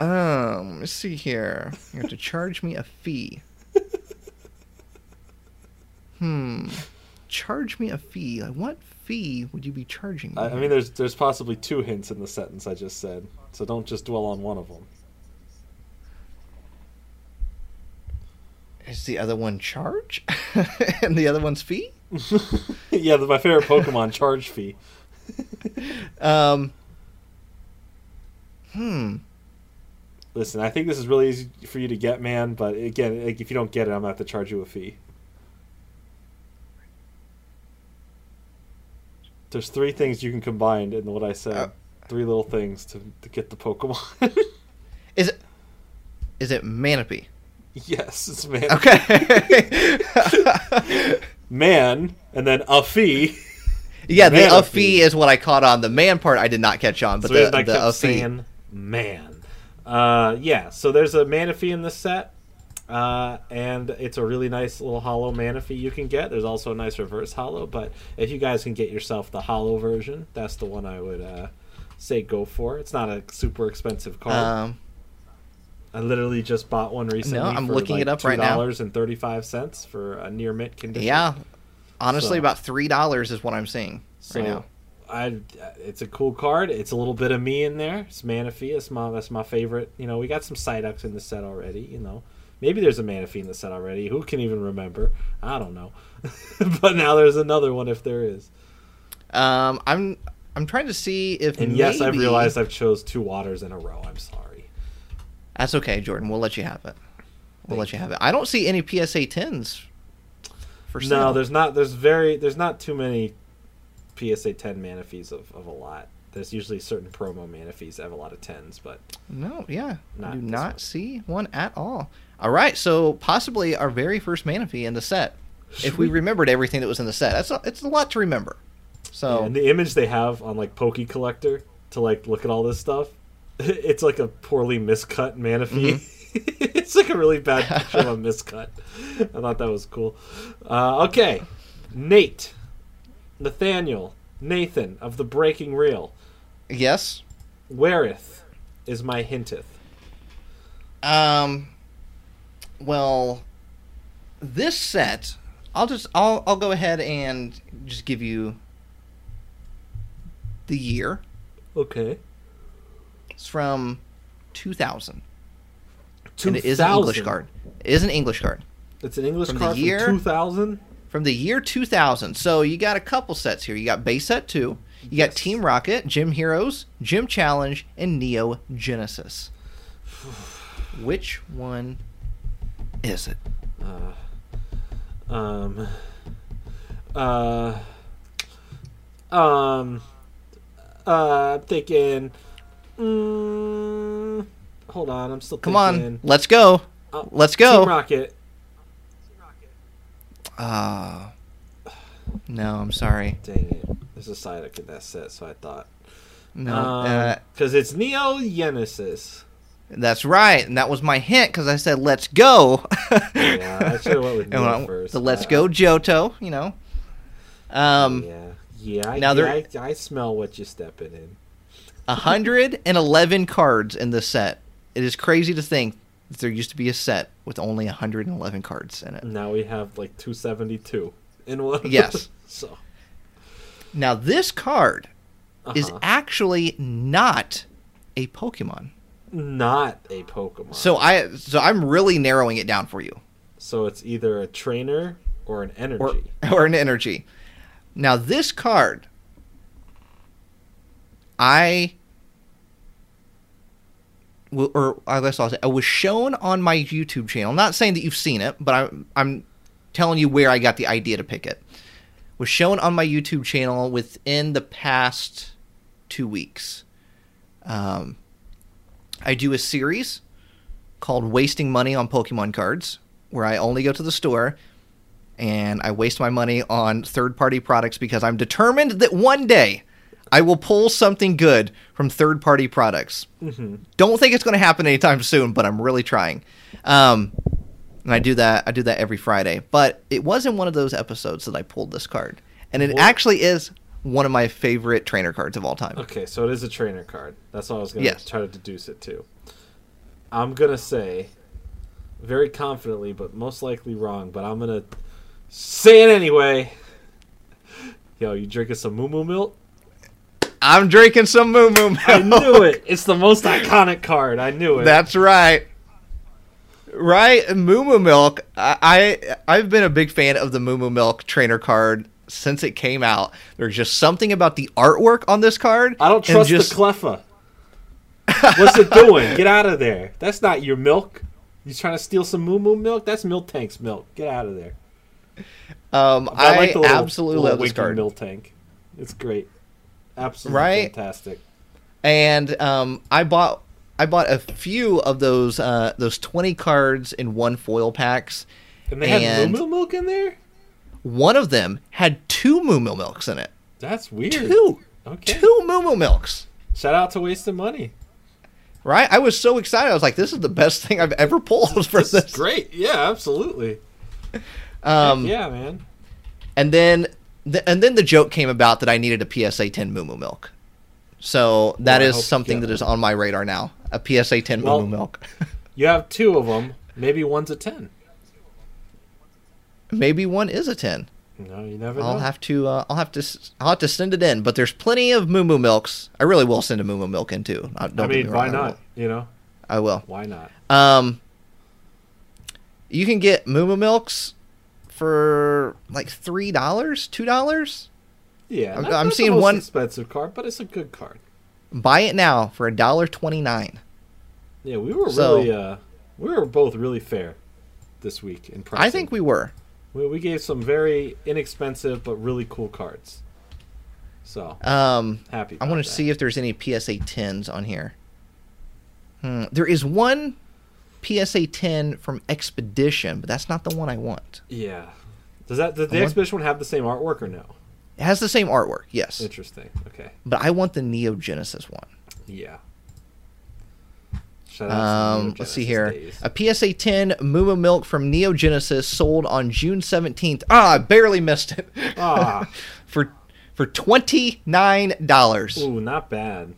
Um, let's see here. You have to charge me a fee. Hmm. Charge me a fee. Like, what fee would you be charging me? I, I mean, there's there's possibly two hints in the sentence I just said, so don't just dwell on one of them. Is the other one charge? and the other one's fee? yeah, my favorite Pokemon charge fee. Um. Hmm. Listen, I think this is really easy for you to get, man. But again, like, if you don't get it, I'm gonna have to charge you a fee. There's three things you can combine in what I said. Uh. three little things to, to get the Pokemon. Is it? Is it Manaphy? yes, it's man. Okay. Man, and then a fee. yeah, the a fee is what I caught on. The man part I did not catch on, but so the, I the kept a fee. saying man. Uh, yeah, so there's a Manaphy in this set. Uh, and it's a really nice little holo Manaphy you can get. There's also a nice reverse holo, but if you guys can get yourself the holo version, that's the one I would uh, say go for. It's not a super expensive card. Um, I literally just bought one recently. No, I'm looking like it up right now. dollars and thirty five cents for a near mint condition. yeah. Honestly, So- about three dollars is what I'm seeing So right now. I, it's a cool card. It's a little bit of me in there. It's Manaphy. It's my that's my favorite. You know, we got some Psyducks in the set already. You know, maybe there's a Manaphy in the set already. Who can even remember? I don't know. but now there's another one if there is. Um, I'm I'm trying to see if And yes, I've realized I've chose two waters in a row. I'm sorry. That's okay, Jordan. We'll let you have it. We'll Thank let you have it. I don't see any PSA tens for sale. No, there's not. There's very. There's not too many PSA 10 Manaphies of, of a lot. There's usually certain promo Manaphies that have a lot of tens, but No, yeah. Not I do not one. see one at all. All right, so possibly our very first Manaphy in the set. If we remembered everything that was in the set. That's a, it's a lot to remember. So, and the image they have on like Poke Collector to like look at all this stuff, it's like a poorly miscut Manaphy. Mm-hmm. it's like a really bad picture of a miscut. I thought that was cool. Uh, okay, Nate, Nathaniel, Nathan of the Breaking Reel. yes. Whereth is my hinteth. Um well, this set, I'll just I'll I'll go ahead and just give you the year. Okay. It's from 2000. 2000. And it is an English card. It is an English card. It's an English From the year- from 2000. From the year 2000. So you got a couple sets here. You got base set 2. You got Team Rocket, Gym Heroes, Gym Challenge, and Neo Genesis. Which one is it? Uh, um. Uh. Um. Uh. I'm thinking. Mm, hold on, I'm still Come thinking. on, let's go. Uh, Let's go. Team Rocket. Ah. no, I'm sorry. Dang it. There's a Psyduck in that set, so I thought. No, uh, Because it's Neo Genesis. that's right, and that was my hint because I said "Let's go." Yeah, I should have went with Neo I- first. the "Let's I- Go" Johto, you know. Um, Yeah. Yeah, now yeah, I, I smell what you're stepping in. 111 cards in this set. It is crazy to think that there used to be a set with only 111 cards in it. Now we have like 272 in one. Yes. so Now, this card is uh-huh. actually not a Pokemon. not a Pokemon. So I so I'm really narrowing it down for you. so it's either a trainer or an energy. Or or an energy. Now, this card I or I guess I'll say, it was shown on my YouTube channel. Not saying that you've seen it, but I'm I'm telling you where I got the idea to pick it. Was shown on my YouTube channel within the past two weeks. Um, I do a series called "Wasting Money on Pokemon Cards," where I only go to the store and I waste my money on third-party products because I'm determined that one day I will pull something good from third-party products. hmm Don't think it's going to happen anytime soon, but I'm really trying. Um, and I do that. I do that every Friday. But it wasn't one of those episodes that I pulled this card, and it What? actually is one of my favorite trainer cards of all time. Okay, so it is a trainer card. That's all I was going to Yes. try to deduce it to. I'm going to say, very confidently, but most likely wrong, but I'm going to say it anyway. Yo, you drinking some moo moo milk? I'm drinking some Moo Moo Milk. I knew it. It's the most iconic card. I knew it. That's right. Right, Moo Moo Milk. I, I I've been a big fan of the Moo Moo Milk trainer card since it came out. There's just something about the artwork on this card. I don't trust just, the Cleffa. What's it doing? Get out of there. That's not your milk. You trying to steal some moo moo milk? That's Miltank's milk. Get out of there. Um, I, I, like the little, absolutely little love this card. Milk Tank. It's great. Absolutely Right? fantastic. and um, I bought I bought a few of those uh, those twenty cards in one foil packs. And they And- moo moo milk in there? One of them had two Moo Moo Milks in it. That's weird. Two, Okay. two Moo Moo Milks. Shout out to wasting money. Right? I was so excited. I was like, "This is the best thing I've ever pulled for This this." is great. Yeah, absolutely. Um, yeah, man. And then, th- and then the joke came about that I needed a PSA 10 Moo Moo Milk. So that Well, is something that is on my radar now. A PSA 10 Well- Moo Moo Milk. You have two of them. Maybe one's a 10. Maybe one is a 10. No, you never I'll know. have to. Uh, I'll have to. I'll have to send it in. But there's plenty of Moo Moo Milks. I really will send a Moo Moo Milk in too. Uh, Don't I mean, me why I not? You know, I will. why not? Um, you can get Moo Moo Milks for like three dollars, two dollars. Yeah, I'm- I'm seeing one- expensive card, but it's a good card. Buy it now for a dollar twenty nine. Yeah, we were So- really, uh, we were both really fair this week in pricing. I think we were. we we gave some very inexpensive but really cool cards. So Um, happy. I want to see if there's any PSA 10s on here. Hmm. There is one PSA 10 from Expedition, but that's not the one I want. Yeah. Does that does the I want- expedition one have the same artwork or no? It has the same artwork, yes, Interesting. Okay. but I want the Neo Genesis one. Yeah. Shout out to the Um, let's see here. days. A PSA 10 Moo Milk from Neo Genesis sold on June 17th. Ah, I barely missed it. Ah. for for $29. Ooh, not bad.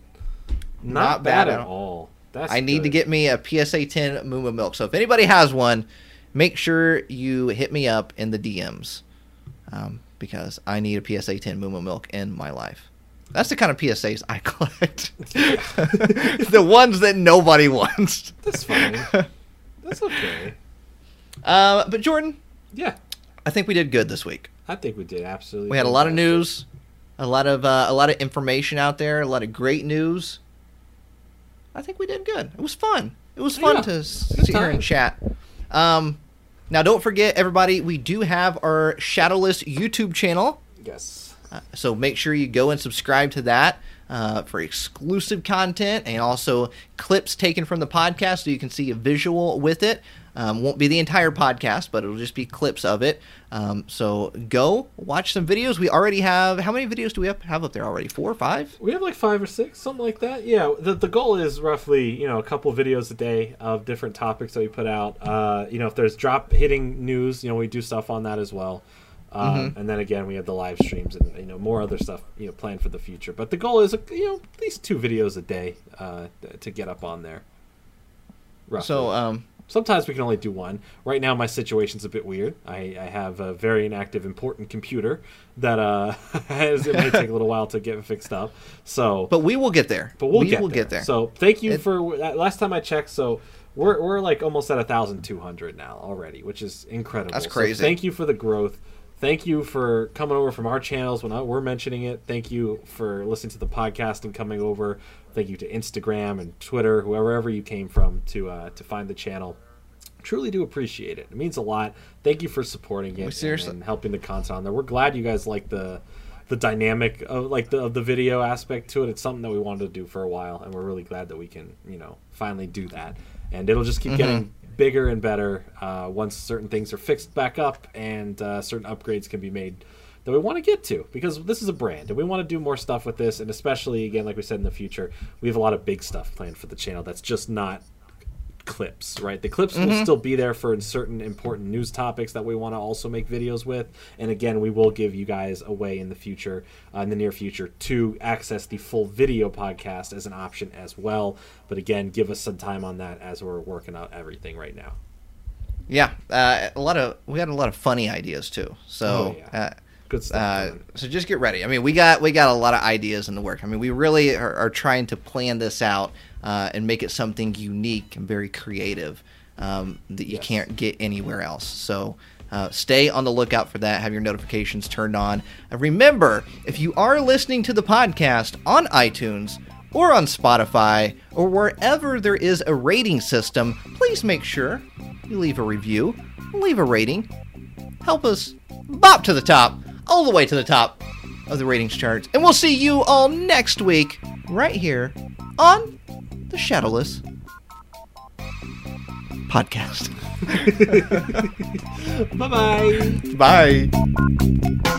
Not, Not bad, bad at at all. That's I need to get me a PSA 10 Moo Moo Milk. So if anybody has one, make sure you hit me up in the DMs um, because I need a PSA 10 Moo Moo Milk in my life. That's the kind of PSAs I collect. the ones that nobody wants. That's fine. That's okay. Uh, but Jordan, Yeah, I think we did good this week. I think we did absolutely. We had a lot of news, a lot of uh, a lot of information out there, a lot of great news. I think we did good. It was fun. It was fun Yeah, to sit here and chat. Um, now don't forget, everybody, we do have our Shadowless YouTube channel. Yes. Uh, so make sure you go and subscribe to that uh, for exclusive content and also clips taken from the podcast so you can see a visual with it. Um, won't be the entire podcast, but it'll just be clips of it. Um, so go watch some videos. We already have how many videos do we have, have up there already? Four or five? We have like five or six, something like that. Yeah, the, the goal is roughly, you know, a couple videos a day of different topics that we put out. Uh, you know, if there's drop hitting news, you know, we do stuff on that as well. Um, Mm-hmm. And then again, we have the live streams and you know more other stuff you know planned for the future. But the goal is you know at least two videos a day uh, to get up on there. Roughly. So um, Sometimes we can only do one. Right now, my situation's a bit weird. I, I have a very inactive, important computer that uh, has, it may take a little while to get fixed up. So, but we will get there. but we'll we get will there. get there. So, thank you It- for last time I checked. So, we're we're like almost at a thousand two hundred now already, which is incredible. That's So crazy. thank you for the growth. Thank you for coming over from our channels when I, we're mentioning it. Thank you for listening to the podcast and coming over. Thank you to Instagram and Twitter, whoever you came from to uh, to find the channel. Truly do appreciate it. It means a lot. Thank you for supporting it and- seriously- and, helping the content on there. We're glad you guys like the the dynamic of like the of the video aspect to it. It's something that we wanted to do for a while, and we're really glad that we can you know finally do that. And it'll just keep getting bigger and better uh, once certain things are fixed back up and uh, certain upgrades can be made that we want to get to because this is a brand and we want to do more stuff with this and especially again like we said in the future we have a lot of big stuff planned for the channel that's just not clips, right? The clips Mm-hmm. will still be there for certain important news topics that we want to also make videos with. And again, we will give you guys a way in the future, uh, in the near future, to access the full video podcast as an option as well. But again, give us some time on that as we're working out everything right now. Yeah, uh, a lot of we had a lot of funny ideas too. So. Oh, yeah. uh, Good stuff. Uh, so just get ready. I mean, we got we got a lot of ideas in the work. I mean, we really are, are trying to plan this out uh, and make it something unique and very creative um, that you Yes. can't get anywhere else. So. Uh, stay on the lookout for that. Have your notifications turned on. And remember, if you are listening to the podcast on iTunes or on Spotify or wherever there is a rating system, please make sure you leave a review, leave a rating, help us bop to the top, all the way to the top of the ratings charts. And we'll see you all next week, right here on the Shadowless Podcast. Bye bye. Bye.